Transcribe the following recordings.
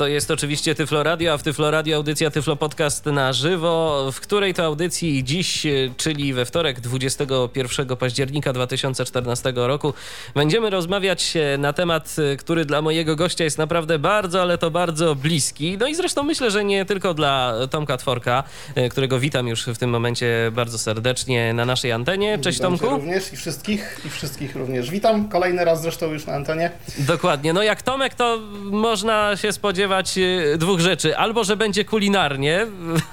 To jest oczywiście Tyflo Radio, a w Tyflo Radio audycja Tyflo Podcast na żywo, w której to audycji dziś, czyli we wtorek 21 października 2014 roku, będziemy rozmawiać na temat, który dla mojego gościa jest naprawdę bardzo, ale to bardzo bliski. No i zresztą myślę, że nie tylko dla Tomka Tworka, którego witam już w tym momencie bardzo serdecznie na naszej antenie. Cześć Witam Tomku. również i wszystkich, i wszystkich również witam. Kolejny raz zresztą już na antenie. Dokładnie. No jak Tomek, to można się spodziewać e, dwóch rzeczy. Albo, że będzie kulinarnie,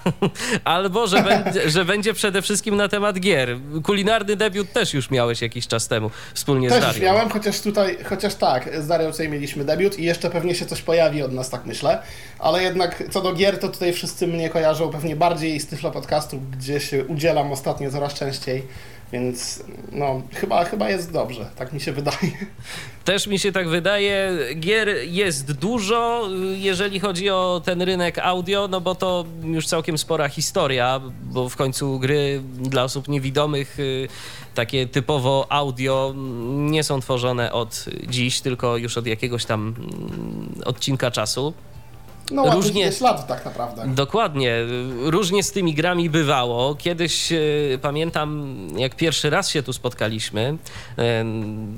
albo, że będzie, że będzie przede wszystkim na temat gier. Kulinarny debiut też już miałeś jakiś czas temu wspólnie z Też już Darią. miałem, chociaż tutaj, chociaż tak, z Darią tutaj mieliśmy debiut i jeszcze pewnie się coś pojawi od nas, tak myślę. Ale jednak co do gier, to tutaj wszyscy mnie kojarzą pewnie bardziej z Tyflo Podcastu, gdzie się udzielam ostatnio coraz częściej. Więc no, chyba, chyba jest dobrze, tak mi się wydaje. Też mi się tak wydaje. Gier jest dużo, jeżeli chodzi o ten rynek audio, no bo to już całkiem spora historia, bo w końcu gry dla osób niewidomych, y, takie typowo audio, nie są tworzone od dziś, tylko już od jakiegoś tam mm, odcinka czasu. No Różnie- tak naprawdę. Dokładnie. Różnie z tymi grami bywało. Kiedyś e, pamiętam, jak pierwszy raz się tu spotkaliśmy, e,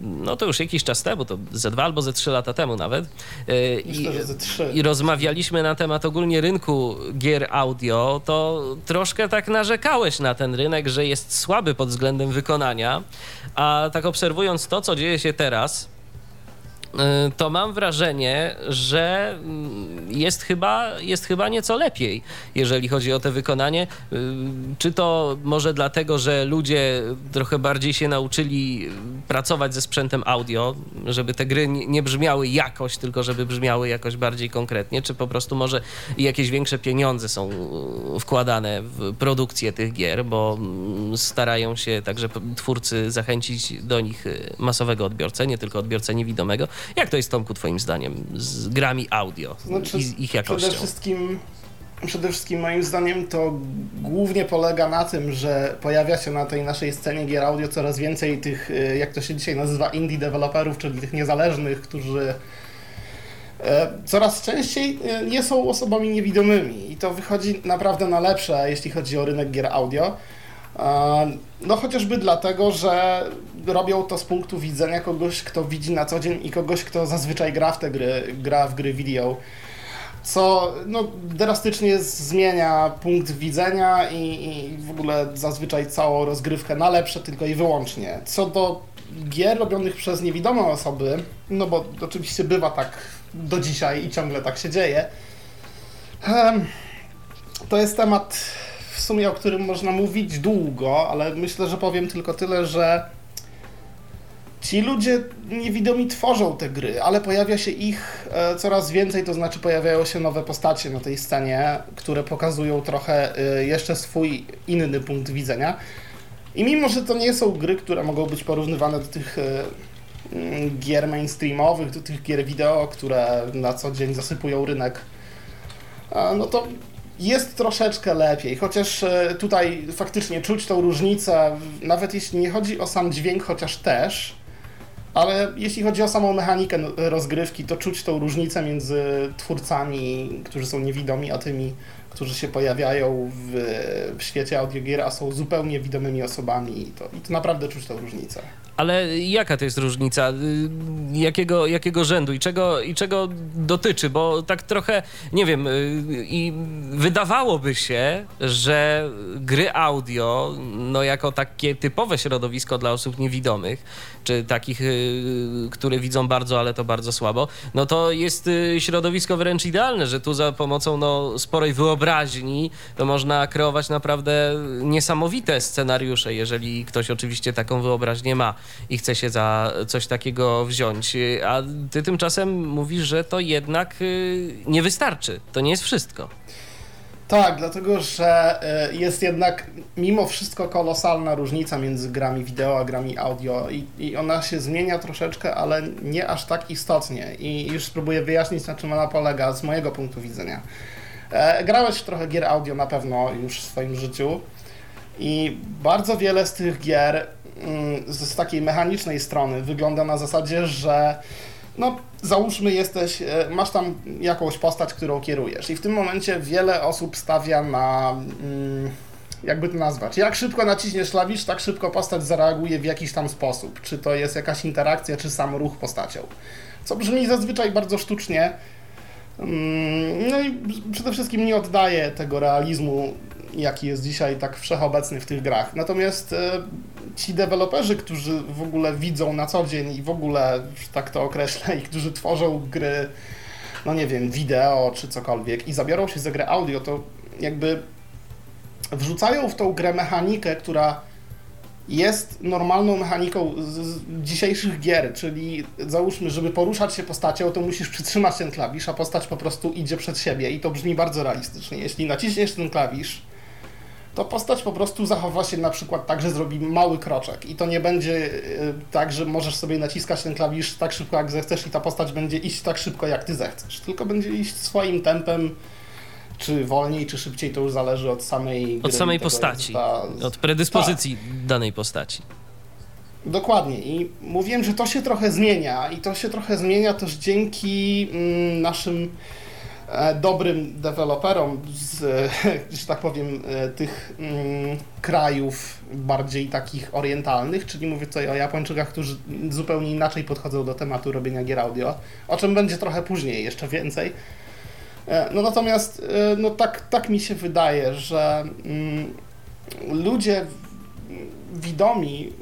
no to już jakiś czas temu, to ze dwa albo ze trzy lata temu nawet. e, Myślę, że ze trzy. I rozmawialiśmy na temat ogólnie rynku gier audio, to troszkę tak narzekałeś na ten rynek, że jest słaby pod względem wykonania, a tak obserwując to, co dzieje się teraz, y, to mam wrażenie, że mm, jest chyba, jest chyba nieco lepiej, jeżeli chodzi o te wykonanie. Y, Czy to może dlatego, że ludzie trochę bardziej się nauczyli pracować ze sprzętem audio, żeby te gry nie brzmiały jakoś, tylko żeby brzmiały jakoś bardziej konkretnie, czy po prostu może jakieś większe pieniądze są y, wkładane w produkcję tych gier, bo mm, starają się także twórcy zachęcić do nich y, masowego odbiorcę, nie tylko odbiorcę niewidomego. Jak to jest, Tomku, twoim zdaniem, z grami audio Znaczy, i ich jakością? Przede wszystkim, przede wszystkim moim zdaniem to głównie polega na tym, że pojawia się na tej naszej scenie gier audio coraz więcej tych, y, jak to się dzisiaj nazywa, indie deweloperów, czyli tych niezależnych, którzy e, coraz częściej e, nie są osobami niewidomymi i to wychodzi naprawdę na lepsze, jeśli chodzi o rynek gier audio. No chociażby dlatego, że robią to z punktu widzenia kogoś, kto widzi na co dzień i kogoś, kto zazwyczaj gra w te gry, gra w gry wideo co no, drastycznie zmienia punkt widzenia i, i w ogóle zazwyczaj całą rozgrywkę na lepsze tylko i wyłącznie. Co do gier robionych przez niewidome osoby, no bo oczywiście bywa tak do dzisiaj i ciągle tak się dzieje, to jest temat w sumie, o którym można mówić długo, ale myślę, że powiem tylko tyle, że Ci ludzie niewidomi tworzą te gry, ale pojawia się ich e, coraz więcej, to znaczy pojawiają się nowe postacie na tej scenie, które pokazują trochę e, jeszcze swój inny punkt widzenia. I mimo, że to nie są gry, które mogą być porównywane do tych e, mm, gier mainstreamowych, do tych gier wideo, które na co dzień zasypują rynek, no to jest troszeczkę lepiej, chociaż e, tutaj faktycznie czuć tą różnicę, nawet jeśli nie chodzi o sam dźwięk, chociaż też, ale jeśli chodzi o samą mechanikę no, rozgrywki, to czuć tą różnicę między twórcami, którzy są niewidomi, a tymi, którzy się pojawiają w, w świecie audiogier, a są zupełnie widomymi osobami. I to, I to naprawdę czuć tą różnicę. Ale jaka to jest różnica? Y, Jakiego, jakiego rzędu i czego, i czego dotyczy? Bo tak trochę, nie wiem, y, i wydawałoby się, że gry audio, no jako takie typowe środowisko dla osób niewidomych, czy takich, y, które widzą bardzo, ale to bardzo słabo, no to jest środowisko wręcz idealne, że tu za pomocą no, sporej wyobraźni to można kreować naprawdę niesamowite scenariusze, jeżeli ktoś oczywiście taką wyobraźnię ma i chce się za coś takiego wziąć. A ty tymczasem mówisz, że to jednak y, nie wystarczy. To nie jest wszystko. Tak, dlatego że y, jest jednak mimo wszystko kolosalna różnica między grami wideo a grami audio i, i ona się zmienia troszeczkę, ale nie aż tak istotnie. I już spróbuję wyjaśnić, na czym ona polega z mojego punktu widzenia. E, grałeś w trochę gier audio na pewno już w swoim życiu i bardzo wiele z tych gier mm, z, takiej mechanicznej strony wygląda na zasadzie, że no załóżmy jesteś, e, masz tam jakąś postać, którą kierujesz i w tym momencie wiele osób stawia na, mm, jakby to nazwać, jak szybko naciśniesz klawisz, tak szybko postać zareaguje w jakiś tam sposób, czy to jest jakaś interakcja, czy sam ruch postacią, co brzmi zazwyczaj bardzo sztucznie, no i przede wszystkim nie oddaje tego realizmu, jaki jest dzisiaj tak wszechobecny w tych grach. Natomiast e, ci deweloperzy, którzy w ogóle widzą na co dzień i w ogóle, tak to określę, i którzy tworzą gry, no nie wiem, wideo czy cokolwiek i zabiorą się za grę audio, to jakby wrzucają w tą grę mechanikę, która jest normalną mechaniką z, dzisiejszych gier, czyli załóżmy, żeby poruszać się postacią, to musisz przytrzymać ten klawisz, a postać po prostu idzie przed siebie i to brzmi bardzo realistycznie. Jeśli naciśniesz ten klawisz, to postać po prostu zachowa się na przykład tak, że zrobi mały kroczek i to nie będzie y, tak, że możesz sobie naciskać ten klawisz tak szybko jak zechcesz i ta postać będzie iść tak szybko jak ty zechcesz, tylko będzie iść swoim tempem, czy wolniej, czy szybciej, to już zależy od samej Od samej postaci, ta... od predyspozycji tak. danej postaci. Dokładnie i mówiłem, że to się trochę zmienia i to się trochę zmienia też dzięki mm, naszym E, dobrym deweloperom z, że tak powiem, e, tych mm, krajów bardziej takich orientalnych, czyli mówię tutaj o Japończykach, którzy zupełnie inaczej podchodzą do tematu robienia gier audio, o czym będzie trochę później, jeszcze więcej. E, no natomiast no tak, tak mi się wydaje, że mm, ludzie widomi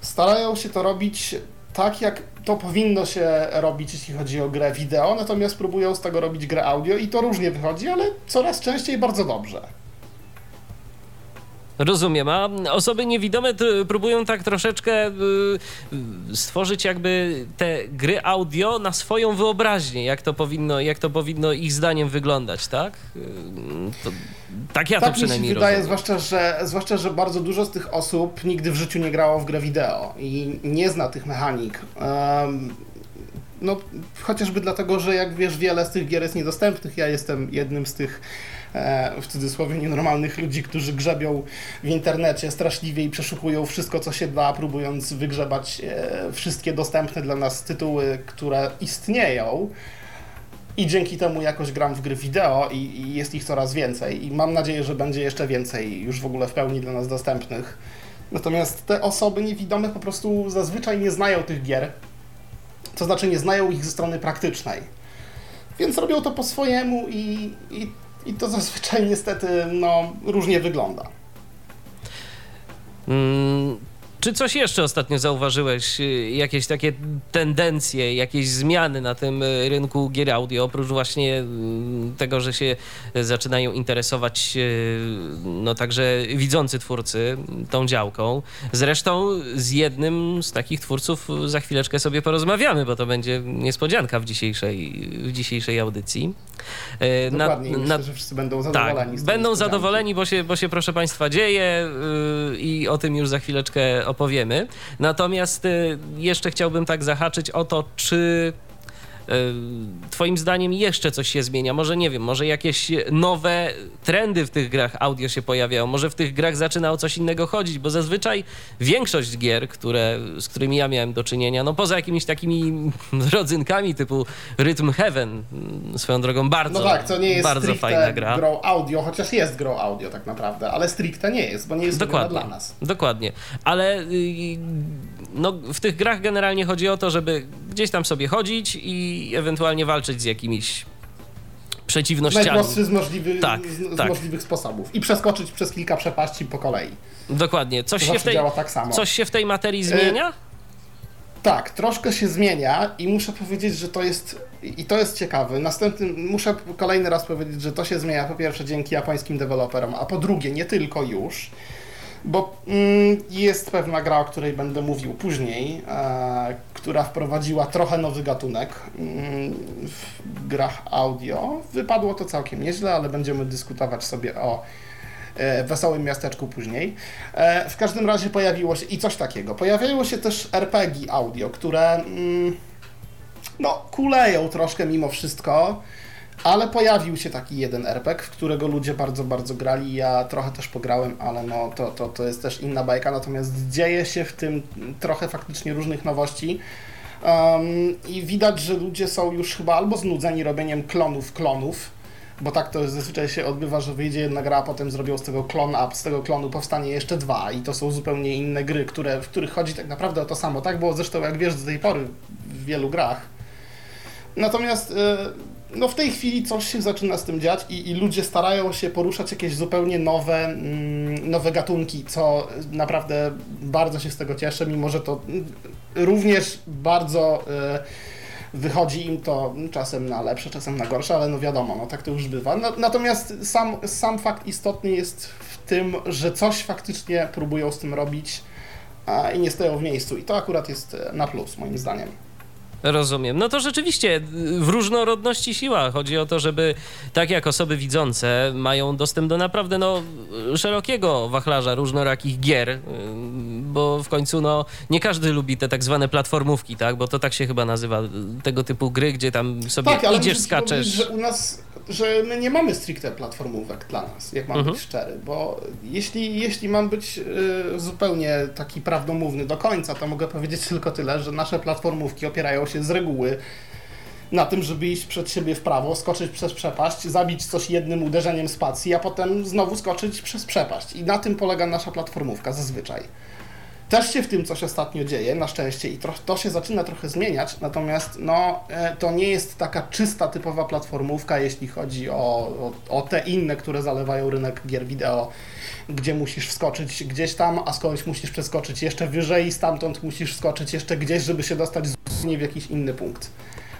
starają się to robić tak, jak to powinno się robić, jeśli chodzi o grę wideo, natomiast próbują z tego robić grę audio i to różnie wychodzi, ale coraz częściej bardzo dobrze. Rozumiem, a osoby niewidome próbują tak troszeczkę y, stworzyć jakby te gry audio na swoją wyobraźnię, jak to powinno, jak to powinno ich zdaniem wyglądać, tak? Y, to, tak ja tak to przynajmniej mi się wydaje, zwłaszcza że, zwłaszcza, że bardzo dużo z tych osób nigdy w życiu nie grało w grę wideo i nie zna tych mechanik. Um, no, chociażby dlatego, że jak wiesz, wiele z tych gier jest niedostępnych. Ja jestem jednym z tych w cudzysłowie nienormalnych ludzi, którzy grzebią w internecie straszliwie i przeszukują wszystko, co się da, próbując wygrzebać e, wszystkie dostępne dla nas tytuły, które istnieją. I dzięki temu jakoś gram w gry wideo i, i jest ich coraz więcej. I mam nadzieję, że będzie jeszcze więcej już w ogóle w pełni dla nas dostępnych. Natomiast te osoby niewidome po prostu zazwyczaj nie znają tych gier, to znaczy nie znają ich ze strony praktycznej. Więc robią to po swojemu i, i i to zazwyczaj niestety no, różnie wygląda. Czy coś jeszcze ostatnio zauważyłeś? Y, jakieś takie tendencje, jakieś zmiany na tym y, rynku gier audio, oprócz właśnie y, tego, że się zaczynają interesować no także widzący twórcy tą działką. Zresztą z jednym z takich twórców za chwileczkę sobie porozmawiamy, bo to będzie niespodzianka w dzisiejszej, w dzisiejszej audycji. Dokładnie, na, myślę, że wszyscy będą zadowoleni. Tak, będą zadowoleni, bo się, bo się proszę Państwa dzieje i o tym już za chwileczkę opowiemy. Natomiast y, jeszcze chciałbym tak zahaczyć o to, czy twoim zdaniem jeszcze coś się zmienia? Może nie wiem, może jakieś nowe trendy w tych grach audio się pojawiają, może w tych grach zaczyna o coś innego chodzić, bo zazwyczaj większość gier, które, z którymi ja miałem do czynienia, no poza jakimiś takimi rodzynkami typu Rhythm Heaven, mm, swoją drogą bardzo, no tak, to nie jest bardzo fajna gra. grą audio, chociaż jest grą audio tak naprawdę, ale stricte nie jest, bo nie jest dokładnie, dla nas. Dokładnie, ale y, no, w tych grach generalnie chodzi o to, żeby gdzieś tam sobie chodzić i ewentualnie walczyć z jakimiś przeciwnościami. Najprostszy z, możliwy, tak, z, tak. możliwych sposobów i przeskoczyć przez kilka przepaści po kolei. Dokładnie. Coś, się w, tej, tak coś się w tej materii zmienia? Y tak, troszkę się zmienia i muszę powiedzieć, że to jest i to jest ciekawe. Następnym muszę kolejny raz powiedzieć, że to się zmienia po pierwsze dzięki japońskim deweloperom, a po drugie nie tylko już Bo mm, jest pewna gra, o której będę mówił później, e, która wprowadziła trochę nowy gatunek mm, w grach audio. Wypadło to całkiem nieźle, ale będziemy dyskutować sobie o e, wesołym miasteczku później. E, w każdym razie pojawiło się i coś takiego. Pojawiało się też RPG audio, które mm, no, kuleją troszkę mimo wszystko. Ale pojawił się taki jeden RPG, w którego ludzie bardzo, bardzo grali. Ja trochę też pograłem, ale no to, to, to jest też inna bajka. Natomiast dzieje się w tym trochę faktycznie różnych nowości. Um, I widać, że ludzie są już chyba albo znudzeni robieniem klonów klonów, bo tak to zazwyczaj się odbywa, że wyjdzie jedna gra, a potem zrobią z tego klon up, z tego klonu powstanie jeszcze dwa i to są zupełnie inne gry, które, w których chodzi tak naprawdę o to samo. Tak było zresztą, jak wiesz, do tej pory w wielu grach. Natomiast no w tej chwili coś się zaczyna z tym dziać i, i ludzie starają się poruszać jakieś zupełnie nowe, mm, nowe gatunki, co naprawdę bardzo się z tego cieszę, mimo że to również bardzo y, wychodzi im to czasem na lepsze, czasem na gorsze, ale no wiadomo, no tak to już bywa. Natomiast sam, sam fakt istotny jest w tym, że coś faktycznie próbują z tym robić i nie stoją w miejscu i to akurat jest na plus moim zdaniem. Rozumiem. No to rzeczywiście w różnorodności siła. Chodzi o to, żeby tak jak osoby widzące mają dostęp do naprawdę no, szerokiego wachlarza różnorakich gier, y, bo w końcu no, nie każdy lubi te tak zwane platformówki, tak? Bo to tak się chyba nazywa, tego typu gry, gdzie tam sobie tak, idziesz, skaczesz. że u nas że my nie mamy stricte platformówek dla nas, jak mam mhm. być szczery, bo jeśli, jeśli mam być y, zupełnie taki prawdomówny do końca, to mogę powiedzieć tylko tyle, że nasze platformówki opierają się z reguły na tym, żeby iść przed siebie w prawo, skoczyć przez przepaść, zabić coś jednym uderzeniem spacji, a potem znowu skoczyć przez przepaść. I na tym polega nasza platformówka zazwyczaj. Też się w tym coś ostatnio dzieje, na szczęście, i to, to się zaczyna trochę zmieniać, natomiast no, e, to nie jest taka czysta, typowa platformówka, jeśli chodzi o, o, o te inne, które zalewają rynek gier wideo, gdzie musisz wskoczyć gdzieś tam, a skądś musisz przeskoczyć jeszcze wyżej, stamtąd musisz wskoczyć jeszcze gdzieś, żeby się dostać zupełnie w jakiś inny punkt.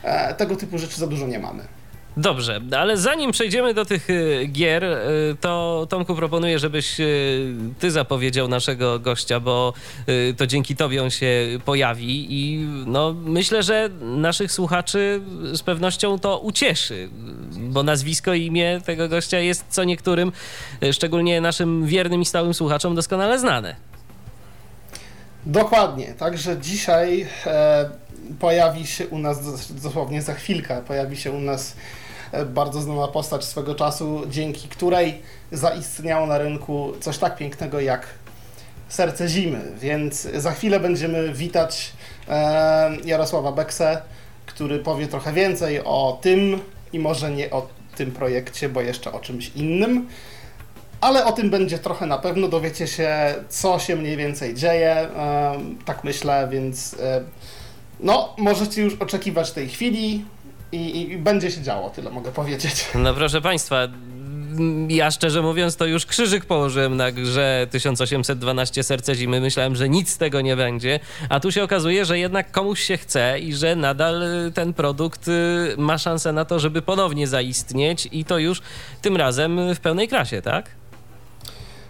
E, tego typu rzeczy za dużo nie mamy. Dobrze, ale zanim przejdziemy do tych y, gier, y, to Tomku proponuję, żebyś y, ty zapowiedział naszego gościa, bo to dzięki tobie on się pojawi i no, myślę, że naszych słuchaczy z pewnością to ucieszy, bo nazwisko i imię tego gościa jest co niektórym, szczególnie naszym wiernym i stałym słuchaczom doskonale znane. Dokładnie, także dzisiaj e, pojawi się u nas dosłownie za chwilkę, pojawi się u nas bardzo znana postać swego czasu, dzięki której zaistniało na rynku coś tak pięknego jak Serce Zimy. Więc za chwilę będziemy witać e, Jarosława Bekse, który powie trochę więcej o tym i może nie o tym projekcie, bo jeszcze o czymś innym. Ale o tym będzie trochę na pewno, dowiecie się, co się mniej więcej dzieje, e, tak myślę, więc no, możecie już oczekiwać tej chwili. I, I, będzie się działo, tyle mogę powiedzieć. No proszę Państwa, ja szczerze mówiąc, to już krzyżyk położyłem na grze 1812 Serce Zimy. Myślałem, że nic z tego nie będzie, a tu się okazuje, że jednak komuś się chce i że nadal ten produkt y, ma szansę na to, żeby ponownie zaistnieć i to już tym razem w pełnej krasie, tak?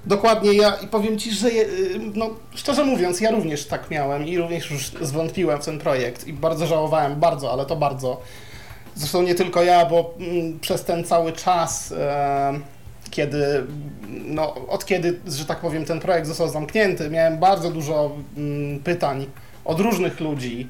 Dokładnie, ja i powiem Ci, że je, y, no, szczerze mówiąc, ja również tak miałem i również już zwątpiłem w ten projekt i bardzo żałowałem, bardzo, ale to bardzo Zresztą nie tylko ja, bo mm, przez ten cały czas, e, kiedy, no, od kiedy, że tak powiem, ten projekt został zamknięty, miałem bardzo dużo mm, pytań od różnych ludzi,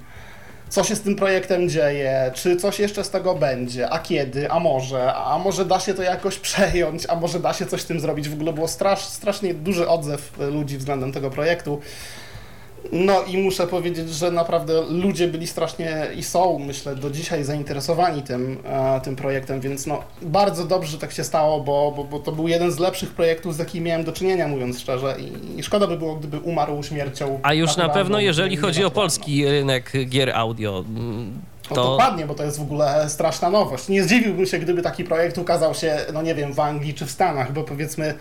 co się z tym projektem dzieje, czy coś jeszcze z tego będzie, a kiedy, a może, a może da się to jakoś przejąć, a może da się coś z tym zrobić. W ogóle było strasz, strasznie duży odzew ludzi względem tego projektu. No i muszę powiedzieć, że naprawdę ludzie byli strasznie i są, myślę, do dzisiaj zainteresowani tym, e, tym projektem, więc no bardzo dobrze, że tak się stało, bo, bo, bo to był jeden z lepszych projektów, z jakimi miałem do czynienia, mówiąc szczerze i, i szkoda by było, gdyby umarł śmiercią. A już na pewno, jeżeli chodzi o polski rynek gier audio, mm, no to... No dokładnie, bo to jest w ogóle straszna nowość. Nie zdziwiłbym się, gdyby taki projekt ukazał się, no nie wiem, w Anglii czy w Stanach, bo powiedzmy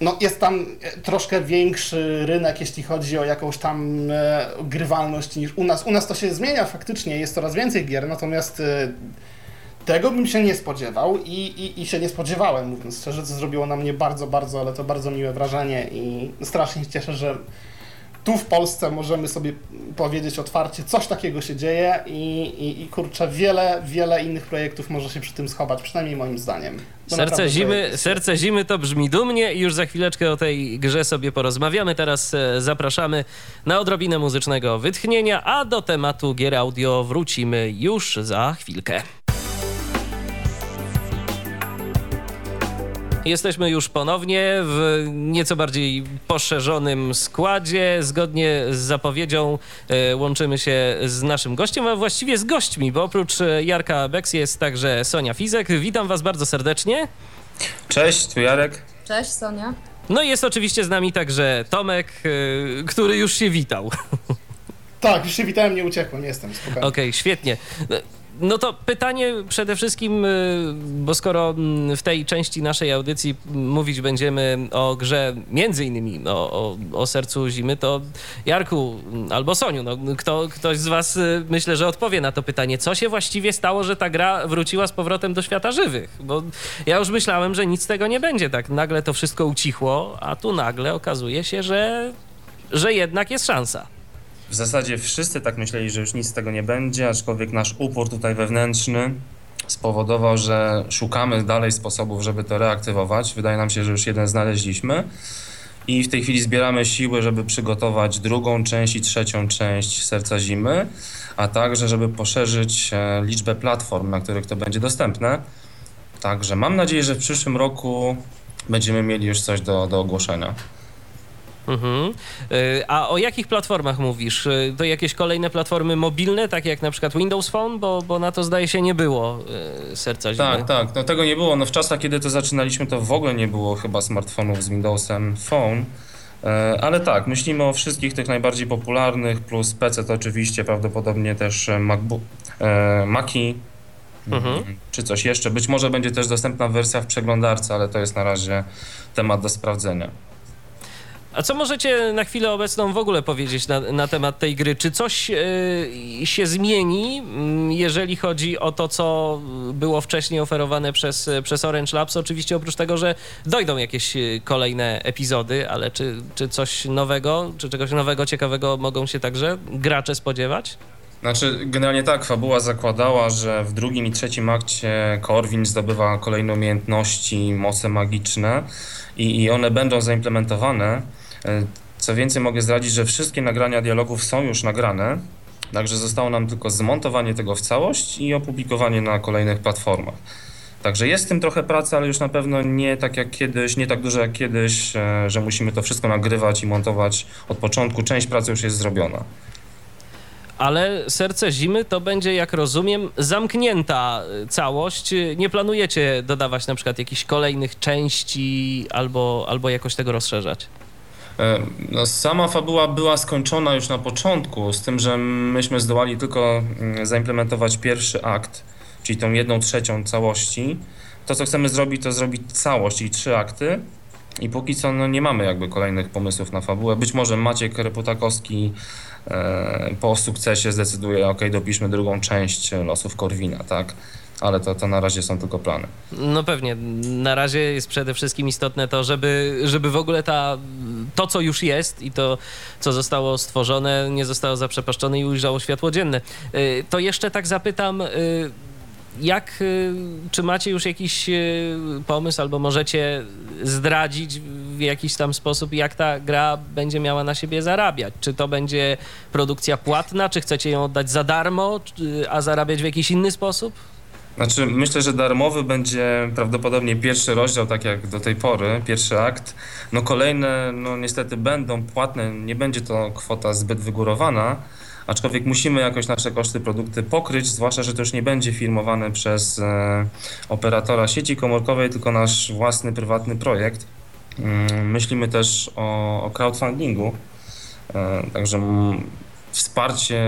no, jest tam troszkę większy rynek, jeśli chodzi o jakąś tam e, grywalność niż u nas. U nas to się zmienia faktycznie, jest coraz więcej gier, natomiast e, Tego bym się nie spodziewał i, i, i się nie spodziewałem, mówiąc szczerze, co zrobiło na mnie bardzo, bardzo, ale to bardzo miłe wrażenie i strasznie się cieszę, że tu w Polsce możemy sobie powiedzieć otwarcie, coś takiego się dzieje i, i, i kurczę, wiele, wiele innych projektów może się przy tym schować, przynajmniej moim zdaniem. Bo Serce zimy, serce zimy to brzmi dumnie i już za chwileczkę o tej grze sobie porozmawiamy. Teraz e, zapraszamy na odrobinę muzycznego wytchnienia, a do tematu gier audio wrócimy już za chwilkę. Jesteśmy już ponownie w nieco bardziej poszerzonym składzie. Zgodnie z zapowiedzią e, łączymy się z naszym gościem, a właściwie z gośćmi, bo oprócz e, Jarka Beks jest także Sonia Fizek. Witam Was bardzo serdecznie. Cześć, tu Jarek. Cześć Sonia. No i jest oczywiście z nami także Tomek, e, który już się witał. Tak, już się witałem, nie uciekłem, jestem. Okej, świetnie. No to pytanie przede wszystkim, y, bo skoro mm, w tej części naszej audycji mówić będziemy o grze między innymi o, o, o sercu zimy, to Jarku mm, albo Soniu, no, kto, ktoś z was y, myślę, że odpowie na to pytanie. Co się właściwie stało, że ta gra wróciła z powrotem do świata żywych? Bo ja już myślałem, że nic z tego nie będzie. Tak nagle to wszystko ucichło, a tu nagle okazuje się, że, że jednak jest szansa. W zasadzie wszyscy tak myśleli, że już nic z tego nie będzie, aczkolwiek nasz upór tutaj wewnętrzny spowodował, że szukamy dalej sposobów, żeby to reaktywować. Wydaje nam się, że już jeden znaleźliśmy. I w tej chwili zbieramy siły, żeby przygotować drugą część i trzecią część Serca Zimy, a także, żeby poszerzyć e, liczbę platform, na których to będzie dostępne. Także mam nadzieję, że w przyszłym roku będziemy mieli już coś do, do ogłoszenia. Mhm. Y, A o jakich platformach mówisz? Y, To jakieś kolejne platformy mobilne, takie jak na przykład Windows Phone, bo, bo na to zdaje się nie było y, serca zimy. Tak, tak. No tego nie było. No w czasach, kiedy to zaczynaliśmy, to w ogóle nie było chyba smartfonów z Windowsem Phone. E, Ale tak, myślimy o wszystkich tych najbardziej popularnych, plus PC to oczywiście, prawdopodobnie też e, MacBook, e, Maki, Mhm. mm, czy coś jeszcze. Być może będzie też dostępna wersja w przeglądarce, ale to jest na razie temat do sprawdzenia. A co możecie na chwilę obecną w ogóle powiedzieć na, na temat tej gry? Czy coś y, się zmieni, mm, jeżeli chodzi o to, co było wcześniej oferowane przez, przez Orange Labs? Oczywiście oprócz tego, że dojdą jakieś y, kolejne epizody, ale czy, czy coś nowego, czy czegoś nowego, ciekawego mogą się także gracze spodziewać? Znaczy, generalnie tak, fabuła zakładała, że w drugim i trzecim akcie Korwin zdobywa kolejne umiejętności, moce magiczne i, i one będą zaimplementowane. E, Co więcej, mogę zdradzić, że wszystkie nagrania dialogów są już nagrane, także zostało nam tylko zmontowanie tego w całość i opublikowanie na kolejnych platformach. Także jest w tym trochę pracy, ale już na pewno nie tak jak kiedyś, nie tak dużo jak kiedyś, e, że musimy to wszystko nagrywać i montować od początku. Część pracy już jest zrobiona. Ale Serce Zimy to będzie, jak rozumiem, zamknięta całość. Nie planujecie dodawać na przykład jakichś kolejnych części albo, albo jakoś tego rozszerzać? E, No, sama fabuła była skończona już na początku, z tym, że myśmy zdołali tylko mm, zaimplementować pierwszy akt, czyli tą jedną trzecią całości. To, co chcemy zrobić, to zrobić całość, czyli trzy akty. I póki co no, nie mamy jakby kolejnych pomysłów na fabułę. Być może Maciek Reputakowski e, po sukcesie zdecyduje, ok, dopiszmy drugą część Losów Korwina, tak? Ale to, to na razie są tylko plany. No pewnie. Na razie jest przede wszystkim istotne to, żeby, żeby w ogóle ta, to, co już jest i to, co zostało stworzone, nie zostało zaprzepaszczone i ujrzało światło dzienne. Y, To jeszcze tak zapytam, y, jak, y, czy macie już jakiś pomysł albo możecie zdradzić w jakiś tam sposób, jak ta gra będzie miała na siebie zarabiać? Czy to będzie produkcja płatna, czy chcecie ją oddać za darmo, a zarabiać w jakiś inny sposób? Znaczy, myślę, że darmowy będzie prawdopodobnie pierwszy rozdział, tak jak do tej pory, pierwszy akt. No kolejne, no niestety będą płatne, nie będzie to kwota zbyt wygórowana, aczkolwiek musimy jakoś nasze koszty produkty pokryć, zwłaszcza, że to już nie będzie filmowane przez e, operatora sieci komórkowej, tylko nasz własny, prywatny projekt. Mm, Myślimy też o, o crowdfundingu, e, także wsparcie,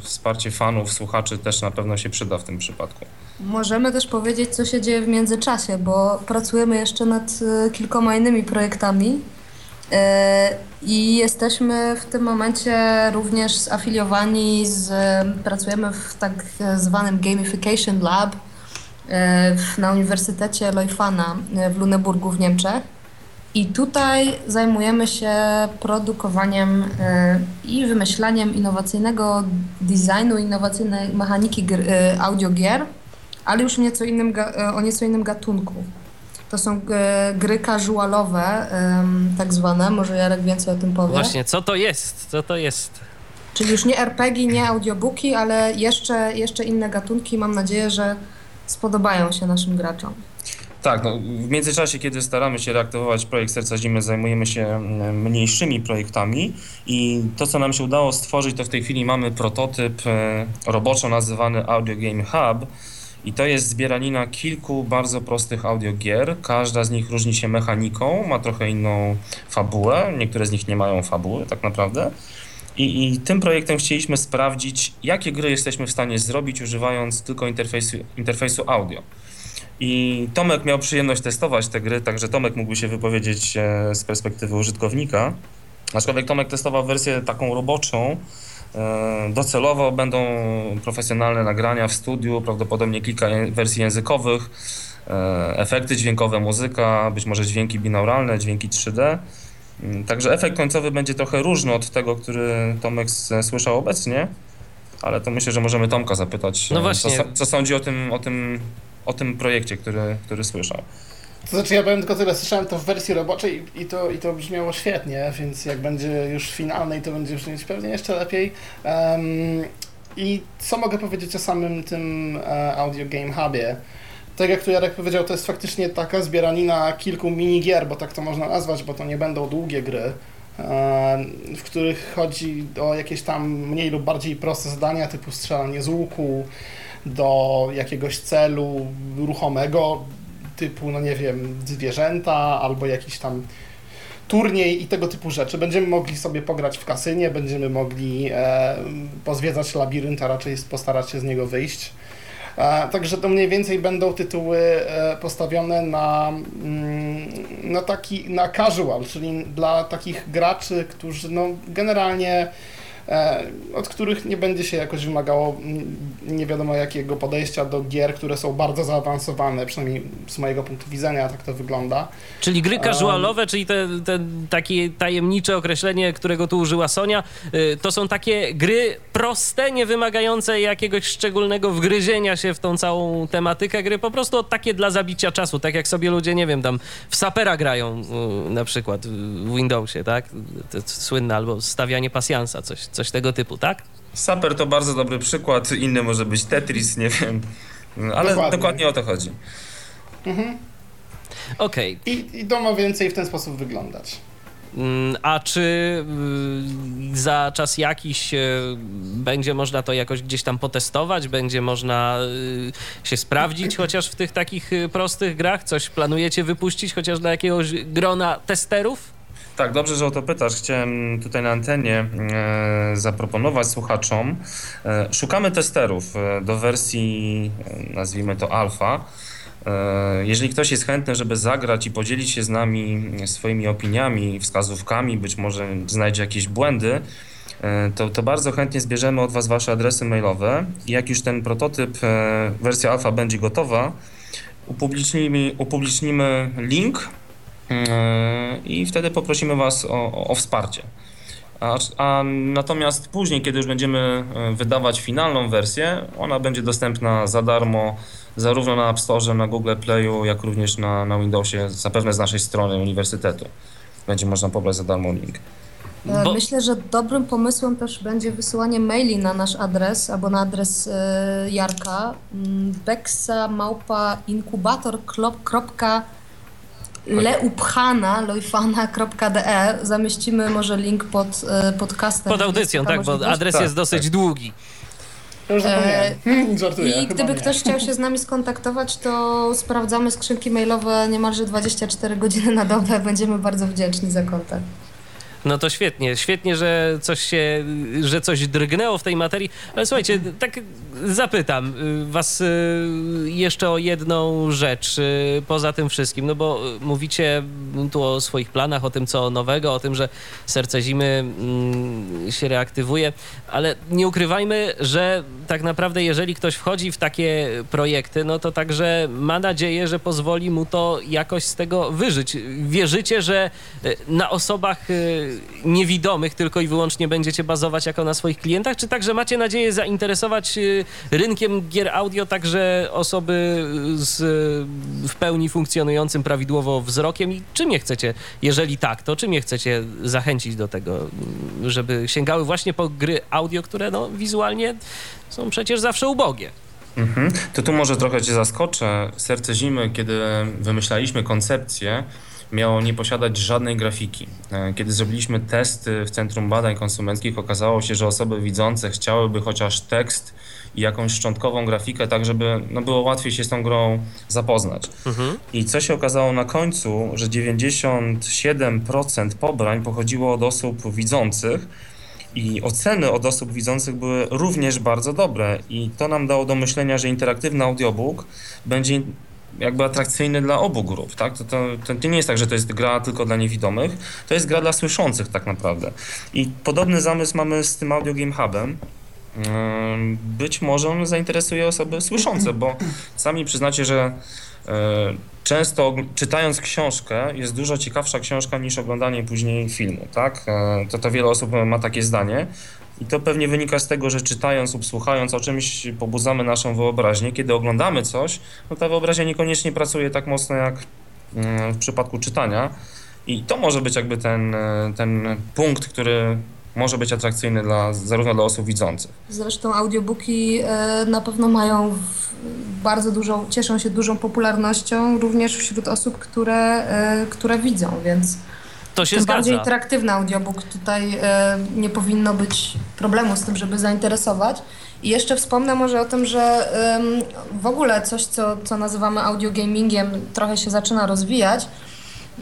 wsparcie fanów, słuchaczy też na pewno się przyda w tym przypadku. Możemy też powiedzieć, co się dzieje w międzyczasie, bo pracujemy jeszcze nad e, kilkoma innymi projektami e, i jesteśmy w tym momencie również zafiliowani z, pracujemy w tak zwanym Gamification Lab, e, na Uniwersytecie Leufana e, w Luneburgu w Niemczech. I tutaj zajmujemy się produkowaniem e, i wymyślaniem innowacyjnego designu, innowacyjnej mechaniki e, audiogier, ale już nieco innym, e, o nieco innym gatunku. To są e, gry casualowe, tak zwane, może Jarek więcej o tym powie. Właśnie, co to jest? Co to jest? Czyli już nie RPG, nie audiobooki, ale jeszcze, jeszcze inne gatunki. Mam nadzieję, że spodobają się naszym graczom. Tak, no, w międzyczasie, kiedy staramy się reaktywować projekt Serca Zimy, zajmujemy się mniejszymi projektami i to, co nam się udało stworzyć, to w tej chwili mamy prototyp e, roboczo nazywany Audio Game Hub i to jest zbieranina kilku bardzo prostych audiogier. Każda z nich różni się mechaniką, ma trochę inną fabułę, niektóre z nich nie mają fabuły tak naprawdę. I, I tym projektem chcieliśmy sprawdzić, jakie gry jesteśmy w stanie zrobić, używając tylko interfejsu, interfejsu audio. I Tomek miał przyjemność testować te gry, także Tomek mógłby się wypowiedzieć e, z perspektywy użytkownika. Aczkolwiek Tomek testował wersję taką roboczą. E, Docelowo będą profesjonalne nagrania w studiu, prawdopodobnie kilka wersji językowych, e, efekty dźwiękowe, muzyka, być może dźwięki binauralne, dźwięki 3D. Mm, Także efekt końcowy będzie trochę różny od tego, który Tomek słyszał obecnie, ale to myślę, że możemy Tomka zapytać, No e, co, co sądzi o tym, o tym, o tym projekcie, który, który słyszał. To znaczy ja powiem tylko tyle, słyszałem to w wersji roboczej i to, i to brzmiało świetnie, więc jak będzie już finalnej, to będzie brzmieć pewnie jeszcze lepiej. Em, I co mogę powiedzieć o samym tym e, Audio Game Hubie? Tak jak tu Jarek powiedział, to jest faktycznie taka zbieranina kilku minigier, bo tak to można nazwać, bo to nie będą długie gry, e, w których chodzi o jakieś tam mniej lub bardziej proste zadania typu strzelanie z łuku do jakiegoś celu ruchomego, typu, no nie wiem, zwierzęta albo jakiś tam turniej i tego typu rzeczy. Będziemy mogli sobie pograć w kasynie, będziemy mogli e, pozwiedzać labirynt, a raczej postarać się z niego wyjść. E, także to mniej więcej będą tytuły e, postawione na, mm, na taki, na casual, czyli dla takich graczy, którzy no generalnie od których nie będzie się jakoś wymagało nie wiadomo jakiego podejścia do gier, które są bardzo zaawansowane, przynajmniej z mojego punktu widzenia tak to wygląda. Czyli gry casualowe, czyli te, te takie tajemnicze określenie, którego tu użyła Sonia, y, to są takie gry proste, nie wymagające jakiegoś szczególnego wgryzienia się w tą całą tematykę gry, po prostu takie dla zabicia czasu, tak jak sobie ludzie, nie wiem, tam w sapera grają na przykład w Windowsie, tak? To, to słynne, albo stawianie pasjansa, coś, coś tego typu, tak? Saper to bardzo dobry przykład, inny może być Tetris, nie wiem, ale Dokładnie. dokładnie, o to chodzi. Okej, I, I to ma więcej w ten sposób wyglądać. Mm, A czy y, za czas jakiś y, będzie można to jakoś gdzieś tam potestować? Będzie można y, się sprawdzić chociaż w tych takich prostych grach? Coś planujecie wypuścić chociaż dla jakiegoś grona testerów? Tak, dobrze, że o to pytasz. Chciałem tutaj na antenie e, zaproponować słuchaczom. E, szukamy testerów e, do wersji, nazwijmy to alfa. Jeżeli ktoś jest chętny, żeby zagrać i podzielić się z nami swoimi opiniami, wskazówkami, być może znajdzie jakieś błędy, to, to bardzo chętnie zbierzemy od Was Wasze adresy mailowe. I jak już ten prototyp, wersja alfa będzie gotowa, upublicznimy, upublicznimy link i wtedy poprosimy Was o, o, wsparcie. A, a natomiast później, kiedy już będziemy e, wydawać finalną wersję, ona będzie dostępna za darmo zarówno na App Store, na Google Playu, jak również na, na Windowsie, zapewne z naszej strony uniwersytetu. Będzie można pobrać za darmo link. E, Bo- Myślę, że dobrym pomysłem też będzie wysyłanie maili na nasz adres albo na adres e, Jarka mm, beksa małpa inkubator leupchana loifana.de Zamieścimy może link pod e, podcastem. Pod audycją, tak, bo adres Tak, jest dosyć tak. długi. Już zapomniałem. E, Żartuję. I gdyby nie. ktoś chciał się z nami skontaktować, to sprawdzamy skrzynki mailowe niemalże 24 godziny na dobę. Będziemy bardzo wdzięczni za kontakt. No to świetnie, świetnie, że coś się, że coś drgnęło w tej materii, ale słuchajcie, tak zapytam was y, jeszcze o jedną rzecz y, poza tym wszystkim, no bo mówicie tu o swoich planach, o tym co nowego, o tym, że serce zimy mm, się reaktywuje, ale nie ukrywajmy, że tak naprawdę jeżeli ktoś wchodzi w takie projekty, no to także ma nadzieję, że pozwoli mu to jakoś z tego wyżyć. Wierzycie, że y, na osobach niewidomych tylko i wyłącznie będziecie bazować jako na swoich klientach, czy także macie nadzieję zainteresować y, rynkiem gier audio także osoby z w pełni funkcjonującym prawidłowo wzrokiem i czym je chcecie, jeżeli tak, to czym je chcecie zachęcić do tego, żeby sięgały właśnie po gry audio, które no, wizualnie są przecież zawsze ubogie. Mhm. To tu może trochę cię zaskoczę. Serce Zimy, kiedy wymyślaliśmy koncepcję, miało nie posiadać żadnej grafiki. E, kiedy zrobiliśmy testy w Centrum Badań Konsumenckich, okazało się, że osoby widzące chciałyby chociaż tekst i jakąś szczątkową grafikę, tak żeby no, było łatwiej się z tą grą zapoznać. Mhm. I co się okazało na końcu, że 97% pobrań pochodziło od osób widzących, i oceny od osób widzących były również bardzo dobre i to nam dało do myślenia, że interaktywny audiobook będzie jakby atrakcyjny dla obu grup, tak? To, to, to, nie jest tak, że to jest gra tylko dla niewidomych, to jest gra dla słyszących tak naprawdę. I podobny zamysł mamy z tym Audio Game Hubem. Być może on zainteresuje osoby słyszące, bo sami przyznacie, że e, często czytając książkę jest dużo ciekawsza książka niż oglądanie później filmu, tak? E, to, to wiele osób ma takie zdanie, i to pewnie wynika z tego, że czytając lub słuchając o czymś pobudzamy naszą wyobraźnię. Kiedy oglądamy coś, no ta wyobraźnia niekoniecznie pracuje tak mocno jak mm, w przypadku czytania. I to może być jakby ten, ten punkt, który może być atrakcyjny dla, zarówno dla osób widzących. Zresztą audiobooki e, na pewno mają bardzo dużą, cieszą się dużą popularnością również wśród osób, które, e, które widzą, więc to się Tym zgadza. bardziej interaktywny audiobook. Tutaj e, nie powinno być problemu z tym, żeby zainteresować. I jeszcze wspomnę może o tym, że w ogóle coś, co, co nazywamy audiogamingiem, trochę się zaczyna rozwijać.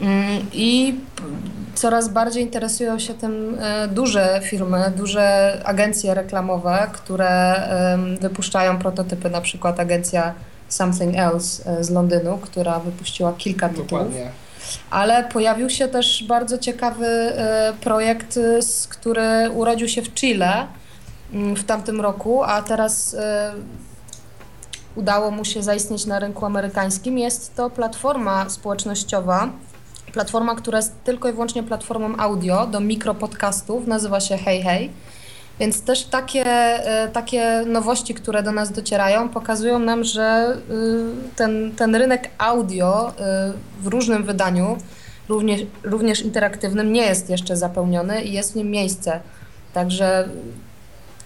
Mm, I coraz bardziej interesują się tym e, duże firmy, duże agencje reklamowe, które wypuszczają prototypy, na przykład agencja Something Else e, z Londynu, która wypuściła kilka tytułów. Dokładnie ale pojawił się też bardzo ciekawy e, projekt, e, który urodził się w Chile mm, w tamtym roku, a teraz e, udało mu się zaistnieć na rynku amerykańskim. Jest to platforma społecznościowa, platforma, która jest tylko i wyłącznie platformą audio do mikropodcastów, nazywa się Hey Hey. Więc też takie, e, takie nowości, które do nas docierają, pokazują nam, że y, ten, ten rynek audio y, w różnym wydaniu, również, również interaktywnym, nie jest jeszcze zapełniony i jest w nim miejsce. Także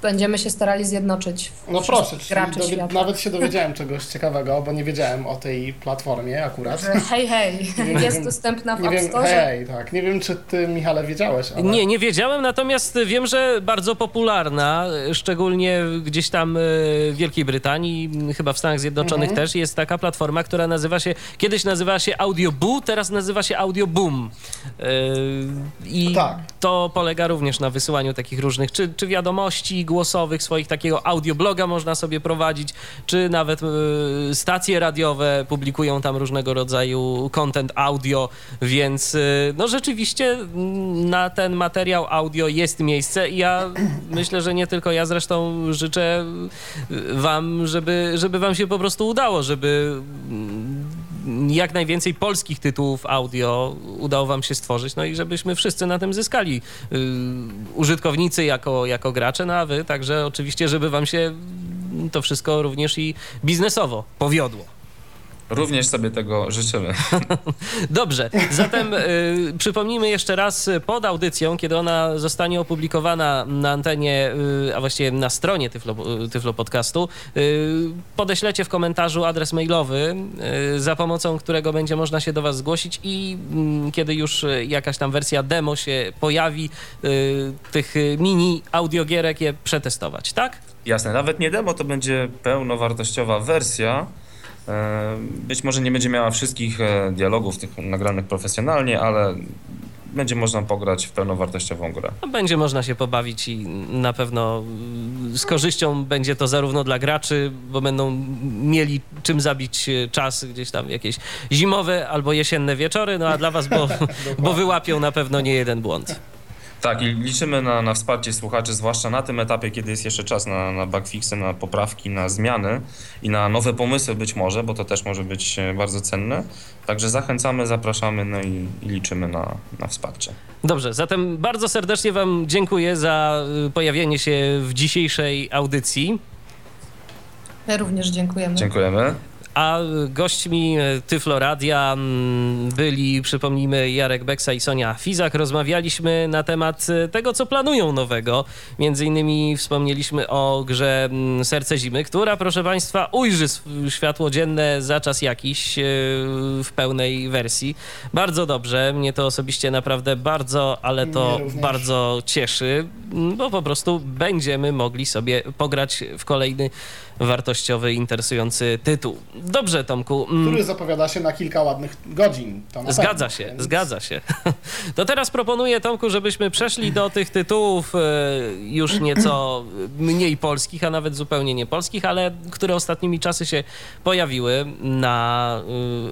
będziemy się starali zjednoczyć. No proszę, dowi- nawet się dowiedziałem czegoś ciekawego, bo nie wiedziałem o tej platformie akurat. Że hej, hej, wiem, jest dostępna w nie App wiem, Hej, tak. Nie wiem, czy ty, Michale, wiedziałeś, ale... Nie, nie wiedziałem, natomiast wiem, że bardzo popularna, szczególnie gdzieś tam e, w Wielkiej Brytanii, chyba w Stanach Zjednoczonych mhm. też, jest taka platforma, która nazywa się, kiedyś nazywała się Audio Boo, teraz nazywa się Audio Boom. E, I tak. to polega również na wysyłaniu takich różnych, czy, czy wiadomości, głosowych, swoich takiego audiobloga można sobie prowadzić, czy nawet y, stacje radiowe publikują tam różnego rodzaju content audio, więc y, no rzeczywiście mm, na ten materiał audio jest miejsce i ja myślę, że nie tylko ja zresztą życzę y, wam, żeby, żeby wam się po prostu udało, żeby mm, jak najwięcej polskich tytułów audio udało wam się stworzyć, no i żebyśmy wszyscy na tym zyskali. Yy, użytkownicy jako, jako gracze, no a wy także oczywiście, żeby wam się to wszystko również i biznesowo powiodło. Również sobie tego życzymy. Dobrze, zatem y, przypomnijmy jeszcze raz pod audycją, kiedy ona zostanie opublikowana na antenie, y, a właściwie na stronie Tyflo, Tyflo Podcastu, y, podeślecie w komentarzu adres mailowy, y, za pomocą którego będzie można się do Was zgłosić i y, kiedy już jakaś tam wersja demo się pojawi, y, tych mini audiogierek je przetestować, tak? Jasne, nawet nie demo, to będzie pełnowartościowa wersja, być może nie będzie miała wszystkich e, dialogów tych nagranych profesjonalnie, ale będzie można pograć w pełnowartościową grę. No, będzie można się pobawić i na pewno z korzyścią będzie to zarówno dla graczy, bo będą mieli czym zabić y, czas gdzieś tam jakieś zimowe albo jesienne wieczory, no a dla was, bo, bo wyłapią na pewno nie jeden błąd. Tak, i liczymy na, na wsparcie słuchaczy, zwłaszcza na tym etapie, kiedy jest jeszcze czas na, na bugfixy, na poprawki, na zmiany i na nowe pomysły być może, bo to też może być e, bardzo cenne. Także zachęcamy, zapraszamy no i, i liczymy na, na wsparcie. Dobrze, zatem bardzo serdecznie wam dziękuję za y, pojawienie się w dzisiejszej audycji. My również dziękujemy. Dziękujemy. A gośćmi Tyfloradia mm, byli, przypomnijmy, Jarek Beksa i Sonia Fizak. Rozmawialiśmy na temat e, tego, co planują nowego. Między innymi wspomnieliśmy o grze mm, Serce Zimy, która, proszę Państwa, ujrzy światło dzienne za czas jakiś e, w pełnej wersji. Bardzo dobrze. Mnie to osobiście naprawdę bardzo, ale to bardzo cieszy, bo po prostu będziemy mogli sobie pograć w kolejny wartościowy, interesujący tytuł. Dobrze, Tomku. mm, Który zapowiada się na kilka ładnych godzin. Zgadza się, więc- zgadza się. To teraz proponuję, Tomku, żebyśmy przeszli do tych tytułów e, już nieco mniej polskich, a nawet zupełnie nie polskich, ale które ostatnimi czasy się pojawiły na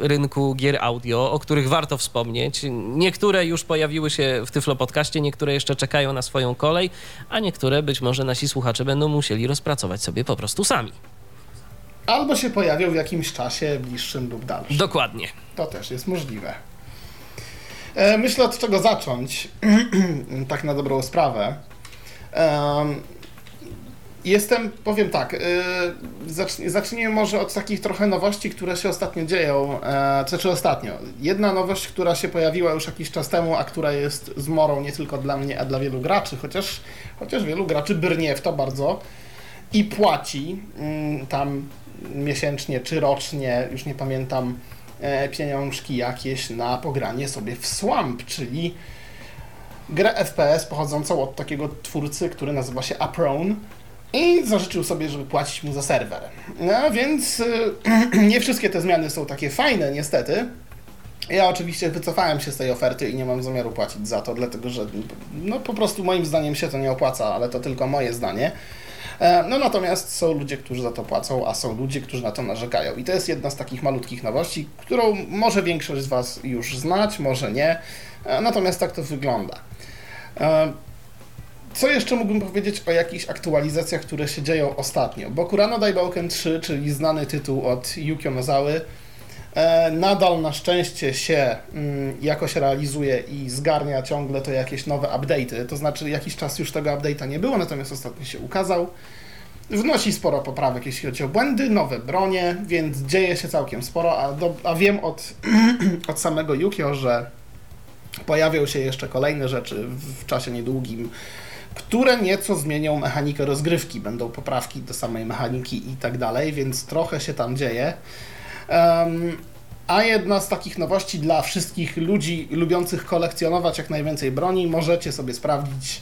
e, rynku gier audio, o których warto wspomnieć. Niektóre już pojawiły się w Tyflo Podcaście, niektóre jeszcze czekają na swoją kolej, a niektóre być może nasi słuchacze będą musieli rozpracować sobie po prostu sami. Albo się pojawią w jakimś czasie bliższym lub dalszym. Dokładnie. To też jest możliwe. E, Myślę od czego zacząć, tak na dobrą sprawę. Em, Jestem, powiem tak, e, zacz- zacznijmy może od takich trochę nowości, które się ostatnio dzieją. e, znaczy ostatnio. Jedna nowość, która się pojawiła już jakiś czas temu, a która jest zmorą nie tylko dla mnie, a dla wielu graczy, chociaż, chociaż wielu graczy brnie w to bardzo i płaci mm, tam miesięcznie czy rocznie, już nie pamiętam, e, pieniążki jakieś na pogranie sobie w Swamp, czyli grę FPS pochodzącą od takiego twórcy, który nazywa się Aprone i zażyczył sobie, żeby płacić mu za serwer. No więc y, nie wszystkie te zmiany są takie fajne, niestety. Ja oczywiście wycofałem się z tej oferty i nie mam zamiaru płacić za to, dlatego że no po prostu moim zdaniem się to nie opłaca, ale to tylko moje zdanie. E, No natomiast są ludzie, którzy za to płacą, a są ludzie, którzy na to narzekają. I to jest jedna z takich malutkich nowości, którą może większość z Was już znać, może nie. E, Natomiast tak to wygląda. E, Co jeszcze mógłbym powiedzieć o jakichś aktualizacjach, które się dzieją ostatnio? Bokurano Daibouken 3, czyli znany tytuł od Yukio Nozały, nadal na szczęście się mm, jakoś realizuje i zgarnia ciągle to jakieś nowe update'y. To znaczy jakiś czas już tego update'a nie było, natomiast ostatnio się ukazał. Wnosi sporo poprawek, jeśli chodzi o błędy, nowe bronie, więc dzieje się całkiem sporo, a, do, a wiem od, od samego Yukio, że pojawią się jeszcze kolejne rzeczy w czasie niedługim, które nieco zmienią mechanikę rozgrywki. Będą poprawki do samej mechaniki i tak dalej, więc trochę się tam dzieje. Em, a jedna z takich nowości dla wszystkich ludzi lubiących kolekcjonować jak najwięcej broni, możecie sobie sprawdzić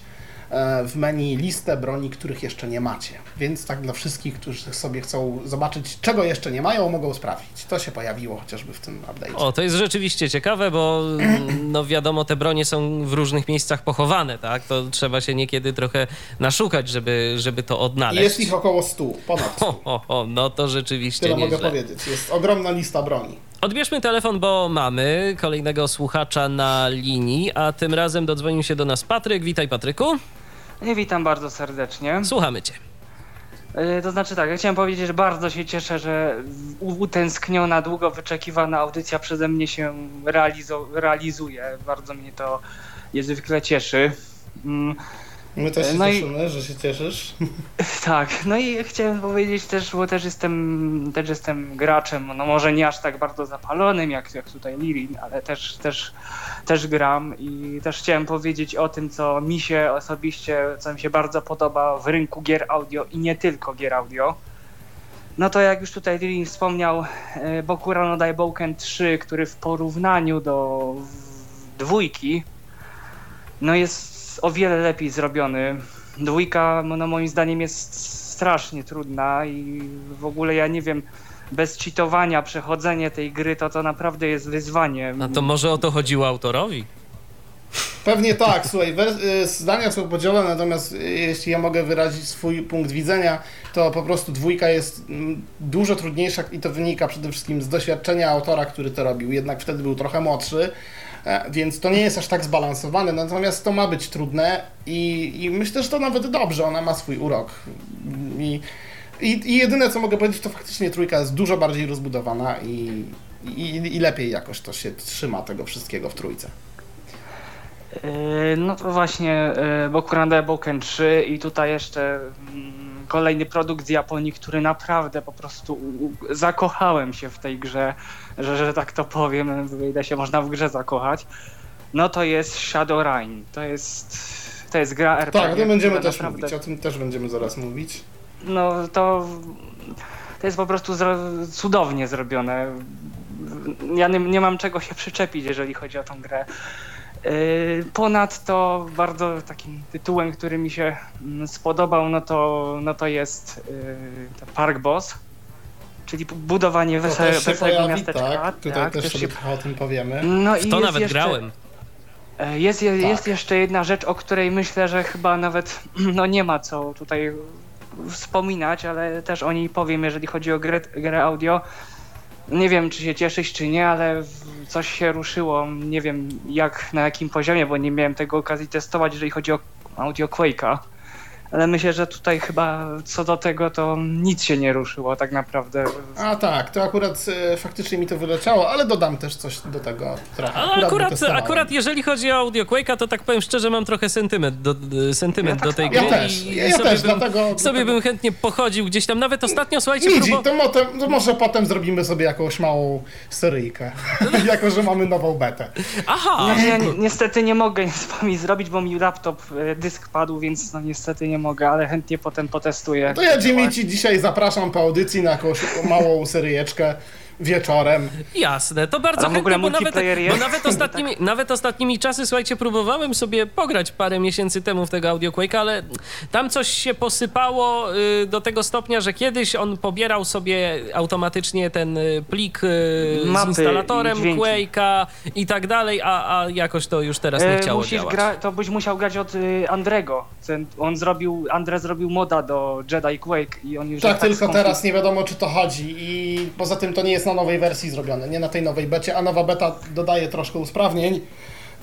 w menu listę broni, których jeszcze nie macie. Więc tak dla wszystkich, którzy sobie chcą zobaczyć, czego jeszcze nie mają, mogą sprawdzić. To się pojawiło chociażby w tym update. O, to jest rzeczywiście ciekawe, bo mm, no wiadomo, te bronie są w różnych miejscach pochowane, tak? To trzeba się niekiedy trochę naszukać, żeby, żeby to odnaleźć. Jest ich około 100, ponad 100. Ho, ho, ho, no to rzeczywiście Tyle mogę nieźle. powiedzieć. Jest ogromna lista broni. Odbierzmy telefon, bo mamy kolejnego słuchacza na linii, a tym razem dodzwonił się do nas Patryk. Witaj Patryku, Witam bardzo serdecznie. słuchamy cię. E, To znaczy tak, ja chciałem powiedzieć, że bardzo się cieszę, że utęskniona, długo wyczekiwana audycja przeze mnie się realizo- realizuje. Bardzo mnie to niezwykle cieszy. My też się No i- cieszymy, że się cieszysz. tak, no i chciałem powiedzieć też, bo też jestem, też jestem graczem, no może nie aż tak bardzo zapalonym jak, jak tutaj Lirin, ale też, też, też gram i też chciałem powiedzieć o tym, co mi się osobiście, co mi się bardzo podoba w rynku gier audio i nie tylko gier audio. No to jak już tutaj Lirin wspomniał, e, Bokura no Daibouken 3, który w porównaniu do dwójki, no jest o wiele lepiej zrobiony. Dwójka, no moim zdaniem jest strasznie trudna i w ogóle ja nie wiem, bez cheatowania przechodzenie tej gry to to naprawdę jest wyzwanie. A to może o to chodziło autorowi? Pewnie tak, słuchaj, y, zdania są podzielone, natomiast y, jeśli ja mogę wyrazić swój punkt widzenia, to po prostu dwójka jest mm, dużo trudniejsza i to wynika przede wszystkim z doświadczenia autora, który to robił. Jednak wtedy był trochę młodszy, więc to nie jest aż tak zbalansowane, natomiast to ma być trudne i, i myślę, że to nawet dobrze, ona ma swój urok. I, i, I jedyne co mogę powiedzieć, to faktycznie trójka jest dużo bardziej rozbudowana i, i, i lepiej jakoś to się trzyma tego wszystkiego w trójce. Yy, no to właśnie yy, Bokuranda Boken 3 i tutaj jeszcze mm, kolejny produkt z Japonii, który naprawdę po prostu zakochałem się w tej grze, że, że tak to powiem, ile się można w grze zakochać. No to jest Shadowrun. To jest, to jest gra RPG. Tak, o tym będziemy też naprawdę... mówić, o tym też będziemy zaraz mówić. No to, to jest po prostu zro cudownie zrobione. Ja nie, nie mam czego się przyczepić, jeżeli chodzi o tą grę. Yy, ponadto bardzo takim tytułem, który mi się mm, spodobał, no to, no to jest yy, Park Boss, czyli budowanie wesel, weselego miasteczka. Tak, tutaj tak, też, też sobie się... o tym powiemy. No w to i nawet jeszcze, grałem. Yy, jest, jest, tak. jest jeszcze jedna rzecz, o której myślę, że chyba nawet no nie ma co tutaj wspominać, ale też o niej powiem, jeżeli chodzi o grę, grę audio. Nie wiem, czy się cieszyć, czy nie, ale coś się ruszyło. Nie wiem jak, na jakim poziomie, bo nie miałem tego okazji testować, jeżeli chodzi o audio Quake'a ale myślę, że tutaj chyba co do tego to nic się nie ruszyło tak naprawdę. A tak, to akurat e, faktycznie mi to wyleciało, ale dodam też coś do tego trochę. Ale akurat, akurat, akurat jeżeli chodzi o Audio Quake'a, to tak powiem szczerze, mam trochę sentyment do, sentyment ja do tak tej gry. Ja też, ja, ja też, bym, dlatego... Sobie bym chętnie pochodził gdzieś tam, nawet ostatnio, słuchajcie... Nidzi, próbo... to, motem, to może potem zrobimy sobie jakąś małą seryjkę, jako że mamy nową betę. Aha! Ja niestety nie mogę z wami zrobić, bo mi laptop, e, dysk padł, więc no niestety nie mogę, ale chętnie potem potestuję. To ja Jimmy ci dzisiaj zapraszam po audycji na jakąś małą seryjeczkę wieczorem. Jasne, to bardzo Ale chętnie, bo nawet, bo nawet, ostatnimi, tak. nawet ostatnimi czasy, słuchajcie, próbowałem sobie pograć parę miesięcy temu w tego Audio Quake, ale tam coś się posypało y, do tego stopnia, że kiedyś on pobierał sobie automatycznie ten y, plik y, z instalatorem Quake'a i tak dalej, a, a jakoś to już teraz nie e, chciało Musisz działać. Gra, to byś musiał grać od Andrego. On zrobił, Andre zrobił moda do Jedi Quake i on już tak, tak tylko teraz nie wiadomo, czy to chodzi i poza tym to nie jest na nowej wersji zrobione, nie na tej nowej becie, a nowa beta dodaje troszkę usprawnień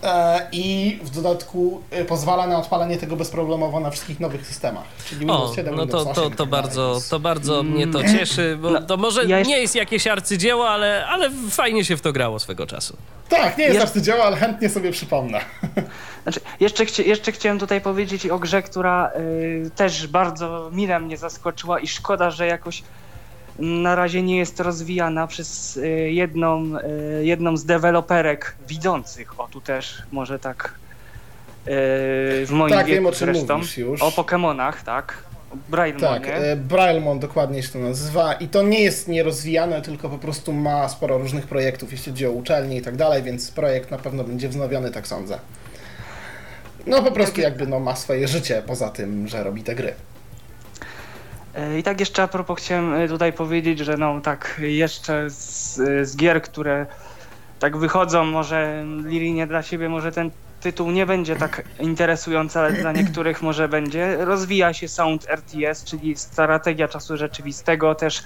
e, i w dodatku e, pozwala na odpalenie tego bezproblemowo na wszystkich nowych systemach. Czyli Windows o, 7, no Windows to, 8 to, to, bardzo, to bardzo mnie to mm. cieszy, bo no, to może ja nie jest jakieś arcydzieło, ale, ale fajnie się w to grało swego czasu. Tak, nie jest jest... arcydzieło, ale chętnie sobie przypomnę. Znaczy, jeszcze, chci jeszcze chciałem tutaj powiedzieć o grze, która y, też bardzo mile mnie zaskoczyła i szkoda, że jakoś na razie nie jest rozwijana przez y, jedną, y, jedną z deweloperek widzących. O, tu też może tak y, w moim tak, wieku wiem, o czym zresztą. Już. O Pokémonach, tak. Braillemonie. Tak, e, Braillemon dokładnie się to nazywa i to nie jest nierozwijane, tylko po prostu ma sporo różnych projektów, jeśli chodzi o uczelnie i tak dalej, więc projekt na pewno będzie wznowiony, tak sądzę. No po prostu jakby no, ma swoje życie poza tym, że robi te gry. E, I tak jeszcze a propos chciałem e, tutaj powiedzieć, że no tak jeszcze z, z gier, które tak wychodzą, może Lili nie dla siebie, może ten tytuł nie będzie tak interesujący, ale dla niektórych może będzie. Rozwija się Sound RTS, czyli strategia czasu rzeczywistego. Też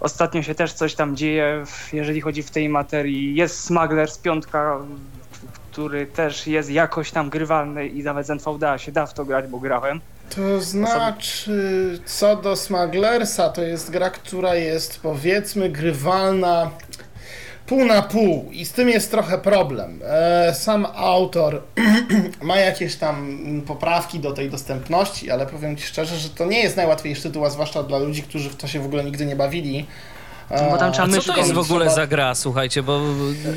ostatnio się też coś tam dzieje, jeżeli chodzi w tej materii. Jest Smuggler z piątka, który też jest jakoś tam grywalny i nawet z NVDA się da w to grać, bo grałem. To znaczy, co do Smugglersa, to jest gra, która jest powiedzmy grywalna pół na pół i z tym jest trochę problem. E, sam autor ma jakieś tam poprawki do tej dostępności, ale powiem Ci szczerze, że to nie jest najłatwiejszy tytuł, a zwłaszcza dla ludzi, którzy w to się w ogóle nigdy nie bawili. Bo tam trzeba A co to jest w ogóle za gra, słuchajcie, bo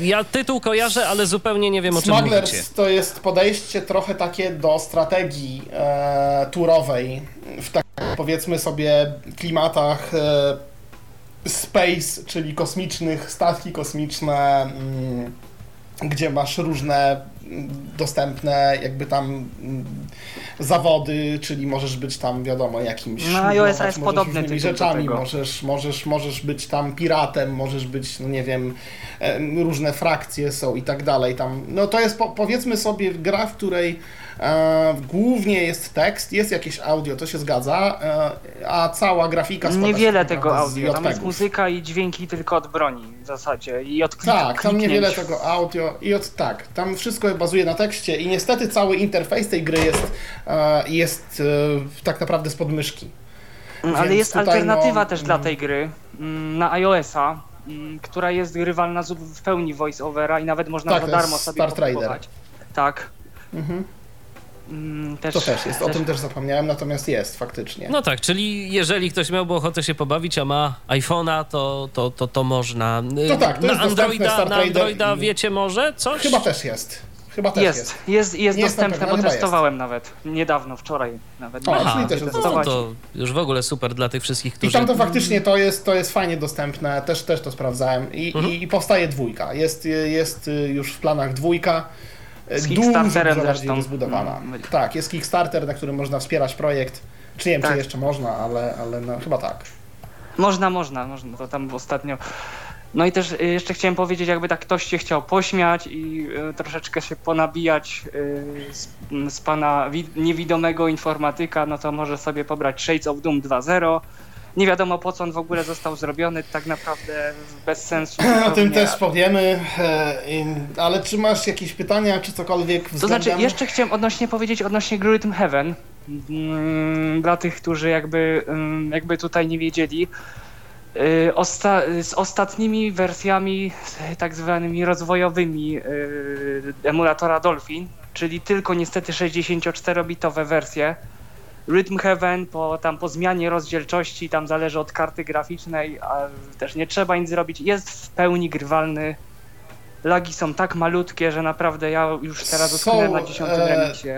ja tytuł kojarzę, ale zupełnie nie wiem o czym Smugglers mówicie. to jest podejście trochę takie do strategii e, turowej. W tak powiedzmy sobie klimatach e, space, czyli kosmicznych, statki kosmiczne, mm, gdzie masz różne dostępne jakby tam mm, zawody, czyli możesz być tam wiadomo jakimś No, iOS jest podobny do rzeczami, możesz, możesz, możesz być tam piratem, możesz być, no nie wiem, em, różne frakcje są i tak dalej. Tam, no to jest po, powiedzmy sobie gra, w której głównie jest tekst, jest jakieś audio, to się zgadza, e, a cała grafika składa się Niewiele tak tego audio, tam jest muzyka i dźwięki tylko od broni w zasadzie i od klik, Tak, tam niewiele tego audio i od tak, tam wszystko bazuje na tekście i niestety cały interfejs tej gry jest, e, jest e, tak naprawdę z podmyszki. Mm, Ale Więc jest alternatywa no, też dla mm. tej gry mm, na iOS-a, która jest grywalna w pełni voice-overa i nawet można Tak, za darmo sobie Star kupować. Tak. Mhm. Mm, Też, To też jest, o tym też zapomniałem, natomiast jest faktycznie. No tak, czyli jeżeli ktoś miałby ochotę się pobawić, a ma iPhone'a, to, to, to, to można. To tak, to na jest Androida, na Androida i- wiecie może coś? Chyba też jest. Chyba też jest. Jest, jest, jest dostępne, pewien, bo testowałem nawet. Niedawno, wczoraj nawet. O, okazję też jest No testować. to już w ogóle super dla tych wszystkich, I którzy... tam to faktycznie to jest, to jest fajnie dostępne, też, też to sprawdzałem I, Mhm. i, i powstaje dwójka. Jest, jest już w planach dwójka. Z Kickstarterem zresztą. rozbudowana. Mm, Tak, jest Kickstarter, na którym można wspierać projekt. Czy nie wiem, Tak. czy jeszcze można, ale, ale no, chyba tak. Można, można, można, to tam ostatnio. No i też y, jeszcze chciałem powiedzieć, jakby tak ktoś się chciał pośmiać i y, troszeczkę się ponabijać y, z, z pana wi- niewidomego informatyka, no to może sobie pobrać Shades of Doom 2.0. Nie wiadomo po co on w ogóle został zrobiony, tak naprawdę bez sensu. O tym też powiemy, e, ale czy masz jakieś pytania, czy cokolwiek To względem... znaczy, jeszcze chciałem odnośnie powiedzieć odnośnie gry Rhythm Heaven. Mm, Dla tych, którzy jakby, mm, jakby tutaj nie wiedzieli. Y, Osta z ostatnimi wersjami y, tak zwanymi rozwojowymi y, emulatora Dolphin, czyli tylko niestety 64-bitowe wersje. Rhythm Heaven po, tam po zmianie rozdzielczości, tam zależy od karty graficznej, a też nie trzeba nic zrobić, jest w pełni grywalny. Lagi są tak malutkie, że naprawdę ja już teraz utknę na 10 e, remiksie.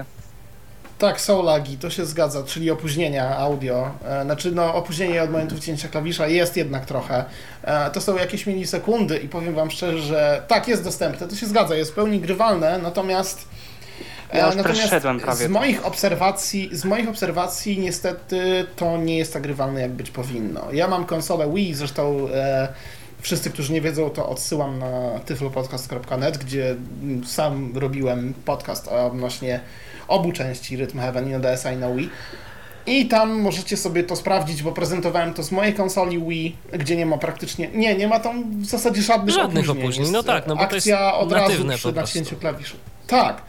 Tak, są lagi, to się zgadza, czyli opóźnienia audio. E, Znaczy, no, opóźnienie od momentu wcięcia klawisza jest jednak trochę. E, To są jakieś milisekundy i powiem Wam szczerze, że tak, jest dostępne, to się zgadza, jest w pełni grywalne, natomiast. E, Ja już natomiast przeszedłem prawie z to. moich obserwacji, z moich obserwacji niestety to nie jest tak grywalne, jak być powinno. Ja mam konsolę Wii, zresztą e, wszyscy, którzy nie wiedzą, to odsyłam na tyflopodcast.net, gdzie sam robiłem podcast odnośnie obu części Rhythm Heaven i na DSi i na Wii. I tam możecie sobie to sprawdzić, bo prezentowałem to z mojej konsoli Wii, gdzie nie ma praktycznie, nie, nie ma tam w zasadzie żadnych, Żadnych opóźnień. opóźnień, no tak, no bo to akcja jest od razu przy nacięciu klawiszu. Tak.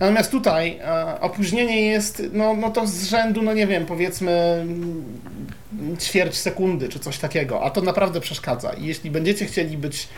Natomiast tutaj e, opóźnienie jest, no, no to z rzędu, no nie wiem, powiedzmy ćwierć sekundy czy coś takiego, a to naprawdę przeszkadza. I jeśli będziecie chcieli być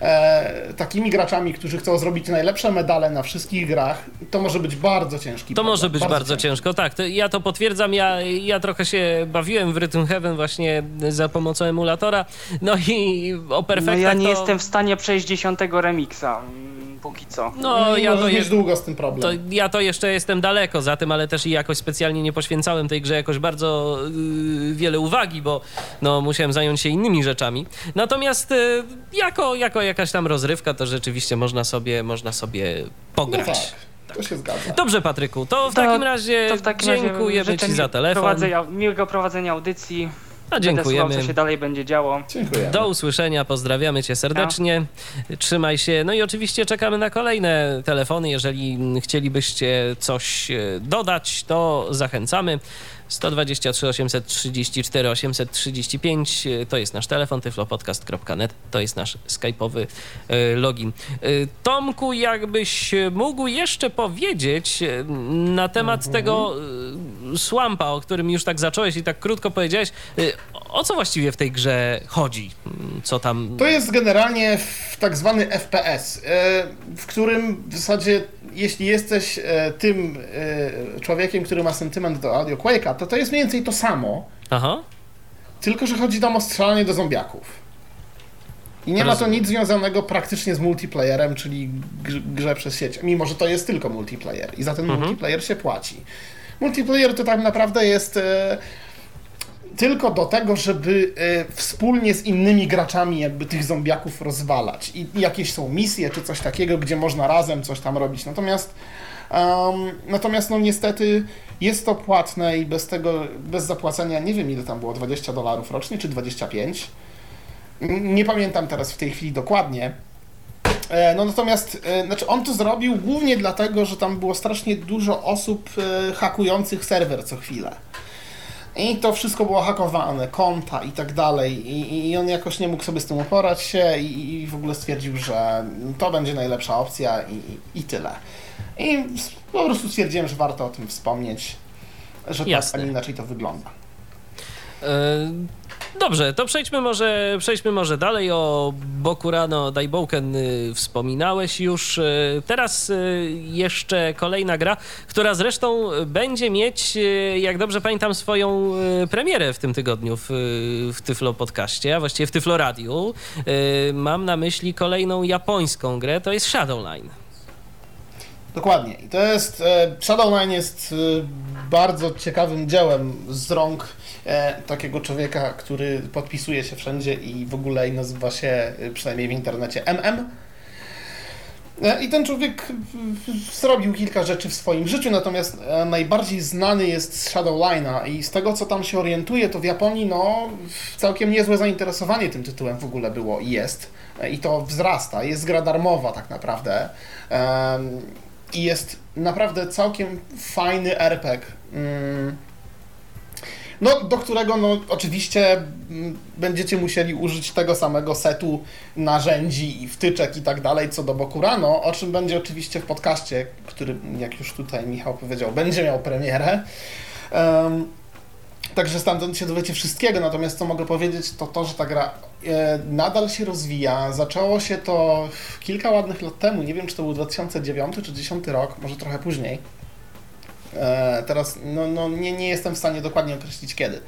e, takimi graczami, którzy chcą zrobić najlepsze medale na wszystkich grach, to może być bardzo ciężki To problem, może być bardzo, ciężko, tak. To ja to potwierdzam. Ja, ja trochę się bawiłem w Rhythm Heaven właśnie za pomocą emulatora. No i o No perfektach ja nie to... jestem w stanie przejść 10 remiksa, mm, póki co. No, ja to, jest, długo z tym to, problem. ja to jeszcze jestem daleko za tym, ale też i jakoś specjalnie nie poświęcałem tej grze jakoś bardzo yy, wiele uwagi, bo no, musiałem zająć się innymi rzeczami. Natomiast yy, jako, jako jakaś tam rozrywka, to rzeczywiście można sobie, można sobie No pograć. tak, to się zgadza. Dobrze, Patryku, to w To- takim razie To w takim razie dziękujemy życzę Ci za telefon. prowadzenia- Miłego prowadzenia audycji. A Będę słuchał, dziękujemy. co się dalej będzie działo. Dziękuję. Do usłyszenia, pozdrawiamy Cię serdecznie. Trzymaj się. No i oczywiście czekamy na kolejne telefony. Jeżeli chcielibyście coś e, dodać, to zachęcamy. 123 834 835 e, to jest nasz telefon, tyflopodcast.net to jest nasz skype'owy e, login. E, Tomku, jakbyś mógł jeszcze powiedzieć e, na temat tego e, Swampa, o którym już tak zacząłeś i tak krótko powiedziałeś, o co właściwie w tej grze chodzi? Co tam... To jest generalnie tak zwany FPS, w którym w zasadzie, jeśli jesteś e, tym e, człowiekiem, który ma sentyment do Audio Quake'a, to to jest mniej więcej to samo, Aha. tylko że chodzi tam o strzelanie do zombiaków. I nie ma to Rozumiem. nic związanego praktycznie z multiplayerem, czyli gr- grze przez sieć, mimo że to jest tylko multiplayer i za ten Mhm. multiplayer się płaci. Multiplayer to tak naprawdę jest e, tylko do tego, żeby e, wspólnie z innymi graczami jakby tych zombiaków rozwalać. I jakieś są misje czy coś takiego, gdzie można razem coś tam robić. Natomiast um, natomiast no niestety jest to płatne i bez tego, bez zapłacenia, nie wiem ile tam było, 20 dolarów rocznie czy 25. Nie pamiętam teraz w tej chwili dokładnie. E, no natomiast, e, znaczy on to zrobił głównie dlatego, że tam było strasznie dużo osób hakujących serwer co chwilę. I to wszystko było hakowane, konta i tak dalej. I, I, on jakoś nie mógł sobie z tym uporać się i, i w ogóle stwierdził, że to będzie najlepsza opcja i, i tyle. I po prostu stwierdziłem, że warto o tym wspomnieć, że tak, a nie inaczej to wygląda. Dobrze, to przejdźmy może, przejdźmy może dalej. O Bokurano Daibouken y, wspominałeś już. Y, teraz y, jeszcze kolejna gra, która zresztą będzie mieć, jak dobrze pamiętam, swoją premierę w tym tygodniu w, w Tyflo Podcaście, a właściwie w Tyflo Radiu. Mam na myśli kolejną japońską grę, to jest Shadowline. Dokładnie. I to jest. E, Shadowline jest e, bardzo ciekawym dziełem z rąk e, takiego człowieka, który podpisuje się wszędzie i w ogóle nazywa się, przynajmniej w internecie, MM. I ten człowiek zrobił kilka rzeczy w swoim życiu, natomiast najbardziej znany jest z Shadowline'a i z tego, co tam się orientuje, to w Japonii no, całkiem niezłe zainteresowanie tym tytułem w ogóle było i jest. I to wzrasta. Jest gra darmowa tak naprawdę i jest naprawdę całkiem fajny RPG. Mm. No, do którego no, oczywiście mm, będziecie musieli użyć tego samego setu narzędzi i wtyczek i tak dalej, co do Bokurano, o czym będzie oczywiście w podcaście, który, jak już tutaj Michał powiedział, będzie miał premierę. Także stamtąd się dowiecie wszystkiego, natomiast co mogę powiedzieć, to to, że ta gra e, nadal się rozwija. Zaczęło się to kilka ładnych lat temu, nie wiem czy to był 2009 czy 2010 rok, może trochę później. E, teraz no, no, nie, nie jestem w stanie dokładnie określić kiedy.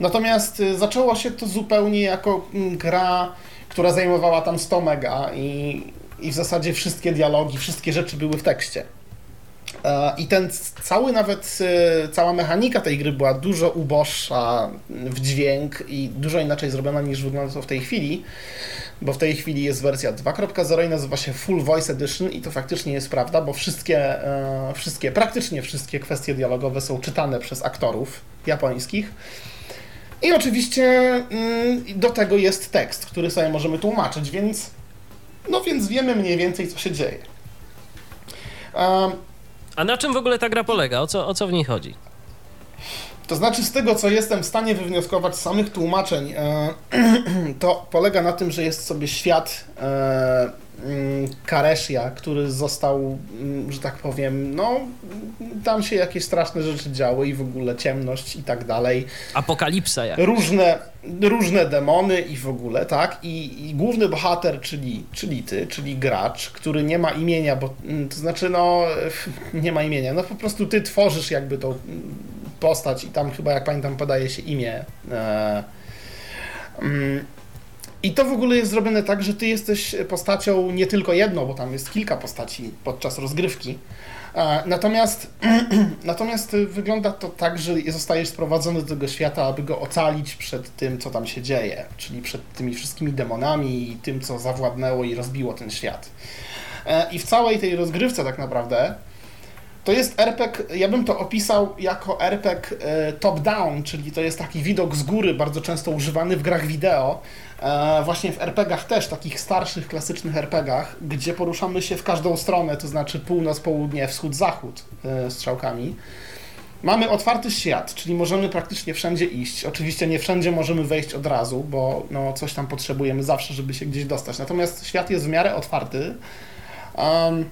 Natomiast e, zaczęło się to zupełnie jako mm, gra, która zajmowała tam 100 mega i, i w zasadzie wszystkie dialogi, wszystkie rzeczy były w tekście. I ten cały nawet, e, cała mechanika tej gry była dużo uboższa w dźwięk i dużo inaczej zrobiona niż wygląda to w tej chwili, bo w tej chwili jest wersja 2.0 i nazywa się Full Voice Edition i to faktycznie jest prawda, bo wszystkie, e, wszystkie, praktycznie wszystkie kwestie dialogowe są czytane przez aktorów japońskich. I oczywiście mm, do tego jest tekst, który sobie możemy tłumaczyć, więc no więc wiemy mniej więcej, co się dzieje. A na czym w ogóle ta gra polega? O co, o co w niej chodzi? To znaczy, z tego co jestem w stanie wywnioskować z samych tłumaczeń, e, to polega na tym, że jest sobie świat e, Mm, Kareszia, który został, mm, że tak powiem, no tam się jakieś straszne rzeczy działy i w ogóle ciemność i tak dalej. Apokalipsa jak. Różne, różne demony i w ogóle, tak? I, I, główny bohater, czyli, czyli ty, czyli gracz, który nie ma imienia, bo mm, to znaczy, no nie ma imienia, no po prostu ty tworzysz jakby tą postać i tam chyba, jak pamiętam, podaje się imię. E, i to w ogóle jest zrobione tak, że ty jesteś postacią nie tylko jedną, bo tam jest kilka postaci podczas rozgrywki. E, natomiast, natomiast wygląda to tak, że zostajesz sprowadzony do tego świata, aby go ocalić przed tym, co tam się dzieje, czyli przed tymi wszystkimi demonami i tym, co zawładnęło i rozbiło ten świat. E, I w całej tej rozgrywce tak naprawdę to jest RPG, ja bym to opisał jako RPG e, top-down, czyli to jest taki widok z góry, bardzo często używany w grach wideo, e, właśnie w RPGach też, takich starszych, klasycznych RPGach, gdzie poruszamy się w każdą stronę, to znaczy północ, południe, wschód, zachód e, strzałkami. Mamy otwarty świat, czyli możemy praktycznie wszędzie iść. Oczywiście nie wszędzie możemy wejść od razu, bo no, coś tam potrzebujemy zawsze, żeby się gdzieś dostać. Natomiast świat jest w miarę otwarty. Um,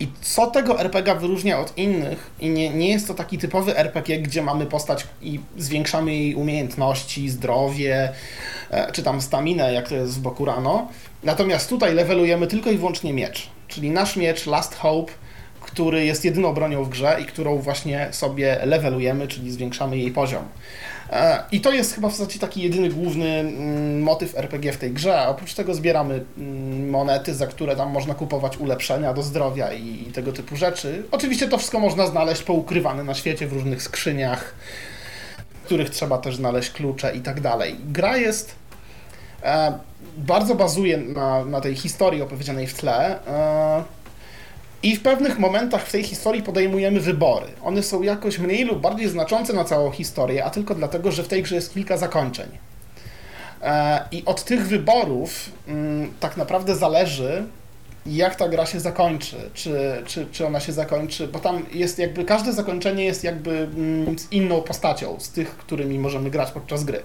i co tego RPG wyróżnia od innych, i nie, nie jest to taki typowy RPG, gdzie mamy postać i zwiększamy jej umiejętności, zdrowie, e, czy tam staminę, jak to jest w Bokurano. Natomiast tutaj levelujemy tylko i wyłącznie miecz. Czyli nasz miecz Last Hope, który jest jedyną bronią w grze i którą właśnie sobie levelujemy, czyli zwiększamy jej poziom. E, I to jest chyba w zasadzie taki jedyny główny mm, motyw RPG w tej grze. Oprócz tego zbieramy mm, monety, za które tam można kupować ulepszenia do zdrowia i, tego typu rzeczy. Oczywiście to wszystko można znaleźć poukrywane na świecie w różnych skrzyniach, których trzeba też znaleźć klucze i tak dalej. Gra jest e, bardzo bazuje na, na tej historii opowiedzianej w tle. E, i w pewnych momentach w tej historii podejmujemy wybory. One są jakoś mniej lub bardziej znaczące na całą historię, a tylko dlatego, że w tej grze jest kilka zakończeń. E, I od tych wyborów mm, tak naprawdę zależy, jak ta gra się zakończy, czy, czy, czy ona się zakończy, bo tam jest jakby, każde zakończenie jest jakby mm, z inną postacią, z tych, którymi możemy grać podczas gry.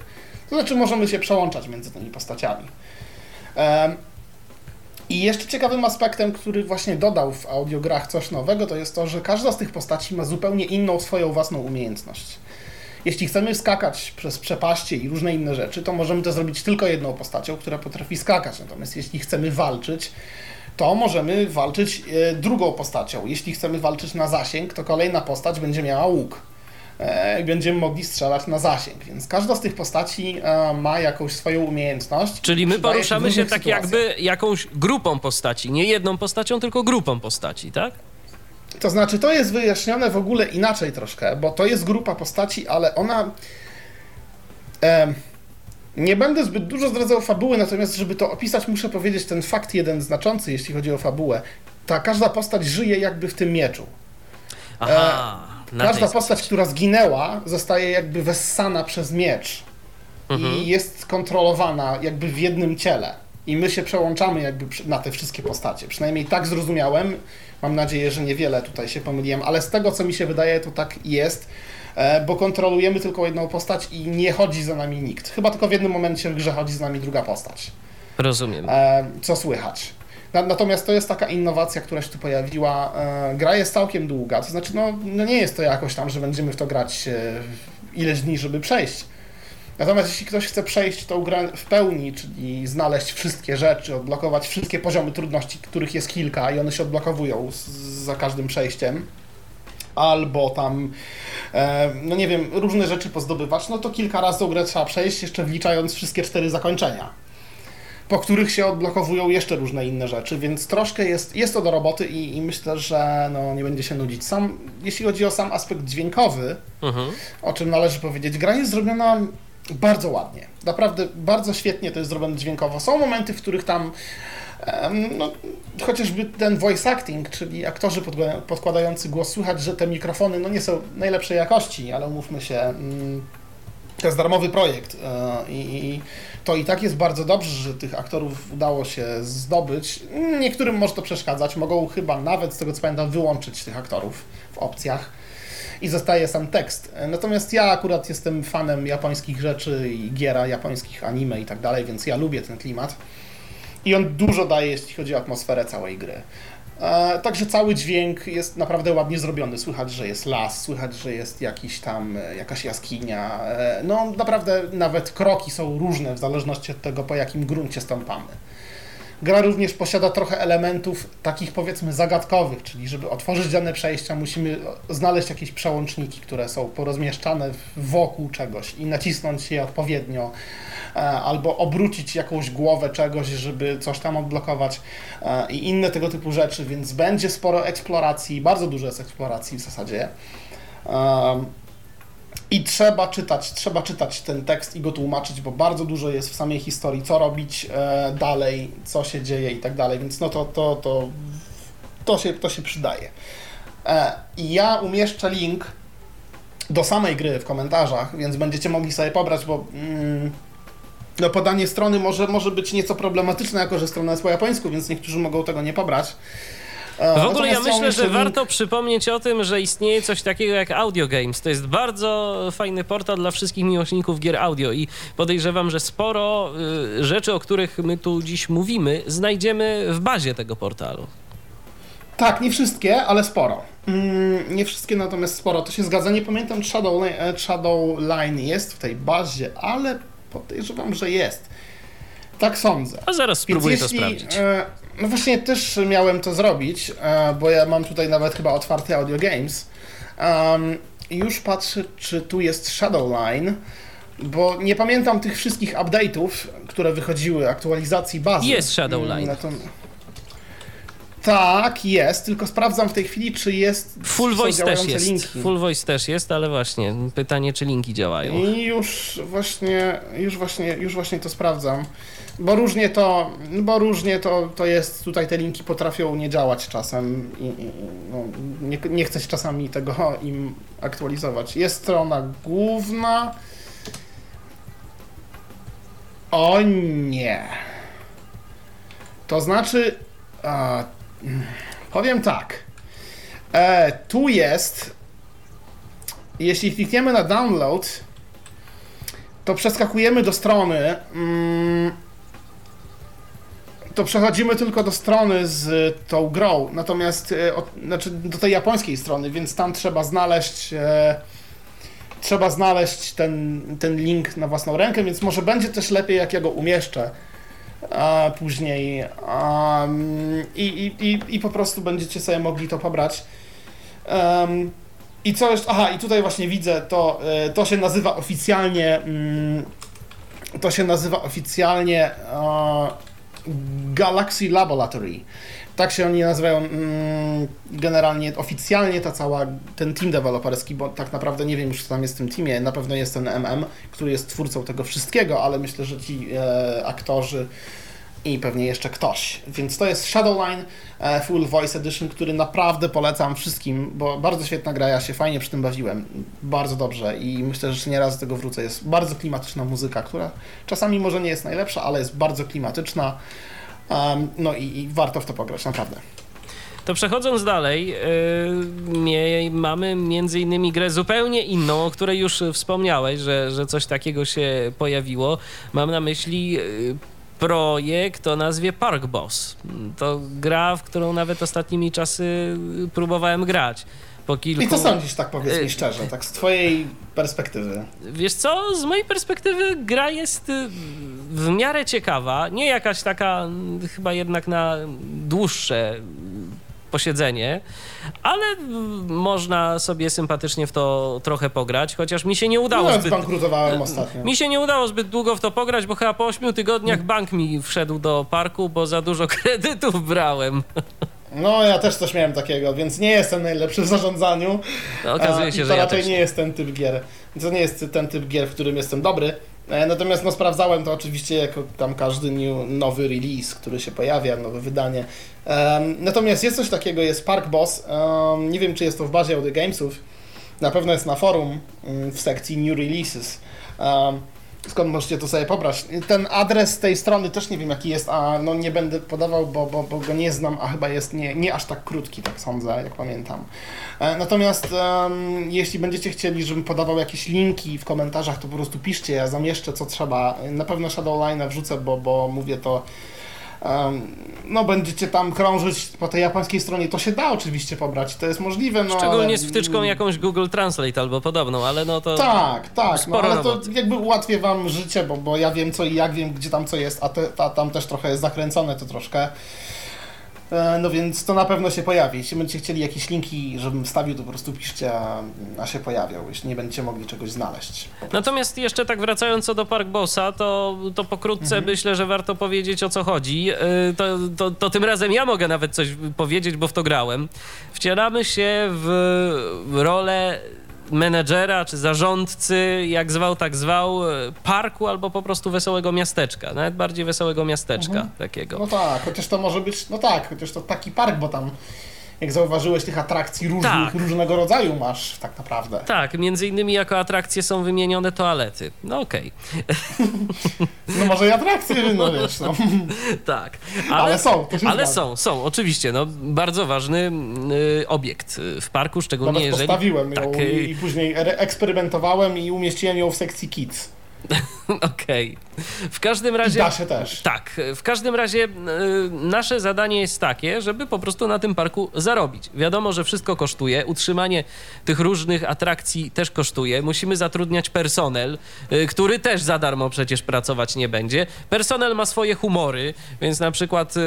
To znaczy możemy się przełączać między tymi postaciami. I jeszcze ciekawym aspektem, który właśnie dodał w audiograch coś nowego, to jest to, że każda z tych postaci ma zupełnie inną swoją własną umiejętność. Jeśli chcemy skakać przez przepaście i różne inne rzeczy, to możemy to zrobić tylko jedną postacią, która potrafi skakać. Natomiast jeśli chcemy walczyć, to możemy walczyć e, drugą postacią. Jeśli chcemy walczyć na zasięg, to kolejna postać będzie miała łuk. E, będziemy mogli strzelać na zasięg. Więc każda z tych postaci e, ma jakąś swoją umiejętność. Czyli my poruszamy się tak sytuacjach. jakby jakąś grupą postaci, nie jedną postacią, tylko grupą postaci, tak? To znaczy, to jest wyjaśnione w ogóle inaczej troszkę, bo to jest grupa postaci, ale ona. E, nie będę zbyt dużo zdradzał fabuły, natomiast, żeby to opisać, muszę powiedzieć ten fakt jeden znaczący, jeśli chodzi o fabułę. Ta każda postać żyje jakby w tym mieczu. Aha. E, Każda postać, która zginęła, zostaje jakby wessana przez miecz mhm. i jest kontrolowana jakby w jednym ciele. I my się przełączamy jakby na te wszystkie postacie. Przynajmniej tak zrozumiałem. Mam nadzieję, że niewiele tutaj się pomyliłem, ale z tego, co mi się wydaje, to tak jest, e, bo kontrolujemy tylko jedną postać i nie chodzi za nami nikt. Chyba tylko w jednym momencie w grze chodzi z nami druga postać. Rozumiem. E, co słychać. Natomiast to jest taka innowacja, która się tu pojawiła. E, gra jest całkiem długa, to znaczy, no, no nie jest to jakoś tam, że będziemy w to grać e, ileś dni, żeby przejść. Natomiast jeśli ktoś chce przejść tą grę w pełni, czyli znaleźć wszystkie rzeczy, odblokować wszystkie poziomy trudności, których jest kilka i one się odblokowują za każdym przejściem, albo tam, e, no nie wiem, różne rzeczy pozdobywać, no to kilka razy tą grę trzeba przejść, jeszcze wliczając wszystkie cztery zakończenia po których się odblokowują jeszcze różne inne rzeczy, więc troszkę jest, jest to do roboty i, i myślę, że no, nie będzie się nudzić. Sam, jeśli chodzi o sam aspekt dźwiękowy, mhm. o czym należy powiedzieć, gra jest zrobiona bardzo ładnie. Naprawdę bardzo świetnie to jest zrobione dźwiękowo. Są momenty, w których tam no, chociażby ten voice acting, czyli aktorzy podkładający głos, słychać, że te mikrofony no, nie są najlepszej jakości, ale umówmy się, mm, to jest darmowy projekt e, i to i tak jest bardzo dobrze, że tych aktorów udało się zdobyć. Niektórym może to przeszkadzać, mogą chyba nawet, z tego co pamiętam, wyłączyć tych aktorów w opcjach i zostaje sam tekst. Natomiast ja akurat jestem fanem japońskich rzeczy i giera japońskich anime i tak dalej, więc ja lubię ten klimat. I on dużo daje, jeśli chodzi o atmosferę całej gry. E, także cały dźwięk jest naprawdę ładnie zrobiony. Słychać, że jest las, słychać, że jest jakiś tam, e, jakaś jaskinia. E, no naprawdę nawet kroki są różne w zależności od tego, po jakim gruncie stąpamy. Gra również posiada trochę elementów takich powiedzmy zagadkowych, czyli żeby otworzyć dane przejścia, musimy znaleźć jakieś przełączniki, które są porozmieszczane wokół czegoś i nacisnąć je odpowiednio, e, albo obrócić jakąś głowę czegoś, żeby coś tam odblokować e, i inne tego typu rzeczy, więc będzie sporo eksploracji, bardzo dużo jest eksploracji w zasadzie. I trzeba czytać, trzeba czytać ten tekst i go tłumaczyć, bo bardzo dużo jest w samej historii, co robić e, dalej, co się dzieje i tak dalej, więc no to, to, to, to, się, to się przydaje. E, I ja umieszczę link do samej gry w komentarzach, więc będziecie mogli sobie pobrać, bo mm, no podanie strony może, może być nieco problematyczne, jako że strona jest po japońsku, więc niektórzy mogą tego nie pobrać. W ogóle ja myślę, że warto przypomnieć o tym, że istnieje coś takiego jak Audio Games. To jest bardzo fajny portal dla wszystkich miłośników gier audio i podejrzewam, że sporo y, rzeczy, o których my tu dziś mówimy, znajdziemy w bazie tego portalu. Tak, nie wszystkie, ale sporo. Mm, nie wszystkie, natomiast sporo. To się zgadza. Nie pamiętam, Shadow, e, Shadow Line jest w tej bazie, ale podejrzewam, że jest. Tak sądzę. A zaraz spróbuję jeśli, to sprawdzić. E, no właśnie też miałem to zrobić, e, bo ja mam tutaj nawet chyba otwarty Audio Games. Um, już patrzę, czy tu jest Shadowline, bo nie pamiętam tych wszystkich update'ów, które wychodziły, aktualizacji bazy. Jest Shadowline. Mm, to... Tak, jest, tylko sprawdzam w tej chwili, czy jest. Full voice też jest. Linki. Full voice też jest, ale właśnie pytanie, czy linki działają. I już właśnie, już właśnie, już właśnie to sprawdzam. Bo różnie to, bo różnie to, to jest, tutaj te linki potrafią nie działać czasem i, i no, nie, nie chcę się czasami tego im aktualizować. Jest strona główna. O nie. To znaczy, a, powiem tak. E, tu jest, jeśli klikniemy na download, to przeskakujemy do strony. Mm, to przechodzimy tylko do strony z tą grą, natomiast e, od, znaczy do tej japońskiej strony, więc tam trzeba znaleźć e, trzeba znaleźć ten, ten link na własną rękę, więc może będzie też lepiej jak ja go umieszczę później i, i, i, po prostu będziecie sobie mogli to pobrać. I co jeszcze? Aha, i tutaj właśnie widzę, to, e, to się nazywa oficjalnie mm, to się nazywa oficjalnie e, Galaxy Laboratory. Tak się oni nazywają mm, generalnie, oficjalnie ta cała, ten team deweloperski, bo tak naprawdę nie wiem już, co tam jest w tym teamie. Na pewno jest ten MM, który jest twórcą tego wszystkiego, ale myślę, że ci e, aktorzy i pewnie jeszcze ktoś. Więc to jest Shadowline e, Full Voice Edition, który naprawdę polecam wszystkim, bo bardzo świetna gra, ja się fajnie przy tym bawiłem. Bardzo dobrze i myślę, że jeszcze nie raz do tego wrócę. Jest bardzo klimatyczna muzyka, która czasami może nie jest najlepsza, ale jest bardzo klimatyczna. Um, no i, i warto w to pograć, naprawdę. To przechodząc dalej, yy, mamy między innymi grę zupełnie inną, o której już wspomniałeś, że, że coś takiego się pojawiło. Mam na myśli yy, projekt o nazwie Park Boss. To gra, w którą nawet ostatnimi czasy próbowałem grać. Po kilku... I co sądzisz, tak powiedz mi Y- szczerze, tak z twojej perspektywy? Wiesz co, z mojej perspektywy gra jest y, w miarę ciekawa, nie jakaś taka mm, chyba jednak na dłuższe posiedzenie, ale mm, można sobie sympatycznie w to trochę pograć, chociaż mi się nie udało No, zbyt... zbankrutowałem ostatnio. Mi się nie udało zbyt długo w to pograć, bo chyba po 8 tygodniach bank mi wszedł do parku, bo za dużo kredytów brałem. No, ja też coś miałem takiego, więc nie jestem najlepszy w zarządzaniu. Okazuje A, się, to że ja raczej nie. jest ten typ gier. To nie jest ten typ gier, w którym jestem dobry. E, Natomiast no, sprawdzałem to oczywiście jako tam każdy new, nowy release, który się pojawia, nowe wydanie. Em, natomiast jest coś takiego, jest Park Boss. Em, nie wiem, czy jest to w bazie Audio Gamesów. Na pewno jest na forum mm, w sekcji New Releases. Em, skąd możecie to sobie pobrać. Ten adres tej strony też nie wiem jaki jest, a no nie będę podawał, bo, bo, bo go nie znam, a chyba jest nie, nie aż tak krótki, tak sądzę, jak pamiętam. E, Natomiast em, jeśli będziecie chcieli, żebym podawał jakieś linki w komentarzach, to po prostu piszcie, ja zamieszczę co trzeba. Na pewno Shadowline wrzucę, bo, bo mówię to no będziecie tam krążyć po tej japońskiej stronie, to się da oczywiście pobrać, to jest możliwe, no Szczególnie ale... z wtyczką jakąś Google Translate albo podobną, ale no to... Tak, tak, no ale to jakby ułatwię wam życie, bo, bo ja wiem co i jak, wiem gdzie tam co jest, a, te, a tam też trochę jest zakręcone to troszkę. E, No więc to na pewno się pojawi. Jeśli będziecie chcieli jakieś linki, żebym wstawił, to po prostu piszcie, a, się pojawią, jeśli nie będziecie mogli czegoś znaleźć. Natomiast jeszcze tak wracając do Park Bossa, to, to pokrótce myślę, że warto powiedzieć o co chodzi. Yy, To, to, to tym razem ja mogę nawet coś powiedzieć, bo w to grałem. Wcielamy się w rolę menedżera czy zarządcy, jak zwał, tak zwał, e, parku albo po prostu wesołego miasteczka. Nawet bardziej wesołego miasteczka takiego. No tak, chociaż to może być, no tak, chociaż to taki park, bo tam jak zauważyłeś, tych atrakcji różnych, Tak. różnego rodzaju masz tak naprawdę. Tak, między innymi jako atrakcje są wymienione toalety. No okej, No może i atrakcje, no wiesz, no. tak. Ale są, to się Ale są, są, oczywiście. No, bardzo ważny y, obiekt y, w parku, szczególnie Nawet jeżeli... postawiłem ją tak, y, i, i później eksperymentowałem i umieściłem ją w sekcji kids. Okej. W każdym razie... się też. Tak, w każdym razie y, nasze zadanie jest takie, żeby po prostu na tym parku zarobić. Wiadomo, że wszystko kosztuje, utrzymanie tych różnych atrakcji też kosztuje. Musimy zatrudniać personel, y, który też za darmo przecież pracować nie będzie. Personel ma swoje humory, więc na przykład y,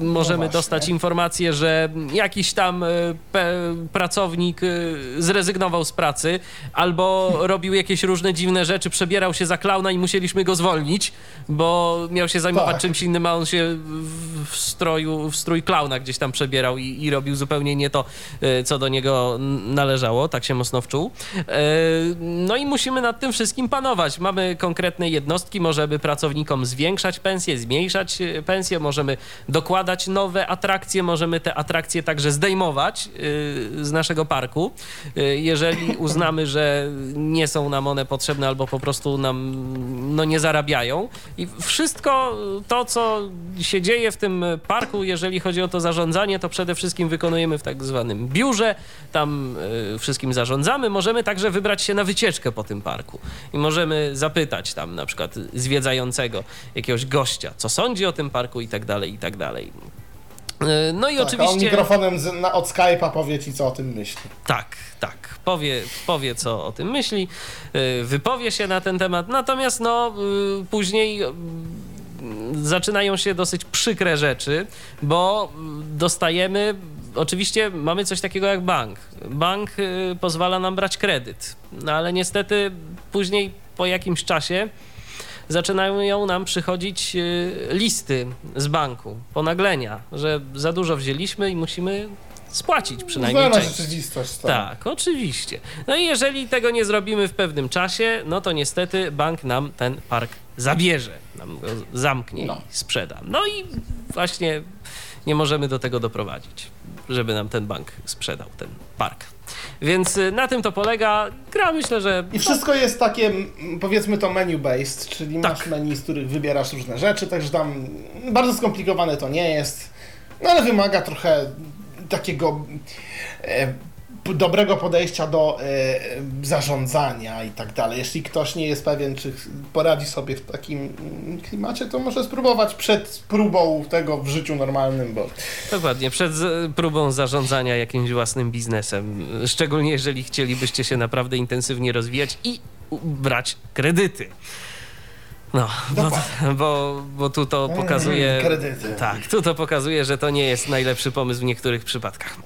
możemy właśnie. dostać informację, że jakiś tam pracownik zrezygnował z pracy albo robił jakieś różne dziwne rzeczy, przebierał się za klauna i musieliśmy go zwolnić, bo miał się zajmować Tak. czymś innym, a on się w, stroju, w strój klauna gdzieś tam przebierał i, i robił zupełnie nie to, e, co do niego należało, tak się mocno wczuł. E, No i musimy nad tym wszystkim panować. Mamy konkretne jednostki, możemy pracownikom zwiększać pensje, zmniejszać e, pensje, możemy dokładać nowe atrakcje, możemy te atrakcje także zdejmować z naszego parku, jeżeli uznamy, że nie są nam one potrzebne albo po prostu nam no, nie zarabiają. I wszystko to, co się dzieje w tym parku, jeżeli chodzi o to zarządzanie, to przede wszystkim wykonujemy w tak zwanym biurze. Tam e, wszystkim zarządzamy. Możemy także wybrać się na wycieczkę po tym parku i możemy zapytać tam na przykład zwiedzającego jakiegoś gościa, co sądzi o tym parku i tak dalej, i tak dalej. E, No i Tak, a on oczywiście. mikrofonem z, na, od Skype'a powie ci, co o tym myśli. Tak, tak. Powie, powie, co o tym myśli, y, wypowie się na ten temat. Natomiast no, y, później y, zaczynają się dosyć przykre rzeczy, bo y, dostajemy. Oczywiście mamy coś takiego jak bank. Bank pozwala nam brać kredyt, no ale niestety później po jakimś czasie zaczynają nam przychodzić y, listy z banku, ponaglenia, że za dużo wzięliśmy i musimy spłacić przynajmniej Znana część. rzeczywistość. Tak, oczywiście. No i jeżeli tego nie zrobimy w pewnym czasie, no to niestety bank nam ten park zabierze, nam go zamknie No. i sprzeda. No i właśnie nie możemy do tego doprowadzić, żeby nam ten bank sprzedał ten park. Więc y, na tym to polega. Gra myślę, że I wszystko jest takie, powiedzmy to menu-based, czyli Tak. masz menu, z których wybierasz różne rzeczy, także tam bardzo skomplikowane to nie jest, no ale wymaga trochę takiego e, dobrego podejścia do e, zarządzania i tak dalej. Jeśli ktoś nie jest pewien, czy poradzi sobie w takim mm, klimacie, to może spróbować przed próbą tego w życiu normalnym, bo Dokładnie, przed próbą zarządzania jakimś własnym biznesem, szczególnie jeżeli chcielibyście się naprawdę intensywnie rozwijać i brać kredyty. No, bo, bo, bo tu to pokazuje. Mm, kredyty. Tak, tu to pokazuje, że to nie jest najlepszy pomysł w niektórych przypadkach.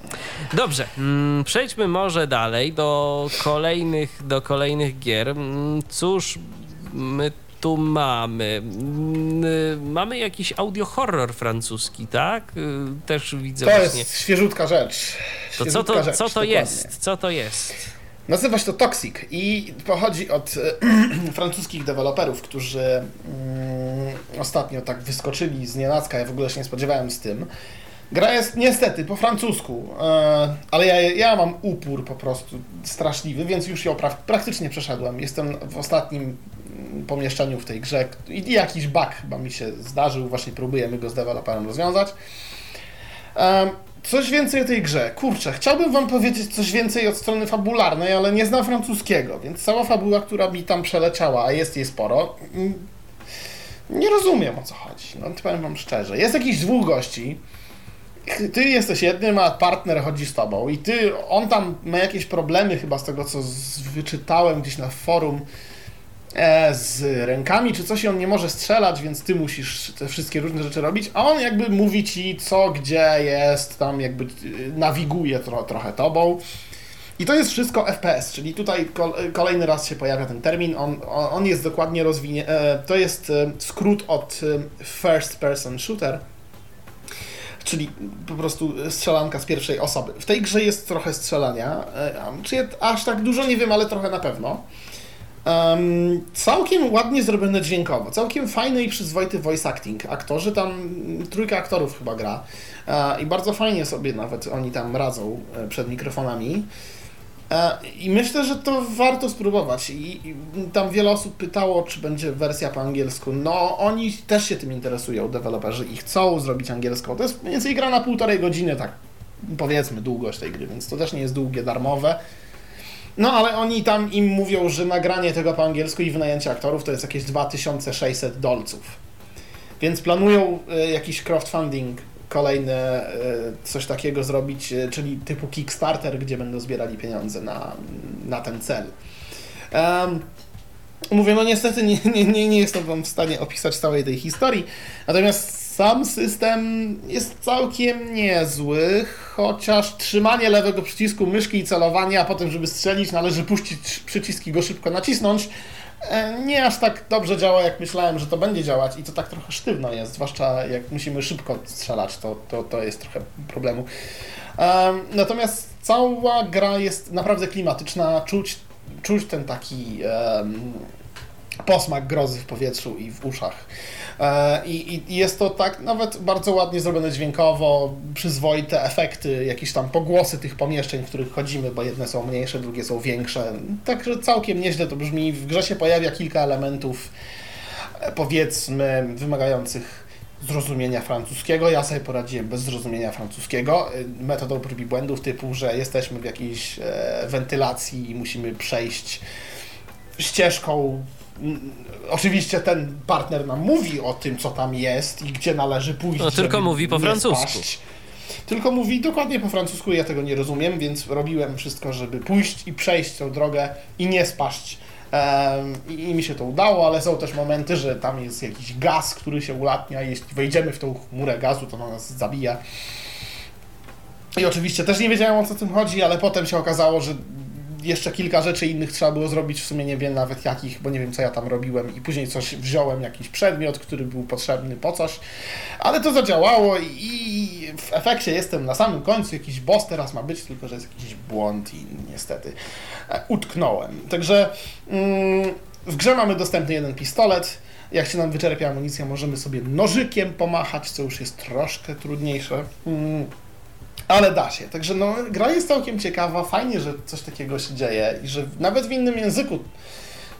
Dobrze, mm, przejdźmy może dalej do kolejnych, do kolejnych gier. Mm, Cóż, my tu mamy. Y, Mamy jakiś audio horror francuski, tak? Y, Też widzę to właśnie. jest świeżutka rzecz. To co Świeżutka to, rzecz, co to dokładnie. jest? Co to jest? Nazywa się to Toxic i pochodzi od e, francuskich deweloperów, którzy mm, ostatnio tak wyskoczyli z nienacka. Ja w ogóle się nie spodziewałem z tym. Gra jest niestety po francusku, e, ale ja, ja mam upór po prostu straszliwy, więc już ją pra praktycznie przeszedłem. Jestem w ostatnim mm, pomieszczeniu w tej grze i jakiś bug chyba mi się zdarzył, właśnie próbujemy go z deweloperem rozwiązać. Coś więcej o tej grze. Kurczę, chciałbym wam powiedzieć coś więcej od strony fabularnej, ale nie znam francuskiego, więc cała fabuła, która mi tam przeleciała, a jest jej sporo, mm, nie rozumiem o co chodzi. No powiem wam szczerze. Jest jakiś dwóch gości, ty jesteś jednym, a partner chodzi z tobą i ty, on tam ma jakieś problemy chyba z tego, co wyczytałem gdzieś na forum, z rękami czy coś i on nie może strzelać, więc ty musisz te wszystkie różne rzeczy robić, a on jakby mówi ci co, gdzie jest, tam jakby y, nawiguje tro, trochę tobą. I to jest wszystko FPS, czyli tutaj kol, kolejny raz się pojawia ten termin, on, on jest dokładnie rozwinięty, to jest e, skrót od e, First Person Shooter, czyli po prostu strzelanka z pierwszej osoby. W tej grze jest trochę strzelania, e, czy aż tak dużo nie wiem, ale trochę na pewno. Um, całkiem ładnie zrobione dźwiękowo, całkiem fajny i przyzwoity voice acting. Aktorzy tam, trójka aktorów chyba gra e, i bardzo fajnie sobie nawet oni tam radzą e, przed mikrofonami. E, I myślę, że to warto spróbować. I, I tam wiele osób pytało, czy będzie wersja po angielsku. No, oni też się tym interesują, deweloperzy, i chcą zrobić angielską. To jest mniej więcej gra na półtorej godziny, tak powiedzmy, długość tej gry, więc to też nie jest długie, darmowe. No, ale oni tam im mówią, że nagranie tego po angielsku i wynajęcie aktorów to jest jakieś 2600 dolców. Więc planują e, jakiś crowdfunding kolejny, e, coś takiego zrobić, e, czyli typu Kickstarter, gdzie będą zbierali pieniądze na, na ten cel. Em, mówię, no niestety nie, nie, nie, nie jestem wam w stanie opisać całej tej historii, natomiast sam system jest całkiem niezły, chociaż trzymanie lewego przycisku myszki i celowanie, a potem, żeby strzelić, należy puścić przycisk i go szybko nacisnąć. E, nie aż tak dobrze działa, jak myślałem, że to będzie działać i to tak trochę sztywno jest, zwłaszcza jak musimy szybko strzelać, to, to, to jest trochę problemu. Natomiast cała gra jest naprawdę klimatyczna, czuć, czuć ten taki um, posmak grozy w powietrzu i w uszach. E, I, I, jest to tak nawet bardzo ładnie zrobione dźwiękowo, przyzwoite efekty, jakieś tam pogłosy tych pomieszczeń, w których chodzimy, bo jedne są mniejsze, drugie są większe. Także całkiem nieźle to brzmi. W grze się pojawia kilka elementów, e, powiedzmy, wymagających zrozumienia francuskiego. Ja sobie poradziłem bez zrozumienia francuskiego e, metodą prób i błędów typu, że jesteśmy w jakiejś wentylacji i musimy przejść ścieżką Oczywiście ten partner nam mówi o tym, co tam jest i gdzie należy pójść. No, tylko mówi po francusku. Spaść. Tylko mówi dokładnie po francusku, ja tego nie rozumiem, więc robiłem wszystko, żeby pójść i przejść tą drogę i nie spaść. Um, i, I mi się to udało, ale są też momenty, że tam jest jakiś gaz, który się ulatnia. Jeśli wejdziemy w tą chmurę gazu, to nas zabija. I oczywiście też nie wiedziałem o co tym chodzi, ale potem się okazało, że jeszcze kilka rzeczy innych trzeba było zrobić, w sumie nie wiem nawet jakich, bo nie wiem co ja tam robiłem i później coś wziąłem, jakiś przedmiot, który był potrzebny po coś, ale to zadziałało i w efekcie jestem na samym końcu, jakiś boss teraz ma być, tylko że jest jakiś błąd i niestety e, utknąłem. Także mm, w grze mamy dostępny jeden pistolet, jak się nam wyczerpie amunicja, możemy sobie nożykiem pomachać, co już jest troszkę trudniejsze. Ale da się. Także no, gra jest całkiem ciekawa. Fajnie, że coś takiego się dzieje i że nawet w innym języku.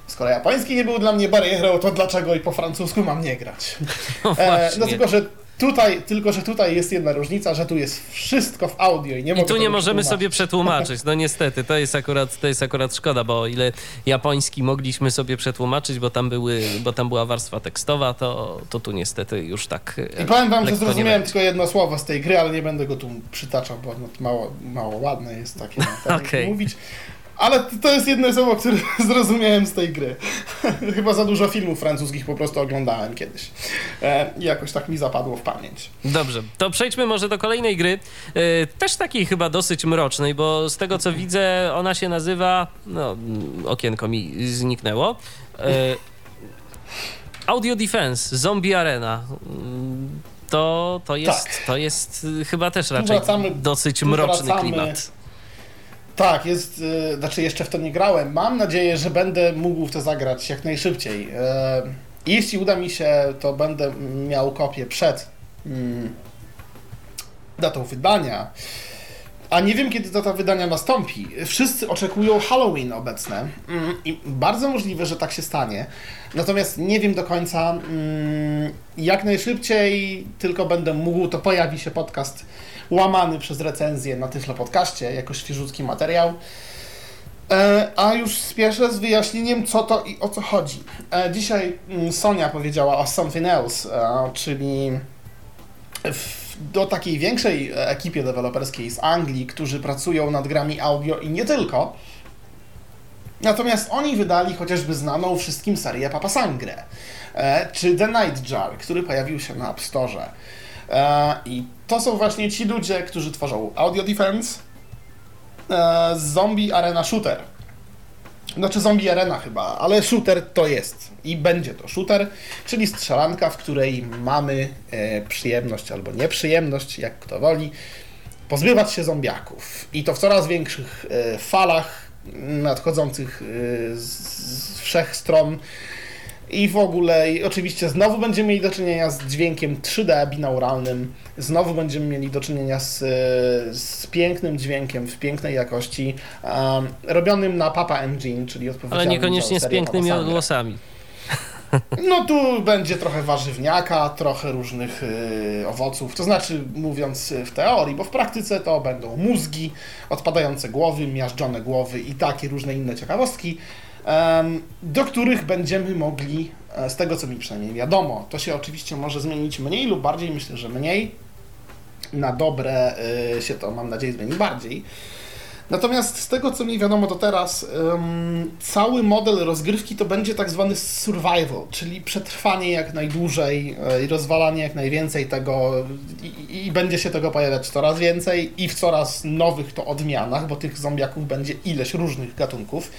Skoro japoński nie był dla mnie barierą, to dlaczego i po francusku mam nie grać? No, e, no tylko, że Tutaj, tylko że tutaj jest jedna różnica, że tu jest wszystko w audio i nie I tu nie możemy sobie przetłumaczyć. No niestety, to jest akurat, to jest akurat szkoda, bo o ile japoński mogliśmy sobie przetłumaczyć, bo tam, były, bo tam była warstwa tekstowa, to, to tu niestety już tak. I powiem wam, że zrozumiałem tylko jedno słowo z tej gry, ale nie będę go tu przytaczał, bo no, mało, mało ładne jest takie okay. mówić. Ale to jest jedno słowo, które zrozumiałem z tej gry. Chyba za dużo filmów francuskich po prostu oglądałem kiedyś. E, I jakoś tak mi zapadło w pamięć. Dobrze, to przejdźmy może do kolejnej gry. E, też takiej chyba dosyć mrocznej, bo z tego co widzę, ona się nazywa. No, okienko mi zniknęło. E, Audio Defense, Zombie Arena. To, to, jest, tak. to jest chyba też raczej wracamy, dosyć mroczny wracamy. klimat tak, jest, y, znaczy jeszcze w to nie grałem. Mam nadzieję, że będę mógł w to zagrać jak najszybciej. E, jeśli uda mi się, to będę miał kopię przed mm, datą wydania. A nie wiem, kiedy data wydania nastąpi. Wszyscy oczekują Halloween obecne mm, i bardzo możliwe, że tak się stanie. Natomiast nie wiem do końca, mm, jak najszybciej tylko będę mógł, to pojawi się podcast łamany przez recenzję na Tyflo Podcaście, jako świeżutki materiał. E, a już spieszę z wyjaśnieniem, co to i o co chodzi. E, dzisiaj mm, Sonia powiedziała o Something Else, e, czyli do takiej większej ekipie deweloperskiej z Anglii, którzy pracują nad grami audio i nie tylko. Natomiast oni wydali chociażby znaną wszystkim serię Papa Sangre, czy The Night Jar, który pojawił się na App Store. E, I to są właśnie ci ludzie, którzy tworzą Audio Defense, e, Zombie Arena Shooter. Znaczy Zombie Arena chyba, ale shooter to jest i będzie to shooter, czyli strzelanka, w której mamy e, przyjemność albo nieprzyjemność, jak kto woli, pozbywać się zombiaków. I to w coraz większych falach nadchodzących z wszech stron i w ogóle, i oczywiście znowu będziemy mieli do czynienia z dźwiękiem 3D binauralnym, znowu będziemy mieli do czynienia z, z pięknym dźwiękiem w pięknej jakości, um, robionym na Papa Engine, czyli odpowiedzialnym Ale niekoniecznie z pięknymi odgłosami. No tu będzie trochę warzywniaka, trochę różnych y, owoców, to znaczy mówiąc w teorii, bo w praktyce to będą mózgi, odpadające głowy, miażdżone głowy i takie różne inne ciekawostki do których będziemy mogli, e, z tego co mi przynajmniej wiadomo, to się oczywiście może zmienić mniej lub bardziej, myślę, że mniej. Na dobre e, się to, mam nadzieję, zmieni bardziej. Natomiast z tego, co mi wiadomo do teraz, cały model rozgrywki to będzie tak zwany survival, czyli przetrwanie jak najdłużej e, i rozwalanie jak najwięcej tego i, i, będzie się tego pojawiać coraz więcej i w coraz nowych to odmianach, bo tych zombiaków będzie ileś różnych gatunków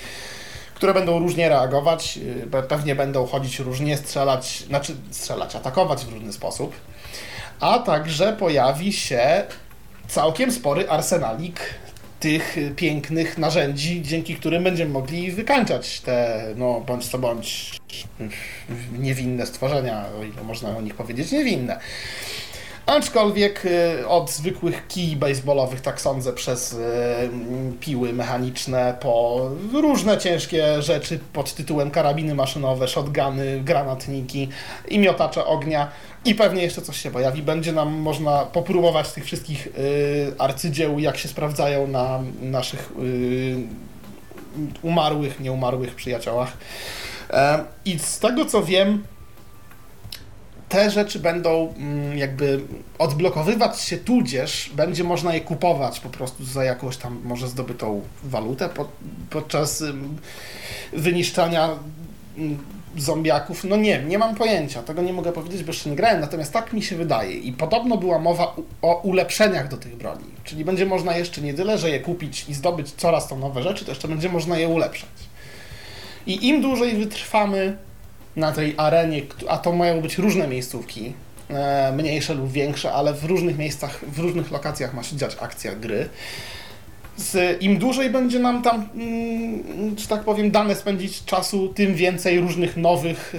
które będą różnie reagować, y, pewnie będą chodzić różnie, strzelać, znaczy strzelać, atakować w różny sposób. A także pojawi się całkiem spory arsenalik tych pięknych narzędzi, dzięki którym będziemy mogli wykańczać te, no bądź co bądź, niewinne stworzenia, o ile można o nich powiedzieć niewinne. Aczkolwiek y, od zwykłych kij baseballowych, tak sądzę, przez y, piły mechaniczne po różne ciężkie rzeczy pod tytułem karabiny maszynowe, shotguny, granatniki i miotacze ognia i pewnie jeszcze coś się pojawi. Będzie nam można popróbować tych wszystkich y, arcydzieł, jak się sprawdzają na naszych umarłych, nieumarłych przyjaciołach. E, I z tego co wiem, te rzeczy będą mm, jakby odblokowywać się, tudzież będzie można je kupować po prostu za jakąś tam może zdobytą walutę podczas wyniszczania mm, zombiaków. No nie, nie mam pojęcia, tego nie mogę powiedzieć, bo jeszcze nie grałem, natomiast tak mi się wydaje. I podobno była mowa o ulepszeniach do tych broni. Czyli będzie można jeszcze nie tyle, że je kupić i zdobyć coraz to nowe rzeczy, to jeszcze będzie można je ulepszać. I im dłużej wytrwamy, na tej arenie, a to mają być różne miejscówki, e, mniejsze lub większe, ale w różnych miejscach, w różnych lokacjach ma się dziać akcja gry. Z, Im dłużej będzie nam tam, mm, że tak powiem, dane spędzić czasu, tym więcej różnych nowych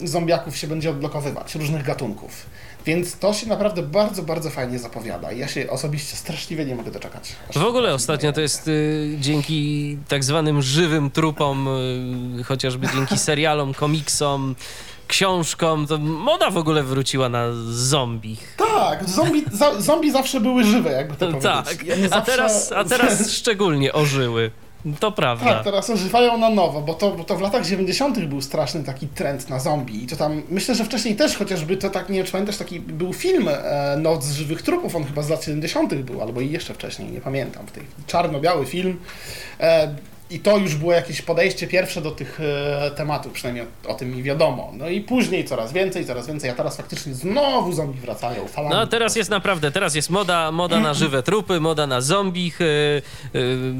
yy, zombiaków się będzie odblokowywać, różnych gatunków. Więc to się naprawdę bardzo, bardzo fajnie zapowiada. Ja się osobiście straszliwie nie mogę doczekać. W ogóle ostatnio to jest y, dzięki tak zwanym żywym trupom, y, chociażby dzięki serialom, komiksom, książkom, to moda w ogóle wróciła na zombie. Tak, zombie, za, zombie zawsze były żywe, jakby to powiedzieć. Tak, a, zawsze... teraz, a teraz szczególnie ożyły. To prawda. Tak, teraz ożywają na nowo, bo to, bo to w latach 90. był straszny taki trend na zombie. I to tam, myślę, że wcześniej też, chociażby to tak, nie wiem, czy pamiętasz, taki był film e, Noc z żywych trupów, on chyba z lat 70. był, albo i jeszcze wcześniej, nie pamiętam. W tej czarno-biały film. E, i to już było jakieś podejście pierwsze do tych e, tematów, przynajmniej o, o, tym mi wiadomo. No i później coraz więcej, coraz więcej, a teraz faktycznie znowu zombie wracają falami. No teraz jest naprawdę, teraz jest moda, moda na żywe trupy, moda na zombich. Yy, yy,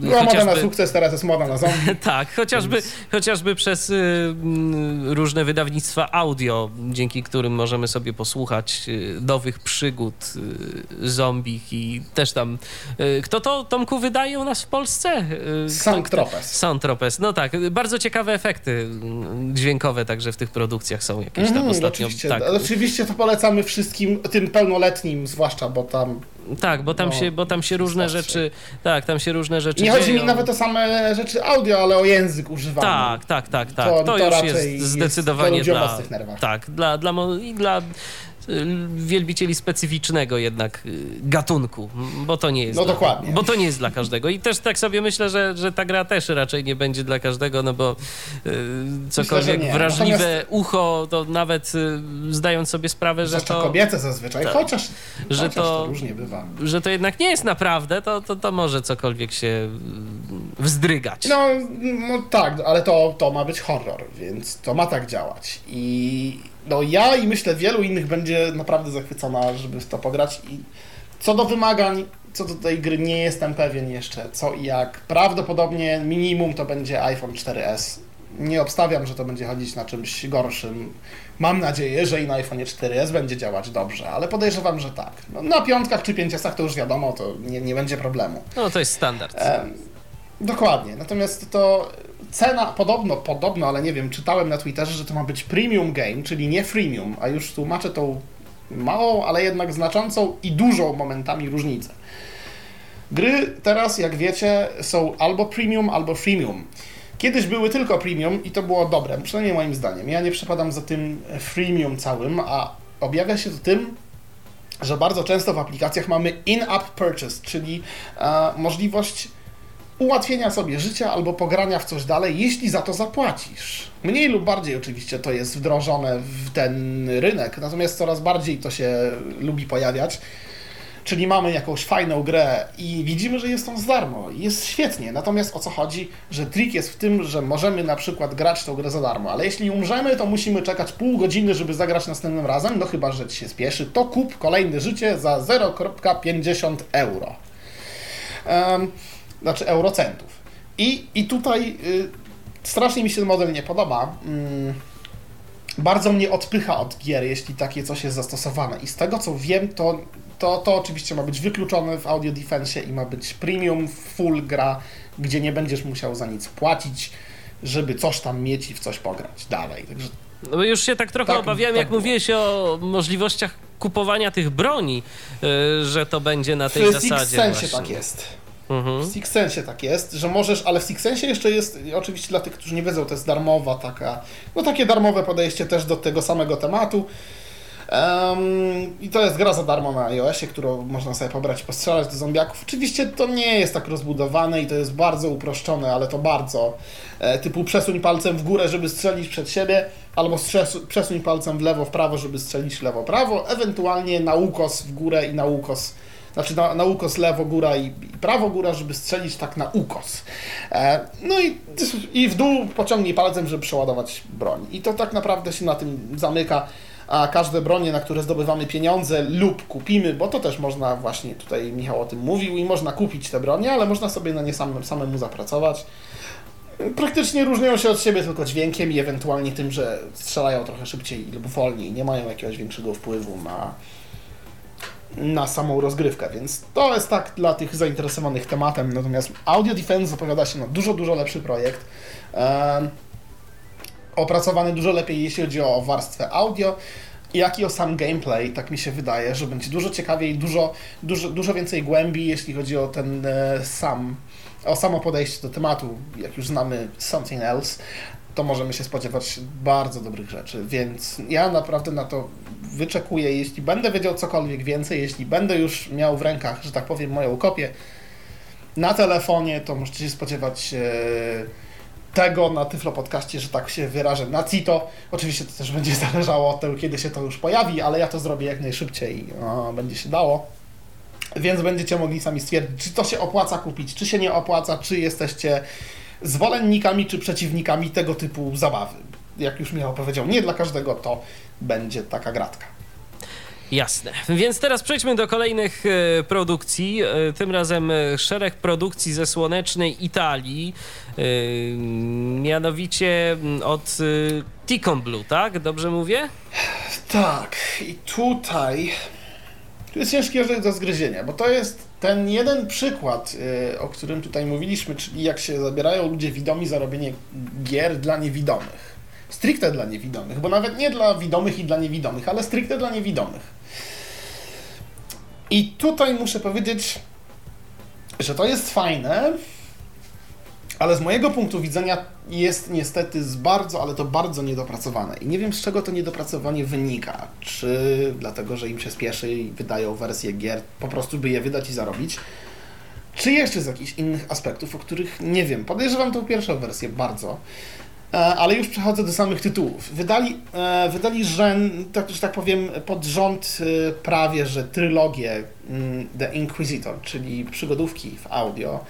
no, chociażby... moda na sukces, teraz jest moda na zombie. tak, chociażby, chociażby przez yy, różne wydawnictwa audio, dzięki którym możemy sobie posłuchać y, nowych przygód y, zombich i też tam... Y, kto to, Tomku, wydaje u nas w Polsce? Sound Tropes. Sound no tak. Bardzo ciekawe efekty dźwiękowe także w tych produkcjach są jakieś tam mm, ostatnio. Oczywiście, tak. oczywiście to polecamy wszystkim, tym pełnoletnim zwłaszcza, bo tam tak, bo tam, no, się, bo tam się różne rzeczy. Tak, tam się różne rzeczy. Nie dzieją. chodzi mi nawet o same rzeczy audio, ale o język używany. Tak, tak, tak, tak. To, to, to już jest zdecydowanie jest dla. Tak, dla, dla, i dla wielbicieli specyficznego jednak y, gatunku, bo to nie jest. No dla, dokładnie. Bo to nie jest dla każdego. I też tak sobie myślę, że, że ta gra też raczej nie będzie dla każdego, no bo y, cokolwiek myślę, wrażliwe Natomiast... ucho, to nawet y, zdając sobie sprawę, że to. kobiety zazwyczaj, tak, chociaż, że chociaż to, to różnie bywa. Że to jednak nie jest naprawdę, to, to, to może cokolwiek się wzdrygać. No, no tak, ale to, to ma być horror, więc to ma tak działać. I no ja i myślę wielu innych będzie naprawdę zachwycona, żeby w to pograć i co do wymagań, co do tej gry nie jestem pewien jeszcze co i jak. Prawdopodobnie minimum to będzie iPhone 4S. Nie obstawiam, że to będzie chodzić na czymś gorszym. Mam nadzieję, że i na iPhone 4S będzie działać dobrze, ale podejrzewam, że tak. No, na piątkach czy pięciosach to już wiadomo, to nie, nie będzie problemu. No to jest standard. dokładnie. Natomiast to cena podobno, podobno, ale nie wiem, czytałem na Twitterze, że to ma być premium game, czyli nie freemium, a już tłumaczę tą małą, ale jednak znaczącą i dużą momentami różnicę. Gry teraz, jak wiecie, są albo premium, albo freemium. Kiedyś były tylko premium i to było dobre, przynajmniej moim zdaniem. Ja nie przepadam za tym freemium całym, a objawia się to tym, że bardzo często w aplikacjach mamy in-app purchase, czyli e, możliwość ułatwienia sobie życia albo pogrania w coś dalej, jeśli za to zapłacisz. Mniej lub bardziej oczywiście to jest wdrożone w ten rynek, natomiast coraz bardziej to się lubi pojawiać. Czyli mamy jakąś fajną grę i widzimy, że jest on za darmo. Jest świetnie. Natomiast o co chodzi? Że trik jest w tym, że możemy na przykład grać tą grę za darmo, ale jeśli umrzemy, to musimy czekać pół godziny, żeby zagrać następnym razem. No chyba, że ci się spieszy, to kup kolejne życie za 0,50 euro. Um, znaczy eurocentów. I, i tutaj y, strasznie mi się ten model nie podoba. Mm, bardzo mnie odpycha od gier, jeśli takie coś jest zastosowane. I z tego co wiem, to, to, to oczywiście ma być wykluczone w Audio Defense i ma być premium, full gra, gdzie nie będziesz musiał za nic płacić, żeby coś tam mieć i w coś pograć dalej. Także No już się tak trochę Tak, obawiałem, tak jak było. mówiłeś o możliwościach kupowania tych broni, y, że to będzie na tej w zasadzie Six Sense właśnie. tak jest. Mhm. W Six Sense tak jest, że możesz, ale w Six Sense jeszcze jest, oczywiście dla tych, którzy nie wiedzą, to jest darmowa taka, no takie darmowe podejście też do tego samego tematu. Em, I to jest gra za darmo na iOSie, którą można sobie pobrać i postrzelać do zombiaków. Oczywiście to nie jest tak rozbudowane i to jest bardzo uproszczone, ale to bardzo. E, typu przesuń palcem w górę, żeby strzelić przed siebie, albo strzesu- przesuń palcem w lewo, w prawo, żeby strzelić lewo, prawo, ewentualnie na ukos w górę i na ukos znaczy na, na ukos lewo góra i, i prawo góra, żeby strzelić tak na ukos. E, no i, i w dół pociągnij palcem, żeby przeładować broń. I to tak naprawdę się na tym zamyka. A każde bronie, na które zdobywamy pieniądze lub kupimy, bo to też można, właśnie tutaj Michał o tym mówił, i można kupić te bronie, ale można sobie na nie samym, samemu zapracować. Praktycznie różnią się od siebie tylko dźwiękiem i ewentualnie tym, że strzelają trochę szybciej lub wolniej, nie mają jakiegoś większego wpływu na, na samą rozgrywkę, więc to jest tak dla tych zainteresowanych tematem. Natomiast Audio Defense zapowiada się na dużo, dużo lepszy projekt. Opracowany dużo lepiej, jeśli chodzi o warstwę audio, jak i o sam gameplay. Tak mi się wydaje, że będzie dużo ciekawiej, dużo, dużo, dużo więcej głębi, jeśli chodzi o ten e, sam, o samo podejście do tematu. Jak już znamy Something Else, to możemy się spodziewać bardzo dobrych rzeczy, więc ja naprawdę na to wyczekuję. Jeśli będę wiedział cokolwiek więcej, jeśli będę już miał w rękach, że tak powiem, moją kopię na telefonie, to możecie się spodziewać e, tego na Tyflo Podcaście, że tak się wyrażę, na CITO. Oczywiście to też będzie zależało od tego, kiedy się to już pojawi, ale ja to zrobię jak najszybciej, o, będzie się dało. Więc będziecie mogli sami stwierdzić, czy to się opłaca kupić, czy się nie opłaca, czy jesteście zwolennikami, czy przeciwnikami tego typu zabawy. Jak już Michał powiedział, nie dla każdego to będzie taka gratka. Jasne. Więc teraz przejdźmy do kolejnych e, produkcji. E, tym razem e, szereg produkcji ze słonecznej Italii. Mianowicie mm, od Ticon Blue, tak? Dobrze mówię? Tak, i tutaj tu jest ciężki orzech do zgryzienia, bo to jest ten jeden przykład, y, o którym tutaj mówiliśmy, czyli jak się zabierają ludzie widomi za robienie gier dla niewidomych. Stricte dla niewidomych, bo nawet nie dla widomych i dla niewidomych, ale stricte dla niewidomych. I tutaj muszę powiedzieć, że to jest fajne, ale z mojego punktu widzenia jest niestety z bardzo, ale to bardzo niedopracowane. I nie wiem, z czego to niedopracowanie wynika. Czy dlatego, że im się spieszy i wydają wersje gier, po prostu by je wydać i zarobić, czy jeszcze z jakichś innych aspektów, o których nie wiem. Podejrzewam tą pierwszą wersję bardzo. E, Ale już przechodzę do samych tytułów. Wydali, e, wydali rzęd, tak, że tak powiem, pod rząd e, prawie, że trylogię mm, The Inquisitor, czyli przygodówki w audio.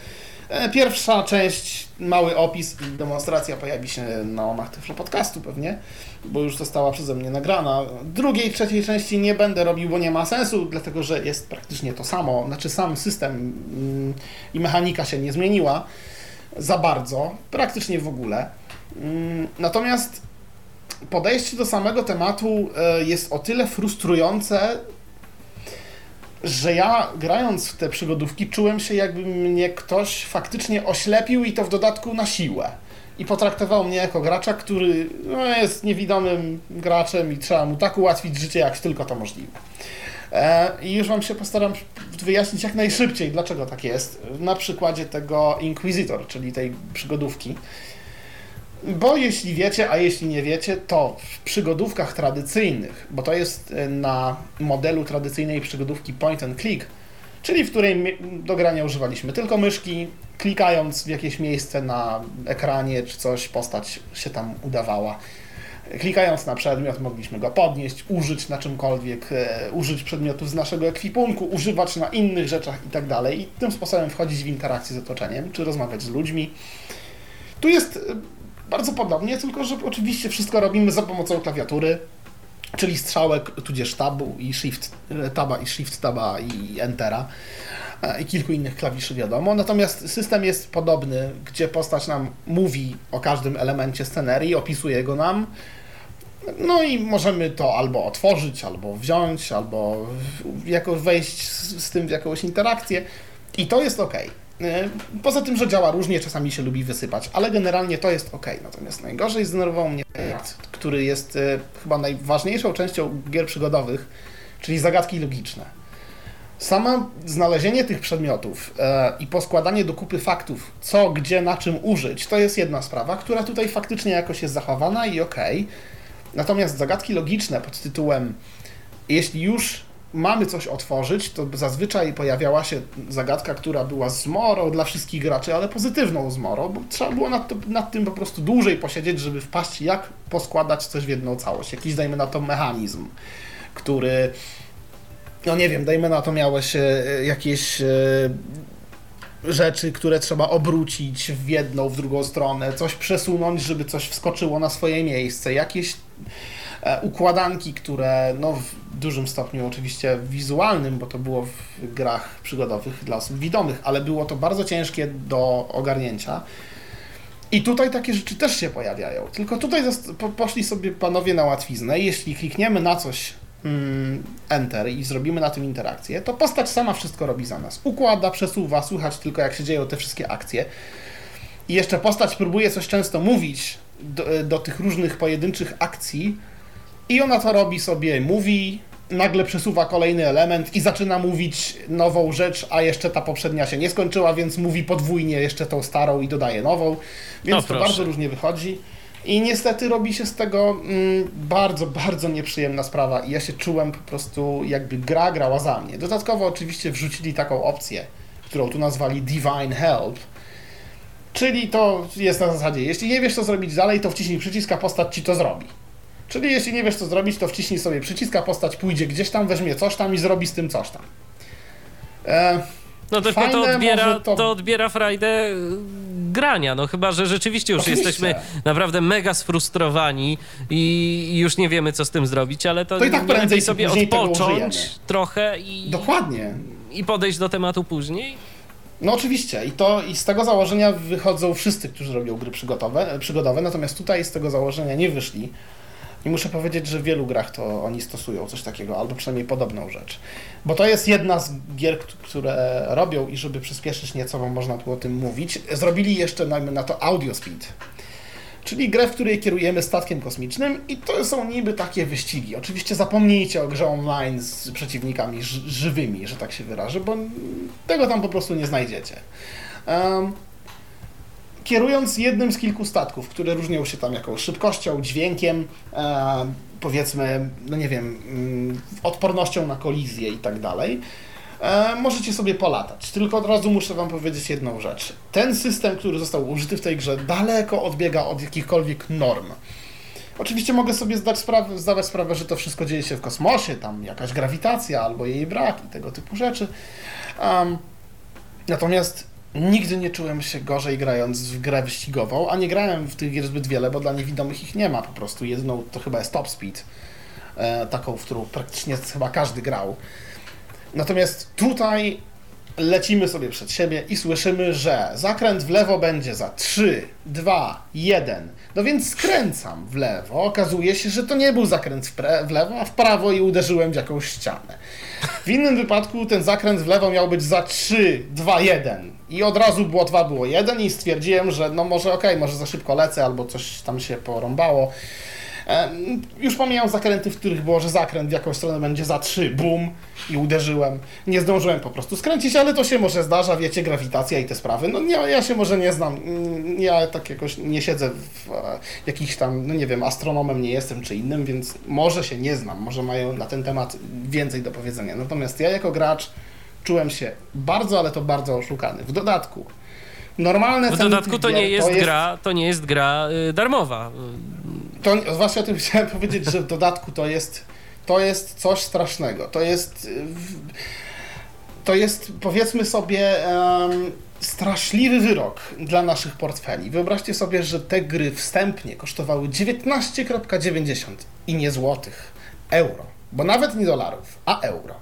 E, Pierwsza część, mały opis i demonstracja pojawi się na łamach Tyflo Podcastu pewnie, bo już została przeze mnie nagrana. Drugiej, trzeciej części nie będę robił, bo nie ma sensu, dlatego że jest praktycznie to samo. Znaczy sam system mm, i mechanika się nie zmieniła za bardzo, praktycznie w ogóle. Mm, Natomiast podejście do samego tematu e, jest o tyle frustrujące, że ja grając w te przygodówki czułem się jakby mnie ktoś faktycznie oślepił i to w dodatku na siłę. I potraktował mnie jako gracza, który no, jest niewidomym graczem i trzeba mu tak ułatwić życie, jak tylko to możliwe. E, I już Wam się postaram wyjaśnić jak najszybciej, dlaczego tak jest, na przykładzie tego Inquisitor, czyli tej przygodówki. Bo jeśli wiecie, a jeśli nie wiecie, to w przygodówkach tradycyjnych, bo to jest e, na modelu tradycyjnej przygodówki point and click, czyli w której do grania używaliśmy tylko myszki, klikając w jakieś miejsce na ekranie czy coś, postać się tam udawała. Klikając na przedmiot mogliśmy go podnieść, użyć na czymkolwiek, e, użyć przedmiotów z naszego ekwipunku, używać na innych rzeczach i tak i tym sposobem wchodzić w interakcję z otoczeniem, czy rozmawiać z ludźmi. Tu jest e, bardzo podobnie, tylko że oczywiście wszystko robimy za pomocą klawiatury, czyli strzałek, tudzież tabu i shift, e, taba i shift taba i entera. i kilku innych klawiszy wiadomo. Natomiast system jest podobny, gdzie postać nam mówi o każdym elemencie scenerii, opisuje go nam. No i możemy to albo otworzyć, albo wziąć, albo jakoś wejść z, z tym w jakąś interakcję. I to jest ok. Poza tym, że działa różnie, czasami się lubi wysypać, ale generalnie to jest ok. Natomiast najgorzej zdenerwował mnie który jest e, chyba najważniejszą częścią gier przygodowych, czyli zagadki logiczne. Samo znalezienie tych przedmiotów e, i poskładanie do kupy faktów, co, gdzie, na czym użyć, to jest jedna sprawa, która tutaj faktycznie jakoś jest zachowana i ok. Natomiast zagadki logiczne pod tytułem, jeśli już mamy coś otworzyć, to zazwyczaj pojawiała się zagadka, która była zmorą dla wszystkich graczy, ale pozytywną zmorą, bo trzeba było nad, to, nad, tym po prostu dłużej posiedzieć, żeby wpaść, jak poskładać coś w jedną całość. Jakiś, dajmy na to, mechanizm, który, no nie wiem, dajmy na to, miałeś jakieś e, rzeczy, które trzeba obrócić w jedną, w drugą stronę, coś przesunąć, żeby coś wskoczyło na swoje miejsce, jakieś E, układanki, które no, w dużym stopniu oczywiście wizualnym, bo to było w grach przygodowych dla osób widomych, ale było to bardzo ciężkie do ogarnięcia. I tutaj takie rzeczy też się pojawiają. Tylko tutaj poszli sobie panowie na łatwiznę. Jeśli klikniemy na coś mm, Enter i zrobimy na tym interakcję, to postać sama wszystko robi za nas. Układa, przesuwa, słychać tylko jak się dzieją te wszystkie akcje. I jeszcze postać próbuje coś często mówić do, do tych różnych pojedynczych akcji, i ona to robi sobie, mówi, nagle przesuwa kolejny element i zaczyna mówić nową rzecz, a jeszcze ta poprzednia się nie skończyła, więc mówi podwójnie jeszcze tą starą i dodaje nową. Więc no, to bardzo różnie wychodzi. I niestety robi się z tego mm, bardzo, bardzo nieprzyjemna sprawa i ja się czułem po prostu jakby gra grała za mnie. Dodatkowo oczywiście wrzucili taką opcję, którą tu nazwali Divine Help, czyli to jest na zasadzie, jeśli nie wiesz co zrobić dalej, to wciśnij przycisk, a postać ci to zrobi. Czyli jeśli nie wiesz co zrobić, to wciśnij sobie przyciska, postać pójdzie gdzieś tam, weźmie coś tam i zrobi z tym coś tam. E, no tylko fajne, to odbiera, to... to odbiera frajdę y, grania, no chyba, że rzeczywiście już Oczywiście. jesteśmy naprawdę mega sfrustrowani i już nie wiemy, co z tym zrobić, ale to, to i tak prędzej sobie odpocząć trochę i... Dokładnie. I podejść do tematu później. No oczywiście i to i z tego założenia wychodzą wszyscy, którzy robią gry przygodowe, przygodowe, natomiast tutaj z tego założenia nie wyszli. I muszę powiedzieć, że w wielu grach to oni stosują coś takiego, albo przynajmniej podobną rzecz. Bo to jest jedna z gier, które robią i żeby przyspieszyć nieco, bo można tu o tym mówić, zrobili jeszcze na to Audio Speed. Czyli grę, w której kierujemy statkiem kosmicznym i to są niby takie wyścigi. Oczywiście zapomnijcie o grze online z przeciwnikami żywymi, że tak się wyrażę, bo tego tam po prostu nie znajdziecie. Um, kierując jednym z kilku statków, które różnią się tam jakąś szybkością, dźwiękiem, e, powiedzmy, no nie wiem, mm, odpornością na kolizję i tak dalej, e, możecie sobie polatać. Tylko od razu muszę Wam powiedzieć jedną rzecz. Ten system, który został użyty w tej grze, daleko odbiega od jakichkolwiek norm. Oczywiście mogę sobie zdać sprawę, zdawać sprawę, że to wszystko dzieje się w kosmosie, tam jakaś grawitacja albo jej brak i tego typu rzeczy. Um, natomiast Nigdy nie czułem się gorzej grając w grę wyścigową, a nie grałem w tych gier zbyt wiele, bo dla niewidomych ich nie ma po prostu. Jedną to chyba jest Top Speed, e, taką, w którą praktycznie chyba każdy grał. Natomiast tutaj lecimy sobie przed siebie i słyszymy, że zakręt w lewo będzie za 3, 2, 1. No więc skręcam w lewo. Okazuje się, że to nie był zakręt w, w lewo, a w prawo i uderzyłem w jakąś ścianę. W innym wypadku ten zakręt w lewo miał być za 3, 2, 1. I od razu było 2, było 1 i stwierdziłem, że no może okej, okay, może za szybko lecę albo coś tam się porąbało. Już pomijam zakręty, w których było, że zakręt w jakąś stronę będzie za trzy, bum, i uderzyłem. Nie zdążyłem po prostu skręcić, ale to się może zdarza, wiecie, grawitacja i te sprawy. No nie, ja się może nie znam, mm, ja tak jakoś nie siedzę w e, jakichś tam, no nie wiem, astronomem nie jestem czy innym, więc może się nie znam, może mają na ten temat więcej do powiedzenia. Natomiast ja jako gracz czułem się bardzo, ale to bardzo oszukany. W dodatku normalne W dodatku to nie jest, to jest, gra, to nie jest gra y, darmowa. To, właśnie o tym chciałem powiedzieć, że w dodatku to jest, to jest coś strasznego. To jest, to jest powiedzmy sobie um, straszliwy wyrok dla naszych portfeli. Wyobraźcie sobie, że te gry wstępnie kosztowały 19,90 i nie złotych, euro, bo nawet nie dolarów, a euro.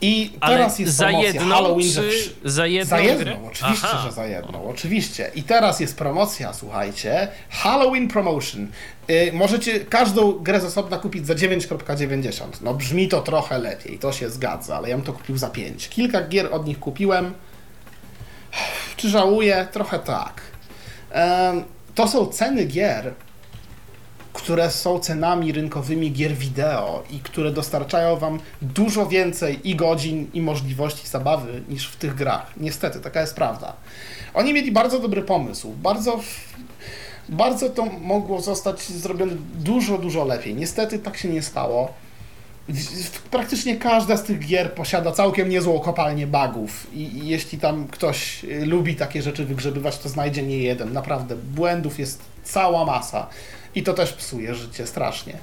I Ale teraz jest za promocja jedną, Halloween czy za jedną za jedną, grę? oczywiście, Aha. że za jedną, oczywiście. I teraz jest promocja, słuchajcie, Halloween Promotion. Y, możecie każdą grę z osobna kupić za 9,90. No brzmi to trochę lepiej, to się zgadza, ale ja bym to kupił za 5. Kilka gier od nich kupiłem. Czy żałuję? Trochę tak. To są ceny gier, które są cenami rynkowymi gier wideo i które dostarczają wam dużo więcej i godzin, i możliwości zabawy niż w tych grach. Niestety, taka jest prawda. Oni mieli bardzo dobry pomysł, bardzo, bardzo to mogło zostać zrobione dużo, dużo lepiej. Niestety tak się nie stało. Praktycznie każda z tych gier posiada całkiem niezłą kopalnię bugów i, i jeśli tam ktoś y, lubi takie rzeczy wygrzebywać, to znajdzie nie jeden. Naprawdę, błędów jest cała masa i to też psuje życie strasznie.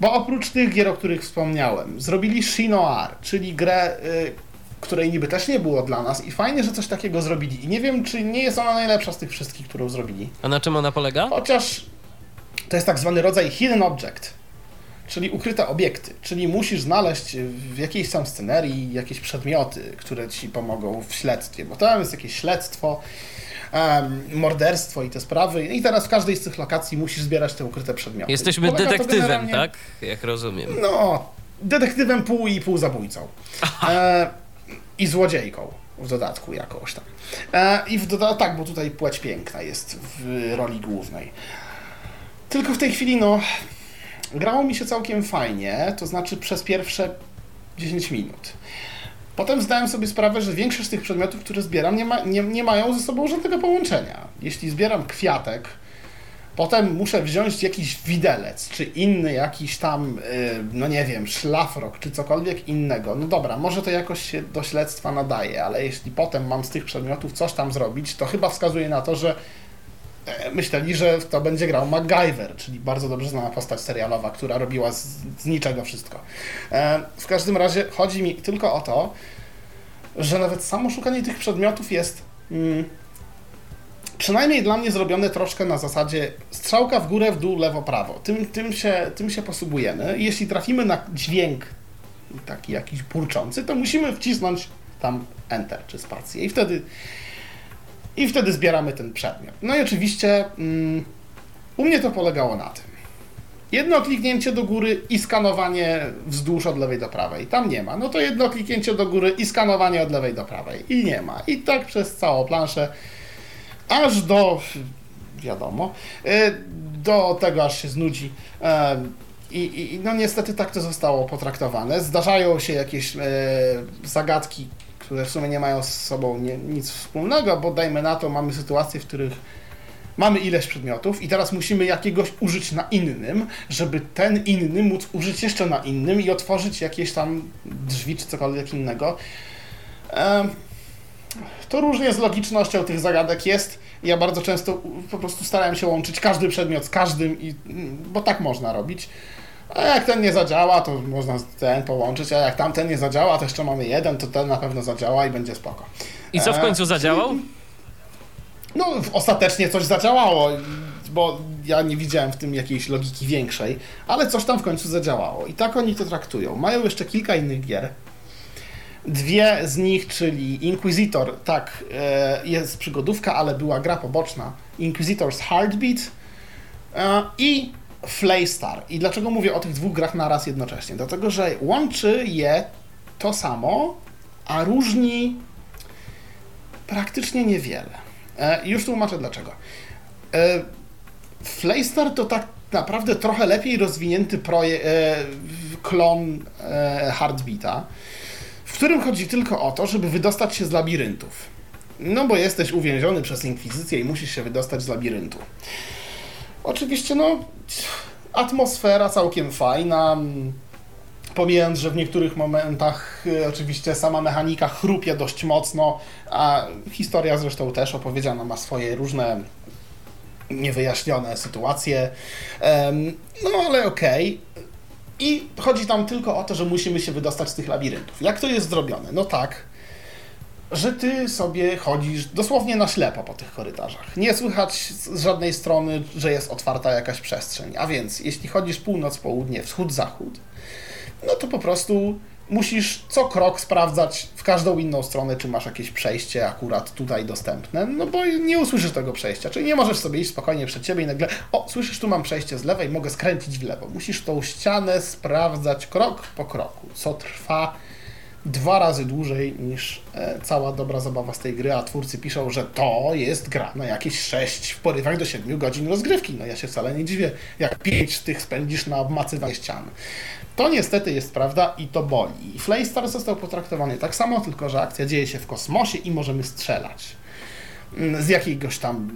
Bo oprócz tych gier, o których wspomniałem, zrobili Shinoar, czyli grę, y, której niby też nie było dla nas i fajnie, że coś takiego zrobili. I nie wiem, czy nie jest ona najlepsza z tych wszystkich, którą zrobili. A na czym ona polega? Chociaż to jest tak zwany rodzaj hidden object, czyli ukryte obiekty, czyli musisz znaleźć w jakiejś tam scenerii jakieś przedmioty, które ci pomogą w śledztwie, bo tam jest jakieś śledztwo, morderstwo i te sprawy i teraz w każdej z tych lokacji musisz zbierać te ukryte przedmioty. Jesteśmy Polega detektywem, generalnie- tak? Jak rozumiem. No, detektywem pół i pół zabójcą. E, I złodziejką w dodatku jakąś tam. E, I w dodatku, tak, bo tutaj płeć piękna jest w roli głównej. Tylko w tej chwili, no, grało mi się całkiem fajnie, to znaczy przez pierwsze 10 minut. Potem zdałem sobie sprawę, że większość z tych przedmiotów, które zbieram, nie, ma, nie, nie mają ze sobą żadnego połączenia. Jeśli zbieram kwiatek, Potem muszę wziąć jakiś widelec, czy inny jakiś tam, y, no nie wiem, szlafrok, czy cokolwiek innego. No dobra, może to jakoś się do śledztwa nadaje, ale jeśli potem mam z tych przedmiotów coś tam zrobić, to chyba wskazuje na to, że myśleli, że to będzie grał MacGyver, czyli bardzo dobrze znana postać serialowa, która robiła z, z niczego wszystko. E, W każdym razie chodzi mi tylko o to, że nawet samo szukanie tych przedmiotów jest... Mm, przynajmniej dla mnie zrobione troszkę na zasadzie strzałka w górę, w dół, lewo, prawo. Tym, tym, się, tym się posługujemy. Jeśli trafimy na dźwięk taki jakiś burczący, to musimy wcisnąć tam Enter czy spację i wtedy, i wtedy zbieramy ten przedmiot. No i oczywiście mm, u mnie to polegało na tym. Jedno kliknięcie do góry i skanowanie wzdłuż od lewej do prawej. Tam nie ma. No to jedno kliknięcie do góry i skanowanie od lewej do prawej. I nie ma. I tak przez całą planszę aż do, wiadomo, y, do tego aż się znudzi. Em, I, i no niestety tak to zostało potraktowane. Zdarzają się jakieś e, zagadki, które w sumie nie mają z sobą nie, nic wspólnego, bo dajmy na to, mamy sytuacje, w których mamy ileś przedmiotów i teraz musimy jakiegoś użyć na innym, żeby ten inny móc użyć jeszcze na innym i otworzyć jakieś tam drzwi czy cokolwiek innego. To różnie z logicznością tych zagadek jest. Ja bardzo często po prostu starałem się łączyć każdy przedmiot z każdym, i, bo tak można robić. A jak ten nie zadziała, to można ten połączyć, a jak tamten nie zadziała, to jeszcze mamy jeden, to ten na pewno zadziała i będzie spoko. I co w E, końcu zadziałał? No, ostatecznie coś zadziałało, bo ja nie widziałem w tym jakiejś logiki większej, ale coś tam w końcu zadziałało. I tak oni to traktują. Mają jeszcze kilka innych gier. Dwie z nich, czyli Inquisitor, tak, e, jest przygodówka, ale była gra poboczna. Inquisitor's Heartbeat e, i Flaystar. I dlaczego mówię o tych dwóch grach naraz jednocześnie? Dlatego, że łączy je to samo, a różni praktycznie niewiele. E, już tłumaczę dlaczego. E, Flaystar to tak naprawdę trochę lepiej rozwinięty proje- e, klon e, Heartbeata, w którym chodzi tylko o to, żeby wydostać się z labiryntów. No bo jesteś uwięziony przez Inkwizycję i musisz się wydostać z labiryntu. Oczywiście, no, atmosfera całkiem fajna. mm, Pomijając, że w niektórych momentach y, oczywiście sama mechanika chrupie dość mocno, a historia zresztą też opowiedziana ma swoje różne niewyjaśnione sytuacje. No ale okej. I chodzi tam tylko o to, że musimy się wydostać z tych labiryntów. Jak to jest zrobione? No tak, że ty sobie chodzisz dosłownie na ślepo po tych korytarzach. Nie słychać z żadnej strony, że jest otwarta jakaś przestrzeń. A więc, jeśli chodzisz północ, południe, wschód, zachód, no to po prostu musisz co krok sprawdzać w każdą inną stronę, czy masz jakieś przejście akurat tutaj dostępne, no bo nie usłyszysz tego przejścia, czyli nie możesz sobie iść spokojnie przed ciebie i nagle, o, słyszysz, tu mam przejście z lewej, mogę skręcić w lewo. Musisz tą ścianę sprawdzać krok po kroku, co trwa dwa razy dłużej niż e, cała dobra zabawa z tej gry, a twórcy piszą, że to jest gra na jakieś 6 w porywach do 7 godzin rozgrywki. No ja się wcale nie dziwię, jak 5 tych spędzisz na obmacywanie ścian. To niestety jest prawda i to boli. Flaystar został potraktowany tak samo, tylko że akcja dzieje się w kosmosie i możemy strzelać z jakiegoś tam,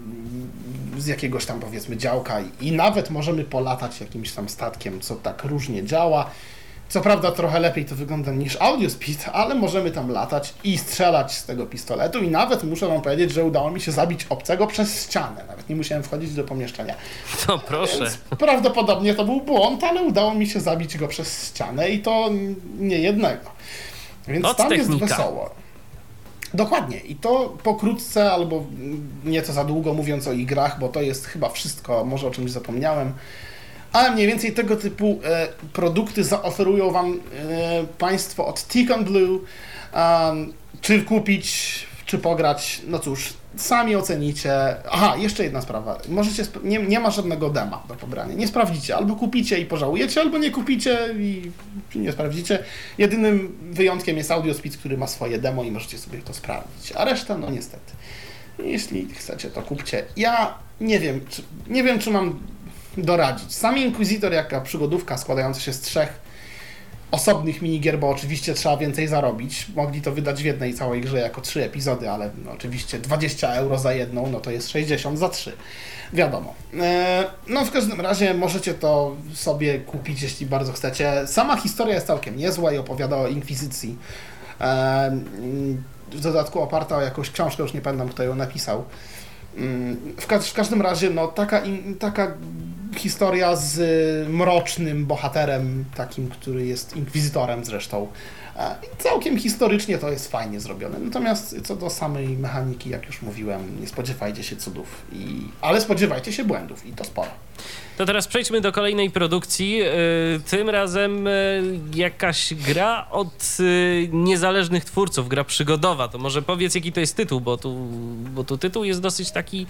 z jakiegoś tam powiedzmy działka i nawet możemy polatać jakimś tam statkiem, co tak różnie działa. Co prawda trochę lepiej to wygląda niż Audiospeed, ale możemy tam latać i strzelać z tego pistoletu i nawet muszę wam powiedzieć, że udało mi się zabić obcego przez ścianę. Nawet nie musiałem wchodzić do pomieszczenia. No proszę. Więc prawdopodobnie to był błąd, ale udało mi się zabić go przez ścianę i to nie jednego. Więc Noc tam technika. jest wesoło. Dokładnie. I to pokrótce albo nieco za długo mówiąc o ich grach, bo to jest chyba wszystko, może o czymś zapomniałem. Ale mniej więcej tego typu e, produkty zaoferują Wam e, Państwo od Ticon Blue. Um, czy kupić, czy pograć, no cóż, sami ocenicie. Aha, jeszcze jedna sprawa. Możecie nie, nie ma żadnego dema do pobrania. Nie sprawdzicie. Albo kupicie i pożałujecie, albo nie kupicie i nie sprawdzicie. Jedynym wyjątkiem jest Audiospeed, który ma swoje demo i możecie sobie to sprawdzić. A reszta, no niestety. Jeśli chcecie, to kupcie. Ja nie wiem, czy, nie wiem, czy mam doradzić. Sam Inquisitor, jaka przygodówka składająca się z trzech osobnych minigier, bo oczywiście trzeba więcej zarobić. Mogli to wydać w jednej całej grze jako trzy epizody, ale no, oczywiście 20 euro za jedną, no to jest 60 za trzy. Wiadomo. E, No w każdym razie możecie to sobie kupić, jeśli bardzo chcecie. Sama historia jest całkiem niezła i opowiada o inkwizycji. E, W dodatku oparta o jakąś książkę, już nie pamiętam kto ją napisał. Mm, W, ka- w każdym razie, no taka, in, taka historia z mrocznym bohaterem, takim, który jest inkwizytorem zresztą. I Całkiem historycznie to jest fajnie zrobione. Natomiast co do samej mechaniki, jak już mówiłem, nie spodziewajcie się cudów, i, ale spodziewajcie się błędów i to sporo. To teraz przejdźmy do kolejnej produkcji. Yy, Tym razem yy, jakaś gra od yy, niezależnych twórców, gra przygodowa. To może powiedz, jaki to jest tytuł, bo tu, bo tu tytuł jest dosyć taki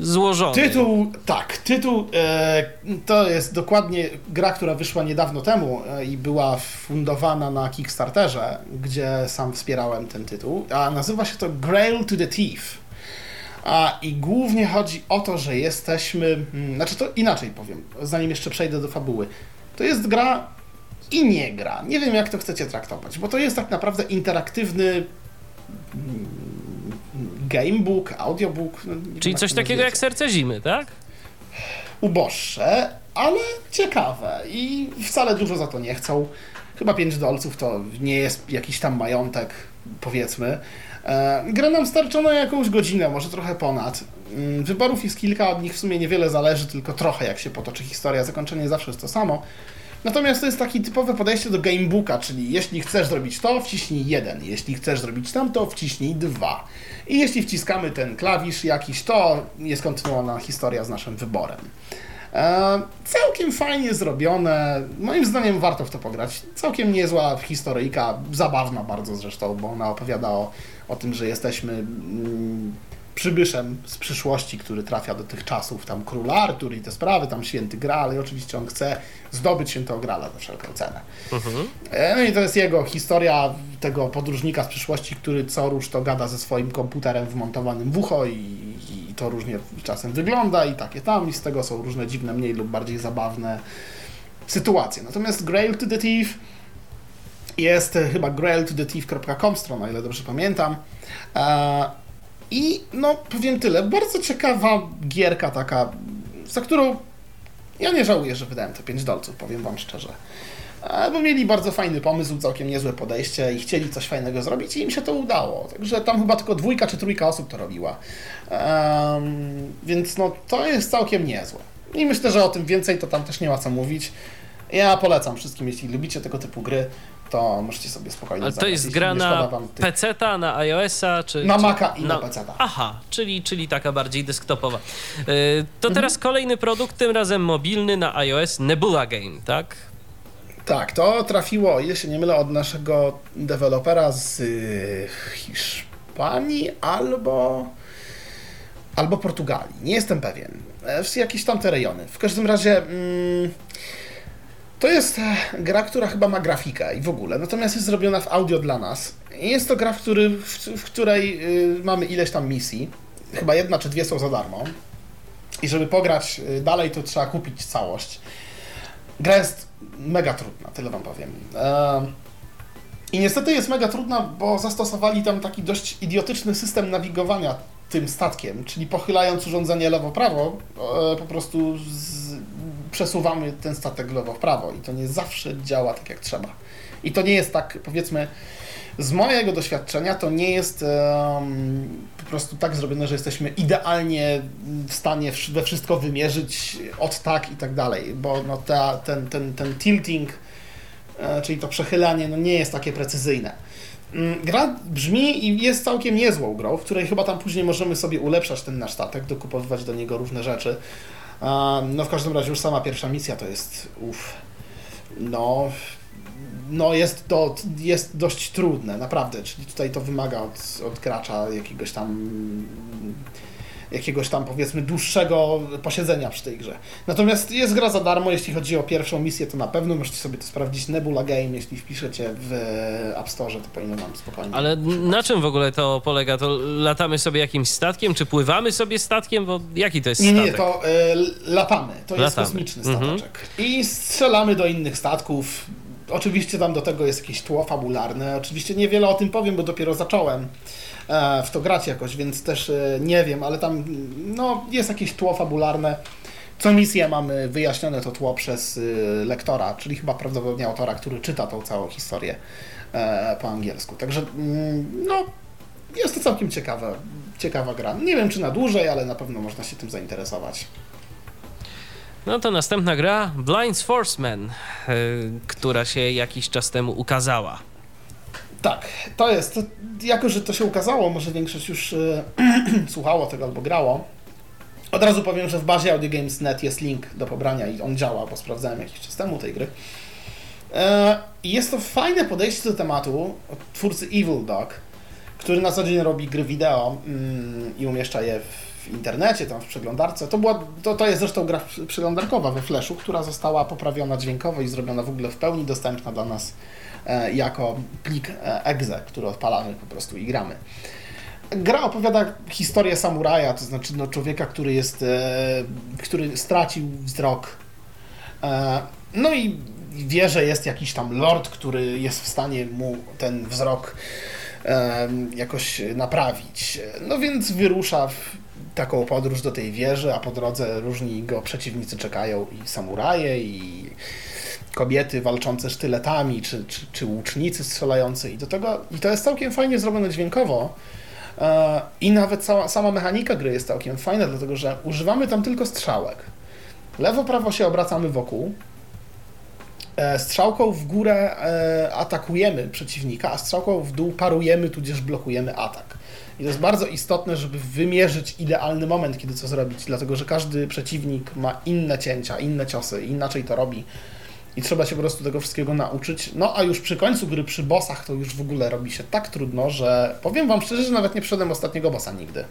złożony. Tytuł, tak, tytuł e, to jest dokładnie gra, która wyszła niedawno temu e, i była fundowana na Kickstarterze, gdzie sam wspierałem ten tytuł, a nazywa się to Grail to the Thief. A, I głównie chodzi o to, że jesteśmy, mm, znaczy to inaczej powiem, zanim jeszcze przejdę do fabuły. To jest gra i nie gra. Nie wiem, jak to chcecie traktować, bo to jest tak naprawdę interaktywny mm, gamebook, audiobook. no, Czyli coś takiego jak Serce Zimy, tak? uboższe, ale ciekawe i wcale dużo za to nie chcą. Chyba 5 dolców to nie jest jakiś tam majątek, powiedzmy. E, Gra nam starcza na jakąś godzinę, może trochę ponad. Mm, Wyborów jest kilka, od nich w sumie niewiele zależy, tylko trochę jak się potoczy historia. Zakończenie zawsze jest to samo. Natomiast to jest takie typowe podejście do gamebooka, czyli jeśli chcesz zrobić to, wciśnij jeden, jeśli chcesz zrobić tamto, wciśnij dwa. I jeśli wciskamy ten klawisz jakiś, to jest kontynuowana historia z naszym wyborem. E, całkiem fajnie zrobione. Moim zdaniem warto w to pograć. Całkiem niezła historyjka, zabawna bardzo zresztą, bo ona opowiada o, o tym, że jesteśmy mm, przybyszem z przyszłości, który trafia do tych czasów, tam król Artur i te sprawy, tam święty Graal i oczywiście on chce zdobyć świętego Grala za wszelką cenę. E, No i to jest jego historia tego podróżnika z przyszłości, który co rusz to gada ze swoim komputerem wmontowanym w ucho i, i to różnie czasem wygląda i takie tam i z tego są różne dziwne, mniej lub bardziej zabawne sytuacje. Natomiast Grail to the Thief jest e, chyba grailtothethief.com strona, o ile dobrze pamiętam. I no powiem tyle, bardzo ciekawa gierka taka, za którą ja nie żałuję, że wydałem te 5 dolców, powiem wam szczerze. E, Bo mieli bardzo fajny pomysł, całkiem niezłe podejście i chcieli coś fajnego zrobić i im się to udało. Także tam chyba tylko dwójka czy trójka osób to robiła. Em, więc no to jest całkiem niezłe. I myślę, że o tym więcej to tam też nie ma co mówić. Ja polecam wszystkim, jeśli lubicie tego typu gry, to możecie sobie spokojnie Ale to jest jeśli gra na tych- PC-ta, na iOS-a, czy... Na czy... Maca i na PC-ta. Aha, czyli, czyli taka bardziej desktopowa. Mhm. To teraz kolejny produkt, tym razem mobilny na iOS, Nebula Game, tak? Tak, to trafiło, się nie mylę, od naszego dewelopera z Hiszpanii albo, albo Portugalii. Nie jestem pewien. E, W jakieś tamte rejony. W każdym razie mm, to jest e, gra, która chyba ma grafikę i w ogóle. Natomiast jest zrobiona w audio dla nas. Jest to gra, w, który, w, w której y, mamy ileś tam misji. Chyba jedna czy dwie są za darmo. I żeby pograć y, dalej, to trzeba kupić całość. Gra jest mega trudna, tyle wam powiem. Ehm, I niestety jest mega trudna, bo zastosowali tam taki dość idiotyczny system nawigowania tym statkiem, czyli pochylając urządzenie lewo-prawo, e, po prostu z, przesuwamy ten statek lewo-prawo i to nie zawsze działa tak jak trzeba. I to nie jest tak, powiedzmy, z mojego doświadczenia to nie jest em, po prostu tak zrobione, że jesteśmy idealnie w stanie we wszystko wymierzyć od tak i tak dalej, bo no ta, ten, ten, ten tilting, e, czyli to przechylanie, no nie jest takie precyzyjne. Mm, Gra brzmi i jest całkiem niezłą grą, w której chyba tam później możemy sobie ulepszać ten nasz statek, dokupowywać do niego różne rzeczy. No w każdym razie już sama pierwsza misja to jest uff. No, no jest, to, jest dość trudne, naprawdę. Czyli tutaj to wymaga od, od gracza jakiegoś tam jakiegoś tam powiedzmy dłuższego posiedzenia przy tej grze. Natomiast jest gra za darmo, jeśli chodzi o pierwszą misję, to na pewno możecie sobie to sprawdzić. Nebula Game, jeśli wpiszecie w App Store, to powinno nam spokojnie. Ale na czym w ogóle to polega? To latamy sobie jakimś statkiem, czy pływamy sobie statkiem? Bo jaki to jest Nie, statek? nie, to y, latamy. To jest Latamy. kosmiczny Mhm. stateczek. I strzelamy do innych statków. Oczywiście tam do tego jest jakieś tło fabularne. Oczywiście niewiele o tym powiem, bo dopiero zacząłem w to grać jakoś, więc też e, nie wiem, ale tam no, jest jakieś tło fabularne. Co misję mamy wyjaśnione to tło przez y, lektora, czyli chyba prawdopodobnie autora, który czyta tą całą historię e, po angielsku. Także mm, no, jest to całkiem ciekawa, ciekawa gra. Nie wiem czy na dłużej, ale na pewno można się tym zainteresować. No to następna gra Blind Forceman, y, która się jakiś czas temu ukazała. Tak, to jest. Jako, że to się ukazało, może większość już e, słuchało tego albo grało. Od razu powiem, że w bazie audiogames.net jest link do pobrania i on działa, bo sprawdzałem jakiś czas temu tej gry. E, jest to fajne podejście do tematu twórcy Evil Dog, który na co dzień robi gry wideo mm, i umieszcza je w internecie, tam w przeglądarce. To, była, to, to jest zresztą gra przeglądarkowa we Flashu, która została poprawiona dźwiękowo i zrobiona w ogóle w pełni dostępna dla nas jako plik e, exe, który odpalamy po prostu i gramy. Gra opowiada historię samuraja, to znaczy no, człowieka, który jest, e, który stracił wzrok. E, no i wie, że jest jakiś tam lord, który jest w stanie mu ten wzrok e, jakoś naprawić. No więc wyrusza w taką podróż do tej wieży, a po drodze różni go przeciwnicy czekają i samuraje, i kobiety walczące sztyletami, czy, czy, czy łucznicy strzelający. I, do tego, I to jest całkiem fajnie zrobione dźwiękowo. E, I nawet cała, sama mechanika gry jest całkiem fajna, dlatego że używamy tam tylko strzałek. Lewo, prawo się obracamy wokół. E, Strzałką w górę e, atakujemy przeciwnika, a strzałką w dół parujemy, tudzież blokujemy atak. I to jest bardzo istotne, żeby wymierzyć idealny moment, kiedy co zrobić, dlatego że każdy przeciwnik ma inne cięcia, inne ciosy, inaczej to robi. I trzeba się po prostu tego wszystkiego nauczyć. No a już przy końcu gry, przy bossach, to już w ogóle robi się tak trudno, że powiem wam szczerze, że nawet nie przyszedłem ostatniego bossa nigdy.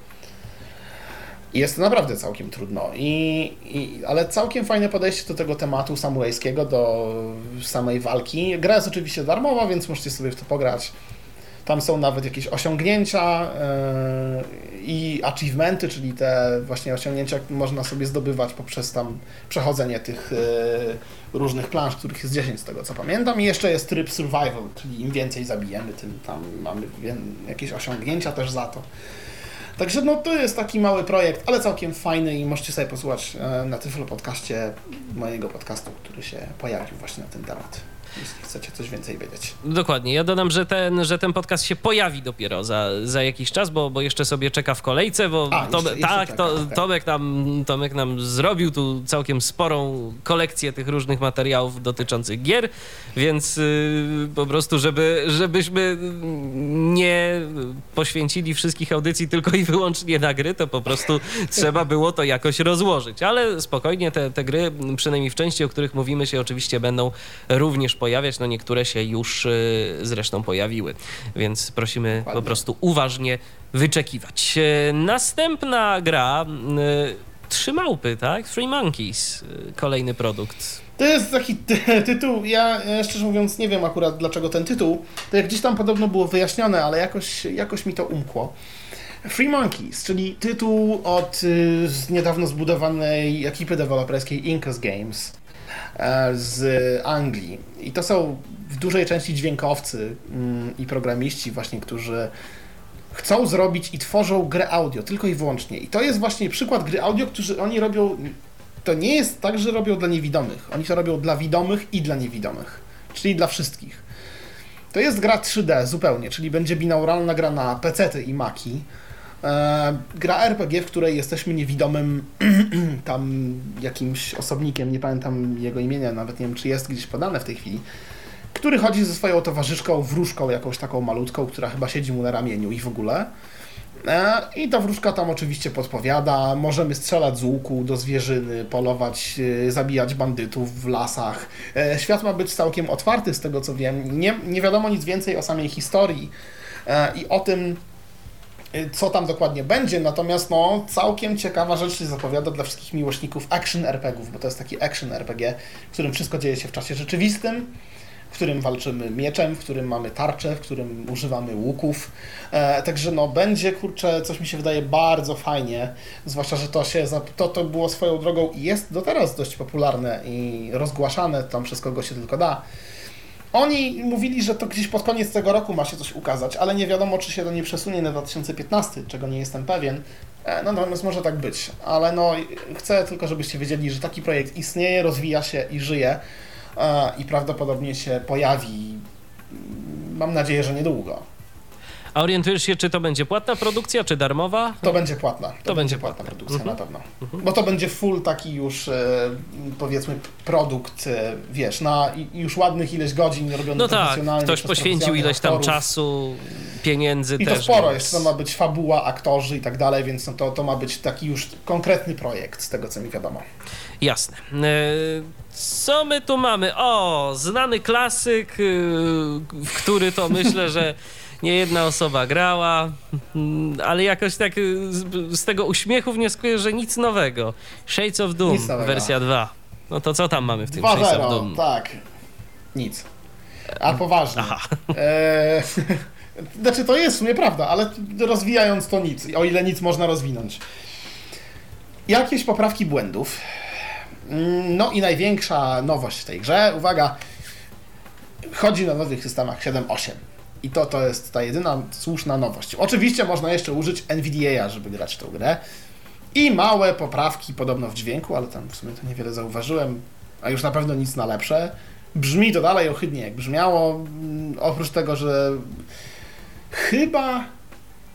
Jest to naprawdę całkiem trudno. I, i, ale całkiem fajne podejście do tego tematu samurajskiego, do samej walki. Gra jest oczywiście darmowa, więc możecie sobie w to pograć. Tam są nawet jakieś osiągnięcia yy, i achievementy, czyli te właśnie osiągnięcia można sobie zdobywać poprzez tam przechodzenie tych yy, różnych plansz, których jest 10 z tego co pamiętam. I jeszcze jest tryb survival, czyli im więcej zabijemy, tym tam mamy jakieś osiągnięcia też za to. Także no to jest taki mały projekt, ale całkiem fajny i możecie sobie posłuchać e, na Tyflo Podcaście mojego podcastu, który się pojawił właśnie na ten temat. Jeśli chcecie coś więcej wiedzieć. Dokładnie. Ja dodam, że ten, że ten podcast się pojawi dopiero za, za jakiś czas, bo, bo jeszcze sobie czeka w kolejce, bo A, Tome- jeszcze- jeszcze tak, czeka, to. Tomek, nam, Tomek nam zrobił tu całkiem sporą kolekcję tych różnych materiałów dotyczących gier, więc yy, po prostu, żeby, żebyśmy nie poświęcili wszystkich audycji tylko i wyłącznie na gry, to po prostu trzeba było to jakoś rozłożyć. Ale spokojnie, te, te gry, przynajmniej w części, o których mówimy, się oczywiście będą również pojawiać pojawiać. No niektóre się już zresztą pojawiły, więc prosimy Ładnie. po prostu uważnie wyczekiwać. Następna gra Trzy małpy, tak? Three Monkeys, kolejny produkt. To jest taki ty tytuł, ja szczerze mówiąc nie wiem akurat dlaczego ten tytuł, to jak gdzieś tam podobno było wyjaśnione, ale jakoś, jakoś mi to umkło. Free Monkeys, czyli tytuł od y, niedawno zbudowanej ekipy deweloperskiej Incas Games z Anglii. I to są w dużej części dźwiękowcy mm, i programiści właśnie, którzy chcą zrobić i tworzą grę audio, tylko i wyłącznie. I to jest właśnie przykład gry audio, którzy oni robią. To nie jest tak, że robią dla niewidomych. Oni to robią dla widomych i dla niewidomych. Czyli dla wszystkich. To jest gra 3D zupełnie, czyli będzie binauralna gra na PC i Maki. E, gra RPG, w której jesteśmy niewidomym tam jakimś osobnikiem, nie pamiętam jego imienia, nawet nie wiem, czy jest gdzieś podane w tej chwili który chodzi ze swoją towarzyszką, wróżką jakąś taką malutką, która chyba siedzi mu na ramieniu i w ogóle. E, I ta wróżka tam oczywiście podpowiada, możemy strzelać z łuku do zwierzyny, polować, e, zabijać bandytów w lasach. Świat ma być całkiem otwarty z tego co wiem. Nie, nie wiadomo nic więcej o samej historii i o tym, co tam dokładnie będzie, natomiast no, całkiem ciekawa rzecz się zapowiada dla wszystkich miłośników action RPGów, bo to jest taki action RPG, w którym wszystko dzieje się w czasie rzeczywistym w którym walczymy mieczem, w którym mamy tarczę, w którym używamy łuków. E, także no będzie, kurczę, coś mi się wydaje bardzo fajnie, zwłaszcza, że to się, to, to było swoją drogą i jest do teraz dość popularne i rozgłaszane tam przez kogo się tylko da. Oni mówili, że to gdzieś pod koniec tego roku ma się coś ukazać, ale nie wiadomo, czy się to nie przesunie na 2015, czego nie jestem pewien. E, no natomiast może tak być, ale no chcę tylko, żebyście wiedzieli, że taki projekt istnieje, rozwija się i żyje i prawdopodobnie się pojawi, mam nadzieję, że niedługo. A orientujesz się, czy to będzie płatna produkcja, czy darmowa? To będzie płatna. To, to będzie płatna, płatna produkcja mhm. na pewno. Mhm. Bo to będzie full taki już e, powiedzmy produkt, e, wiesz, na już ładnych ileś godzin robiony no tak, ktoś poświęcił ileś tam aktorów. czasu, pieniędzy I też. I to sporo, więc... jeszcze to ma być fabuła, aktorzy i tak dalej, więc no to, to ma być taki już konkretny projekt, z tego co mi wiadomo. Jasne. E, co my tu mamy? O, znany klasyk, który to myślę, że nie jedna osoba grała, mm, ale jakoś tak y, z, z tego uśmiechu wnioskuję, że nic nowego. Shades of Doom, wersja 2. No to co tam mamy w tym 2 Shades of Doom? tak. Nic. A poważnie. Aha. E, znaczy to jest w sumie prawda, ale rozwijając to nic, o ile nic można rozwinąć. Jakieś poprawki błędów, Mm, no i największa nowość w tej grze, uwaga, chodzi na nowych systemach 7.8. I to, to jest ta jedyna słuszna nowość. Oczywiście można jeszcze użyć NVDA, żeby grać w tę grę. I małe poprawki podobno w dźwięku, ale tam w sumie to niewiele zauważyłem, a już na pewno nic na lepsze. Brzmi to dalej ohydnie jak brzmiało, mm, oprócz tego, że chyba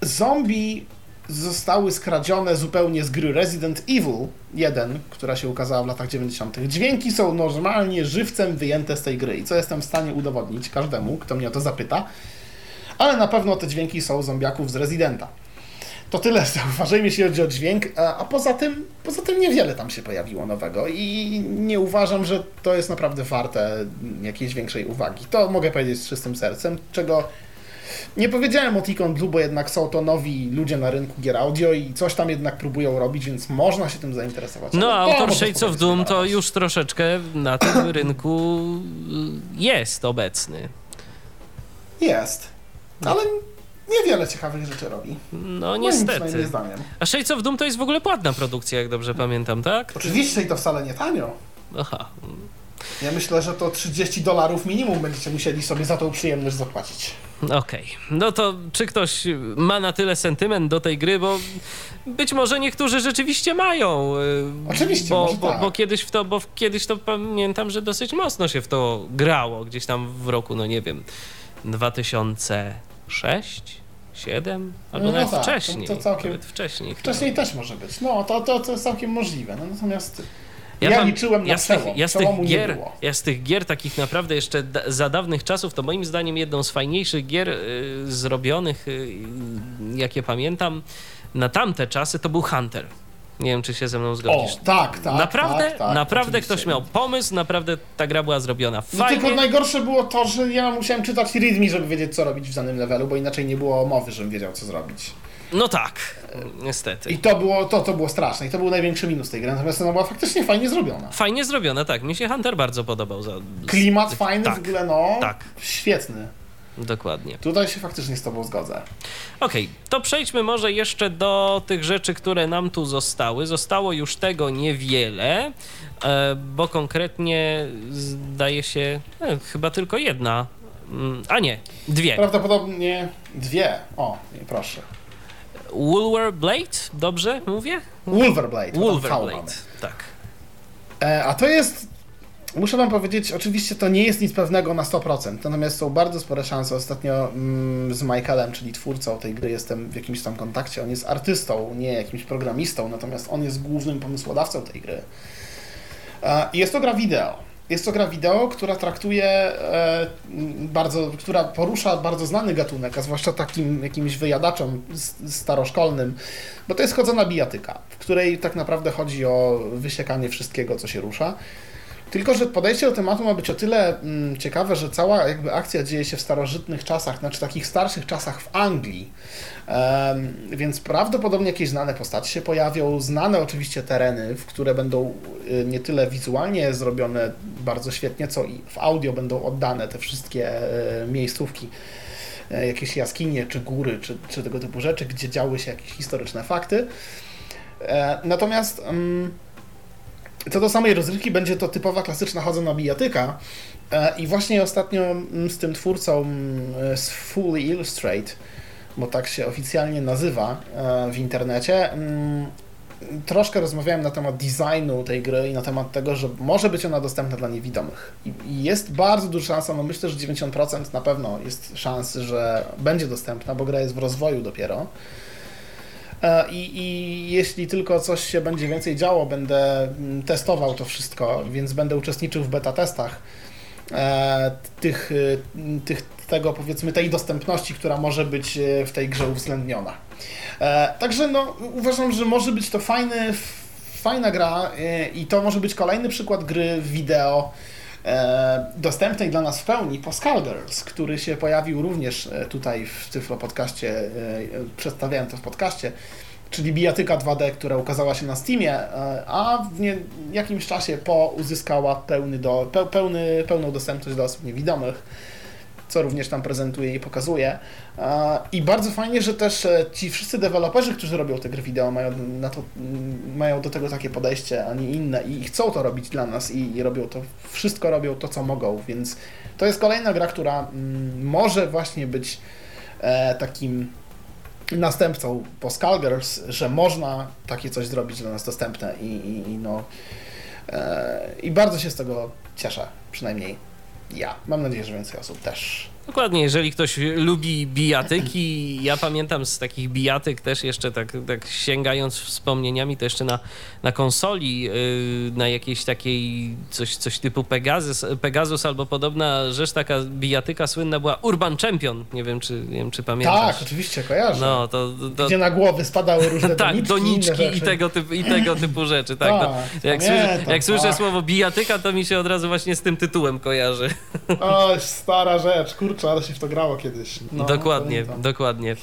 zombie zostały skradzione zupełnie z gry Resident Evil 1, która się ukazała w latach 90. Dźwięki są normalnie żywcem wyjęte z tej gry i co jestem w stanie udowodnić każdemu, kto mnie o to zapyta, ale na pewno te dźwięki są zombiaków z Residenta. To tyle zauważajmy, jeśli chodzi o dźwięk, a poza tym, poza tym niewiele tam się pojawiło nowego i nie uważam, że to jest naprawdę warte jakiejś większej uwagi. To mogę powiedzieć z czystym sercem, czego nie powiedziałem o Ticon Blue, bo jednak są to nowi ludzie na rynku gier audio i coś tam jednak próbują robić, więc można się tym zainteresować. No, autor Shades of Doom to już troszeczkę na tym rynku jest obecny. Jest, ale niewiele ciekawych rzeczy robi. No niestety. A Shades of Doom to jest w ogóle płatna produkcja, jak dobrze pamiętam, tak? Oczywiście i to wcale nie tanio. Aha. Ja myślę, że to 30 dolarów minimum będziecie musieli sobie za tą przyjemność zapłacić. Okej, okay. no to czy ktoś ma na tyle sentyment do tej gry, bo być może niektórzy rzeczywiście mają. Y, Oczywiście, bo, bo, tak. bo, kiedyś w to, bo kiedyś to pamiętam, że dosyć mocno się w to grało, gdzieś tam w roku, no nie wiem, 2006, 7, albo no nawet tak, wcześniej. To, to całkiem, nawet wcześniej. Wcześniej też może być. No, to, to, to jest całkiem możliwe. No, natomiast ja, ja liczyłem na ja z tych, ja z tych gier, Ja z tych gier takich naprawdę jeszcze za dawnych czasów, to moim zdaniem jedną z fajniejszych gier y, zrobionych, y, jakie pamiętam, na tamte czasy, to był Hunter. Nie wiem, czy się ze mną zgodzisz. O, tak, tak. naprawdę, tak, tak, naprawdę oczywiście. ktoś miał pomysł, naprawdę ta gra była zrobiona No fajnie. tylko najgorsze było to, że ja musiałem czytać readme, żeby wiedzieć, co robić w danym levelu, bo inaczej nie było mowy, żebym wiedział, co zrobić. No tak, niestety. I to było, to, to było straszne i to był największy minus tej gry, natomiast ona była faktycznie fajnie zrobiona. Fajnie zrobione, tak. Mi się Hunter bardzo podobał. Za, Klimat fajny, tak, w ogóle no, tak. świetny. Dokładnie. Tutaj się faktycznie z tobą zgodzę. Okej, to przejdźmy może jeszcze do tych rzeczy, które nam tu zostały. Zostało już tego niewiele, e, bo konkretnie zdaje się e, chyba tylko jedna. Mm, A nie, dwie. Prawdopodobnie dwie. O, proszę. Woolwer Blade, dobrze mówię? Wolverblade. bo tam Woolver V mamy. Blade, tak. E, a to jest, muszę wam powiedzieć, oczywiście to nie jest nic pewnego na 100%, natomiast są bardzo spore szanse. Ostatnio mm, z Michaelem, czyli twórcą tej gry, jestem w jakimś tam kontakcie. On jest artystą, nie jakimś programistą, natomiast on jest głównym pomysłodawcą tej gry. E, i jest to gra wideo. Jest to gra wideo, która traktuje e, bardzo, która porusza bardzo znany gatunek, a zwłaszcza takim jakimś wyjadaczom staroszkolnym, bo to jest chodzona bijatyka, w której tak naprawdę chodzi o wysiekanie wszystkiego, co się rusza. Tylko, że podejście do tematu ma być o tyle mm, ciekawe, że cała jakby akcja dzieje się w starożytnych czasach, znaczy takich starszych czasach w Anglii. Em, więc prawdopodobnie jakieś znane postacie się pojawią, znane oczywiście tereny, w które będą y, nie tyle wizualnie zrobione bardzo świetnie, co i w audio będą oddane te wszystkie e, miejscówki, e, jakieś jaskinie, czy góry, czy, czy tego typu rzeczy, gdzie działy się jakieś historyczne fakty. E, Natomiast mm, co do samej rozrywki, będzie to typowa klasyczna chodzona bijatyka. E, I właśnie ostatnio mm, z tym twórcą mm, z Fully Illustrate, bo tak się oficjalnie nazywa e, w internecie, mm, troszkę rozmawiałem na temat designu tej gry i na temat tego, że może być ona dostępna dla niewidomych. I- jest bardzo duża szansa, no myślę, że 90% na pewno jest szansy, że będzie dostępna, bo gra jest w rozwoju dopiero. E, I, I jeśli tylko coś się będzie więcej działo, będę mm, testował to wszystko, więc będę uczestniczył w beta testach e, tych, y, tych, tego powiedzmy tej dostępności, która może być e, w tej grze uwzględniona. Także no, uważam, że może być to fajny, fajna gra i to może być kolejny przykład gry wideo dostępnej dla nas w pełni po Skullgirls, który się pojawił również e, tutaj w Tyflo podcaście, e, e, przedstawiałem to w podcaście, czyli bijatyka 2D, która ukazała się na Steamie, e, a w nie, jakimś czasie po uzyskała pełny do, pe, pełny, pełną dostępność dla osób niewidomych co również tam prezentuje i pokazuje. I bardzo fajnie, że też e, ci wszyscy deweloperzy, którzy robią te gry wideo, mają, na to, mm, mają do tego takie podejście, a nie inne i chcą to robić dla nas i, i robią to, wszystko robią to, co mogą, więc to jest kolejna gra, która mm, może właśnie być e, takim następcą po Skullgirls, że można takie coś zrobić dla nas dostępne i, i, i no e, i bardzo się z tego cieszę, przynajmniej ja. Mam nadzieję, że więcej osób też. Dokładnie, jeżeli ktoś lubi bijatyki, ja pamiętam z takich bijatyk też jeszcze tak, tak sięgając wspomnieniami, to jeszcze na, na konsoli, yy, na jakiejś takiej coś, coś typu Pegasus, Pegasus albo podobna rzecz, taka bijatyka słynna była Urban Champion, nie wiem czy, nie wiem, czy pamiętasz. Tak, oczywiście, kojarzę. No, to, to, Gdzie na głowy spadały różne tak, doniczki, doniczki i tego, typu, i tego typu rzeczy. Tak, no, Tak, jak pamiętam, słyszę, jak słyszę tak. słowo bijatyka, to mi się od razu właśnie z tym tytułem kojarzy. Oj, stara rzecz, kurczę, ale się w to grało kiedyś. No, dokładnie, pamiętam. dokładnie.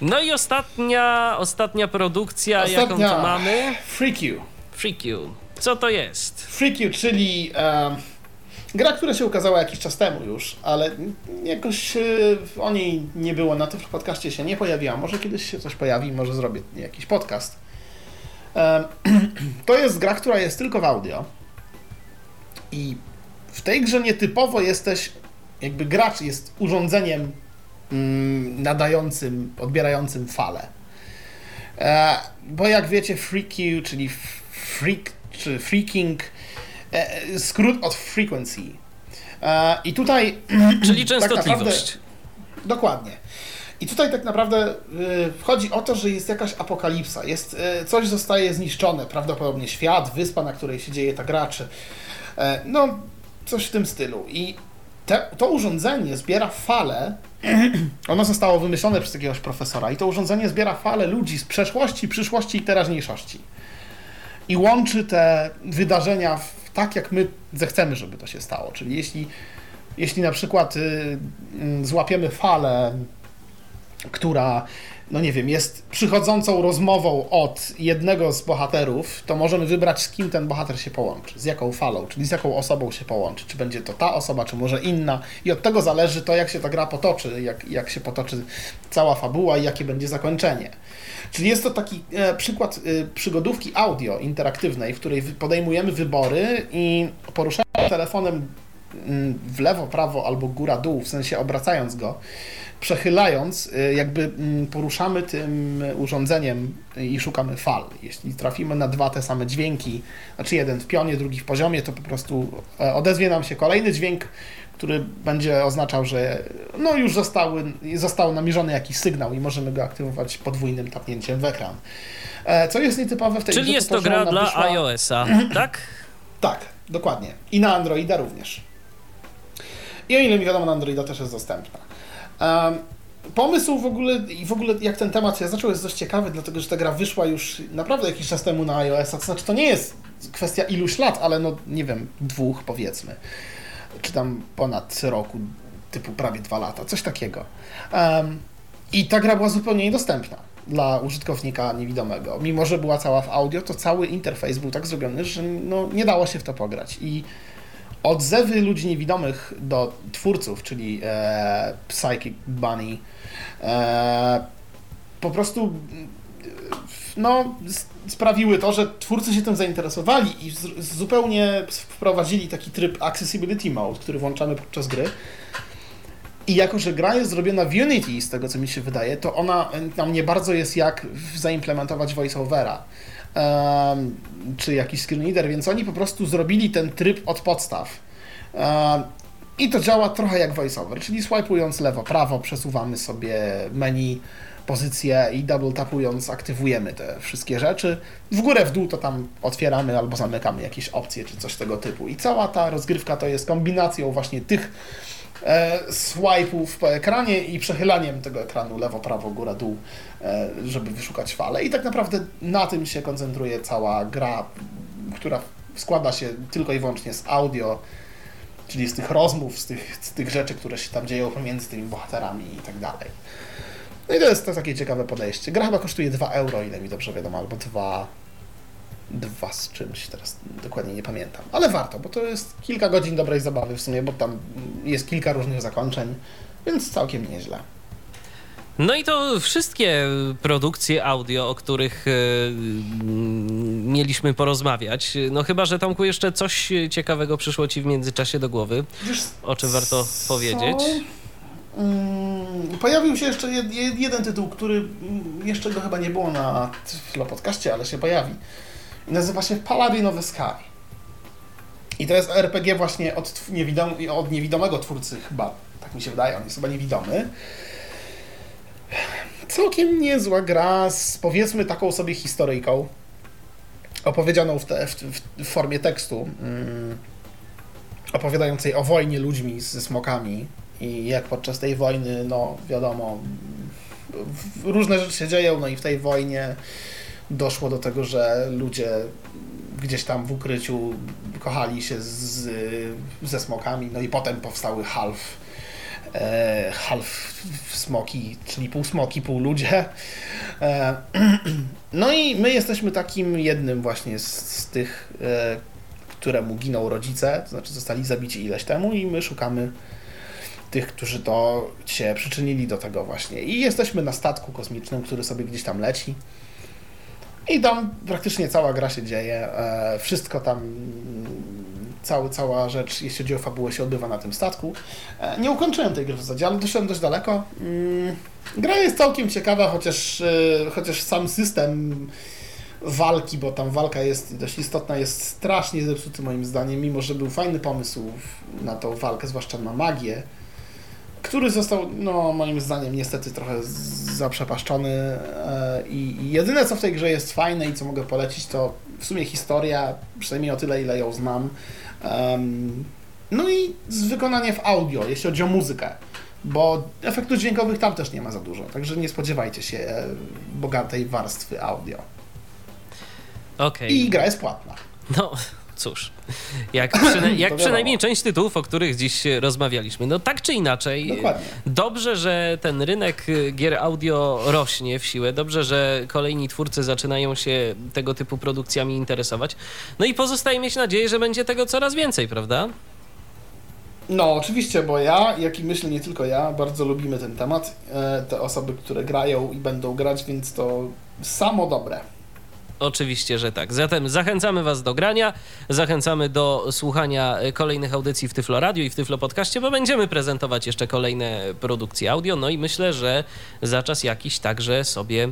No i ostatnia, ostatnia produkcja, jaką Ostatnia. tu mamy. Freak You. Freak You. Co to jest? Freak You, czyli em, gra, która się ukazała jakiś czas temu już, ale jakoś e, o niej nie było na tym podcaście się nie pojawiła. Może kiedyś się coś pojawi, może zrobię jakiś podcast. Em, to jest gra, która jest tylko w audio. I w tej grze nietypowo jesteś, jakby gracz jest urządzeniem mm, nadającym, odbierającym falę. E, bo jak wiecie, Freak You, czyli freak, czy freaking, e, skrót od frequency. E, I tutaj Czyli tak częstotliwość. Dokładnie. I tutaj tak naprawdę y, chodzi o to, że jest jakaś apokalipsa, jest, y, coś zostaje zniszczone, prawdopodobnie świat, wyspa, na której się dzieje ta gra, czy e, no coś w tym stylu. I te, to urządzenie zbiera fale, ono zostało wymyślone przez jakiegoś profesora i to urządzenie zbiera fale ludzi z przeszłości, przyszłości i teraźniejszości. I łączy te wydarzenia w, tak, jak my zechcemy, żeby to się stało. Czyli jeśli, jeśli na przykład y, y, złapiemy falę, która no nie wiem, jest przychodzącą rozmową od jednego z bohaterów, to możemy wybrać, z kim ten bohater się połączy, z jaką falą, czyli z jaką osobą się połączy. Czy będzie to ta osoba, czy może inna. I od tego zależy to, jak się ta gra potoczy, jak, jak się potoczy cała fabuła i jakie będzie zakończenie. Czyli jest to taki e, przykład e, przygodówki audio interaktywnej, w której podejmujemy wybory i poruszając telefonem mm, w lewo, prawo albo góra, dół, w sensie obracając go, przechylając, y, jakby mm, poruszamy tym urządzeniem i szukamy fal. Jeśli trafimy na dwa te same dźwięki, znaczy jeden w pionie, drugi w poziomie, to po prostu e, odezwie nam się kolejny dźwięk, który będzie oznaczał, że no już zostały, został namierzony jakiś sygnał i możemy go aktywować podwójnym tapnięciem w ekran. E, co jest nietypowe w tej Czyli jest to gra dla wyszła... iOS-a, tak? Tak, dokładnie. I na Androida również. I o ile mi wiadomo, na Androida też jest dostępna. Pomysł w ogóle i w ogóle jak ten temat się zaczął jest dość ciekawy, dlatego że ta gra wyszła już naprawdę jakiś czas temu na iOS, to znaczy to nie jest kwestia iluś lat, ale no nie wiem, dwóch powiedzmy, czy tam ponad roku, typu prawie dwa lata, coś takiego. Um, I ta gra była zupełnie niedostępna dla użytkownika niewidomego. Mimo, że była cała w audio, to cały interfejs był tak zrobiony, że no, nie dało się w to pograć. I odzewy ludzi niewidomych do twórców, czyli e, Psychic Bunny, e, po prostu no, sprawiły to, że twórcy się tym zainteresowali i zupełnie wprowadzili taki tryb Accessibility Mode, który włączamy podczas gry. I jako, że gra jest zrobiona w Unity, z tego co mi się wydaje, to ona tam nie bardzo jest jak zaimplementować voiceovera czy jakiś screenreader, więc oni po prostu zrobili ten tryb od podstaw. I to działa trochę jak voiceover, czyli swipeując lewo, prawo przesuwamy sobie menu, pozycję i double tapując aktywujemy te wszystkie rzeczy. W górę, w dół to tam otwieramy albo zamykamy jakieś opcje czy coś tego typu. I cała ta rozgrywka to jest kombinacją właśnie tych swipe'ów po ekranie i przechylaniem tego ekranu lewo, prawo, góra, dół, e, żeby wyszukać fale. I tak naprawdę na tym się koncentruje cała gra, która składa się tylko i wyłącznie z audio, czyli z tych rozmów, z tych, z tych rzeczy, które się tam dzieją pomiędzy tymi bohaterami i tak dalej. No i to jest to takie ciekawe podejście. Gra chyba kosztuje 2 euro, ile mi dobrze wiadomo, albo 2 dwa z czymś, teraz dokładnie nie pamiętam. Ale warto, bo to jest kilka godzin dobrej zabawy w sumie, bo tam jest kilka różnych zakończeń, więc całkiem nieźle. No i to wszystkie produkcje audio, o których y, mieliśmy porozmawiać. No chyba, że Tomku jeszcze coś ciekawego przyszło ci w międzyczasie do głowy, o czym warto co? powiedzieć. Mm, pojawił się jeszcze jed, jeden tytuł, który jeszcze go chyba nie było na podcaście, ale się pojawi. Nazywa się Paladin of the Sky. I to jest RPG właśnie od, niewidom, od niewidomego twórcy chyba, tak mi się wydaje, on jest chyba niewidomy. Całkiem niezła gra z powiedzmy taką sobie historyjką, opowiedzianą w, te, w, w formie tekstu, mm, opowiadającej o wojnie ludźmi ze smokami i jak podczas tej wojny, no wiadomo, różne rzeczy się dzieją, no i w tej wojnie doszło do tego, że ludzie gdzieś tam w ukryciu kochali się z, ze smokami, no i potem powstały half, e, half smoki, czyli pół smoki, pół ludzie. E, no i my jesteśmy takim jednym właśnie z, z tych, e, któremu giną rodzice, to znaczy zostali zabici ileś temu i my szukamy tych, którzy to się przyczynili do tego właśnie. I jesteśmy na statku kosmicznym, który sobie gdzieś tam leci. I tam praktycznie cała gra się dzieje. E, wszystko tam, cały, cała rzecz, jeśli chodzi o fabułę, się odbywa na tym statku. E, nie ukończyłem tej gry w zasadzie, ale doszedłem dość daleko. Mm, gra jest całkiem ciekawa, chociaż, e, chociaż sam system walki, bo tam walka jest dość istotna, jest strasznie zepsuty moim zdaniem, mimo że był fajny pomysł na tą walkę, zwłaszcza na magię który został, no moim zdaniem, niestety trochę zaprzepaszczony e, i jedyne, co w tej grze jest fajne i co mogę polecić, to w sumie historia, przynajmniej o tyle, ile ją znam. No i z wykonania w audio, jeśli chodzi o muzykę, bo efektów dźwiękowych tam też nie ma za dużo, także nie spodziewajcie się e, bogatej warstwy audio. Okej. I gra jest płatna. No, cóż, jak, przyna- jak przynajmniej część tytułów, o których dziś rozmawialiśmy. No tak czy inaczej, Dokładnie. dobrze, że ten rynek y, gier audio rośnie w siłę, dobrze, że kolejni twórcy zaczynają się tego typu produkcjami interesować. No i pozostaje mieć nadzieję, że będzie tego coraz więcej, prawda? No, oczywiście, bo ja, jak i myślę nie tylko ja, bardzo lubimy ten temat. E, Te osoby, które grają i będą grać, więc to samo dobre. Oczywiście, że tak. Zatem zachęcamy Was do grania, zachęcamy do słuchania e, kolejnych audycji w Tyflo Radio i w Tyflo Podcaście, bo będziemy prezentować jeszcze kolejne produkcje audio. No i myślę, że za czas jakiś także sobie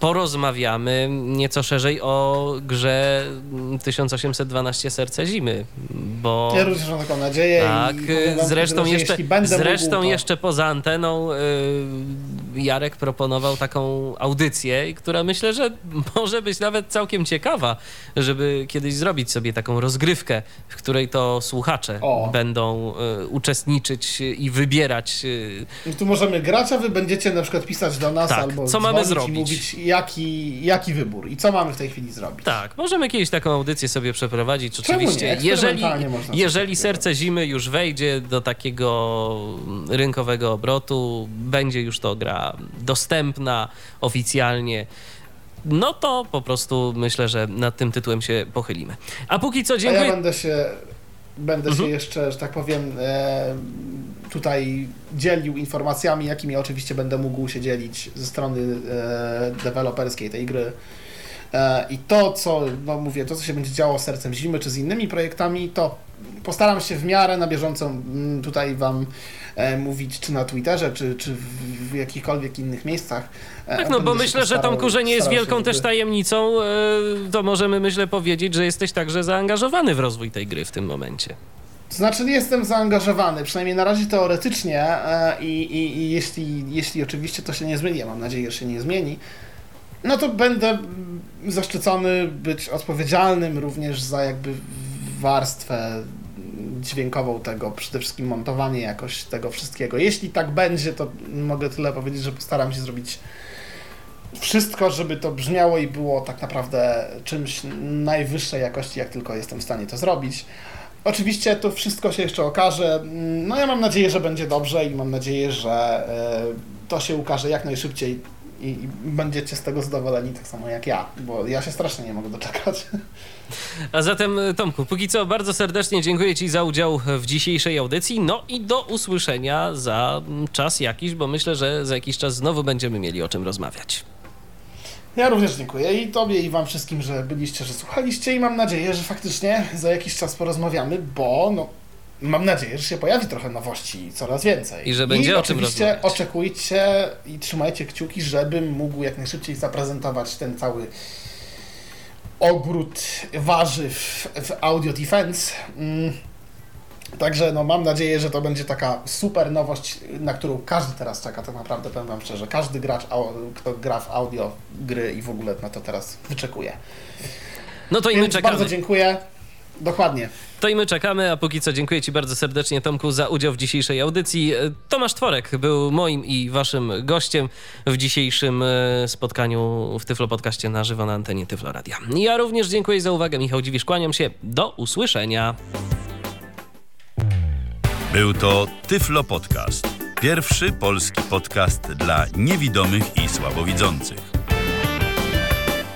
porozmawiamy nieco szerzej o grze mm, 1812 Serce Zimy, bo... Ja również mam taką nadzieję. Tak, i zresztą jeszcze, zresztą mógł, to... jeszcze poza anteną y, Jarek proponował taką audycję, która myślę, że może być nawet całkiem ciekawa, żeby kiedyś zrobić sobie taką rozgrywkę, w której to słuchacze O. będą y, uczestniczyć i wybierać. y, Tu możemy grać, a wy będziecie na przykład pisać do nas Tak, albo co mamy zrobić? i mówić jaki, jaki wybór i co mamy w tej chwili zrobić. Tak, możemy kiedyś taką audycję sobie przeprowadzić. Oczywiście, jeżeli, jeżeli serce zimy już wejdzie do takiego rynkowego obrotu, będzie już to gra dostępna oficjalnie. No to po prostu myślę, że nad tym tytułem się pochylimy. A póki co A ja dziękuję. będę się, będę Mhm. się jeszcze, że tak powiem, e, tutaj dzielił informacjami, jakimi oczywiście będę mógł się dzielić ze strony e, deweloperskiej tej gry. E, I to, co, no mówię, to, co się będzie działo z Sercem Zimy, czy z innymi projektami, to postaram się w miarę na bieżąco mm, tutaj Wam mówić, czy na Twitterze, czy, czy w, jakichkolwiek innych miejscach. E, Tak, no bo myślę, że Tomku, że nie jest wielką też tajemnicą, e, to możemy myślę powiedzieć, że jesteś także zaangażowany w rozwój tej gry w tym momencie. To znaczy nie jestem zaangażowany, przynajmniej na razie teoretycznie e, i, i, i jeśli, jeśli oczywiście to się nie zmieni, a mam nadzieję, że się nie zmieni, no to będę zaszczycony być odpowiedzialnym również za jakby warstwę dźwiękową tego, przede wszystkim montowanie jakoś tego wszystkiego. Jeśli tak będzie, to mogę tyle powiedzieć, że postaram się zrobić wszystko, żeby to brzmiało i było tak naprawdę czymś najwyższej jakości, jak tylko jestem w stanie to zrobić. Oczywiście to wszystko się jeszcze okaże. No ja mam nadzieję, że będzie dobrze i mam nadzieję, że e, to się ukaże jak najszybciej i, i będziecie z tego zadowoleni tak samo jak ja, bo ja się strasznie nie mogę doczekać. A zatem, Tomku, póki co bardzo serdecznie dziękuję Ci za udział w dzisiejszej audycji. No i do usłyszenia za czas jakiś, bo myślę, że za jakiś czas znowu będziemy mieli o czym rozmawiać. Ja również dziękuję i Tobie i Wam wszystkim, że byliście, że słuchaliście i mam nadzieję, że faktycznie za jakiś czas porozmawiamy, bo no, mam nadzieję, że się pojawi trochę nowości coraz więcej. I że będzie o czym oczywiście rozmawiać. oczekujcie i trzymajcie kciuki, żebym mógł jak najszybciej zaprezentować ten cały ogród warzyw w Audio Defense. Mm. Także no, mam nadzieję, że to będzie taka super nowość, na którą każdy teraz czeka, tak naprawdę powiem Wam szczerze. Każdy gracz, kto gra w audio gry i w ogóle na to teraz wyczekuje. No to i my Więc czekamy. bardzo dziękuję. Dokładnie. To i my czekamy, a póki co dziękuję Ci bardzo serdecznie, Tomku, za udział w dzisiejszej audycji. E, Tomasz Tworek był moim i Waszym gościem w dzisiejszym e, spotkaniu w Tyflo Podcaście na żywo na antenie Tyflo Radia. Ja również dziękuję za uwagę. Michał Dziwisz, kłaniam się. Do usłyszenia. Był to Tyflo Podcast. Pierwszy polski podcast dla niewidomych i słabowidzących.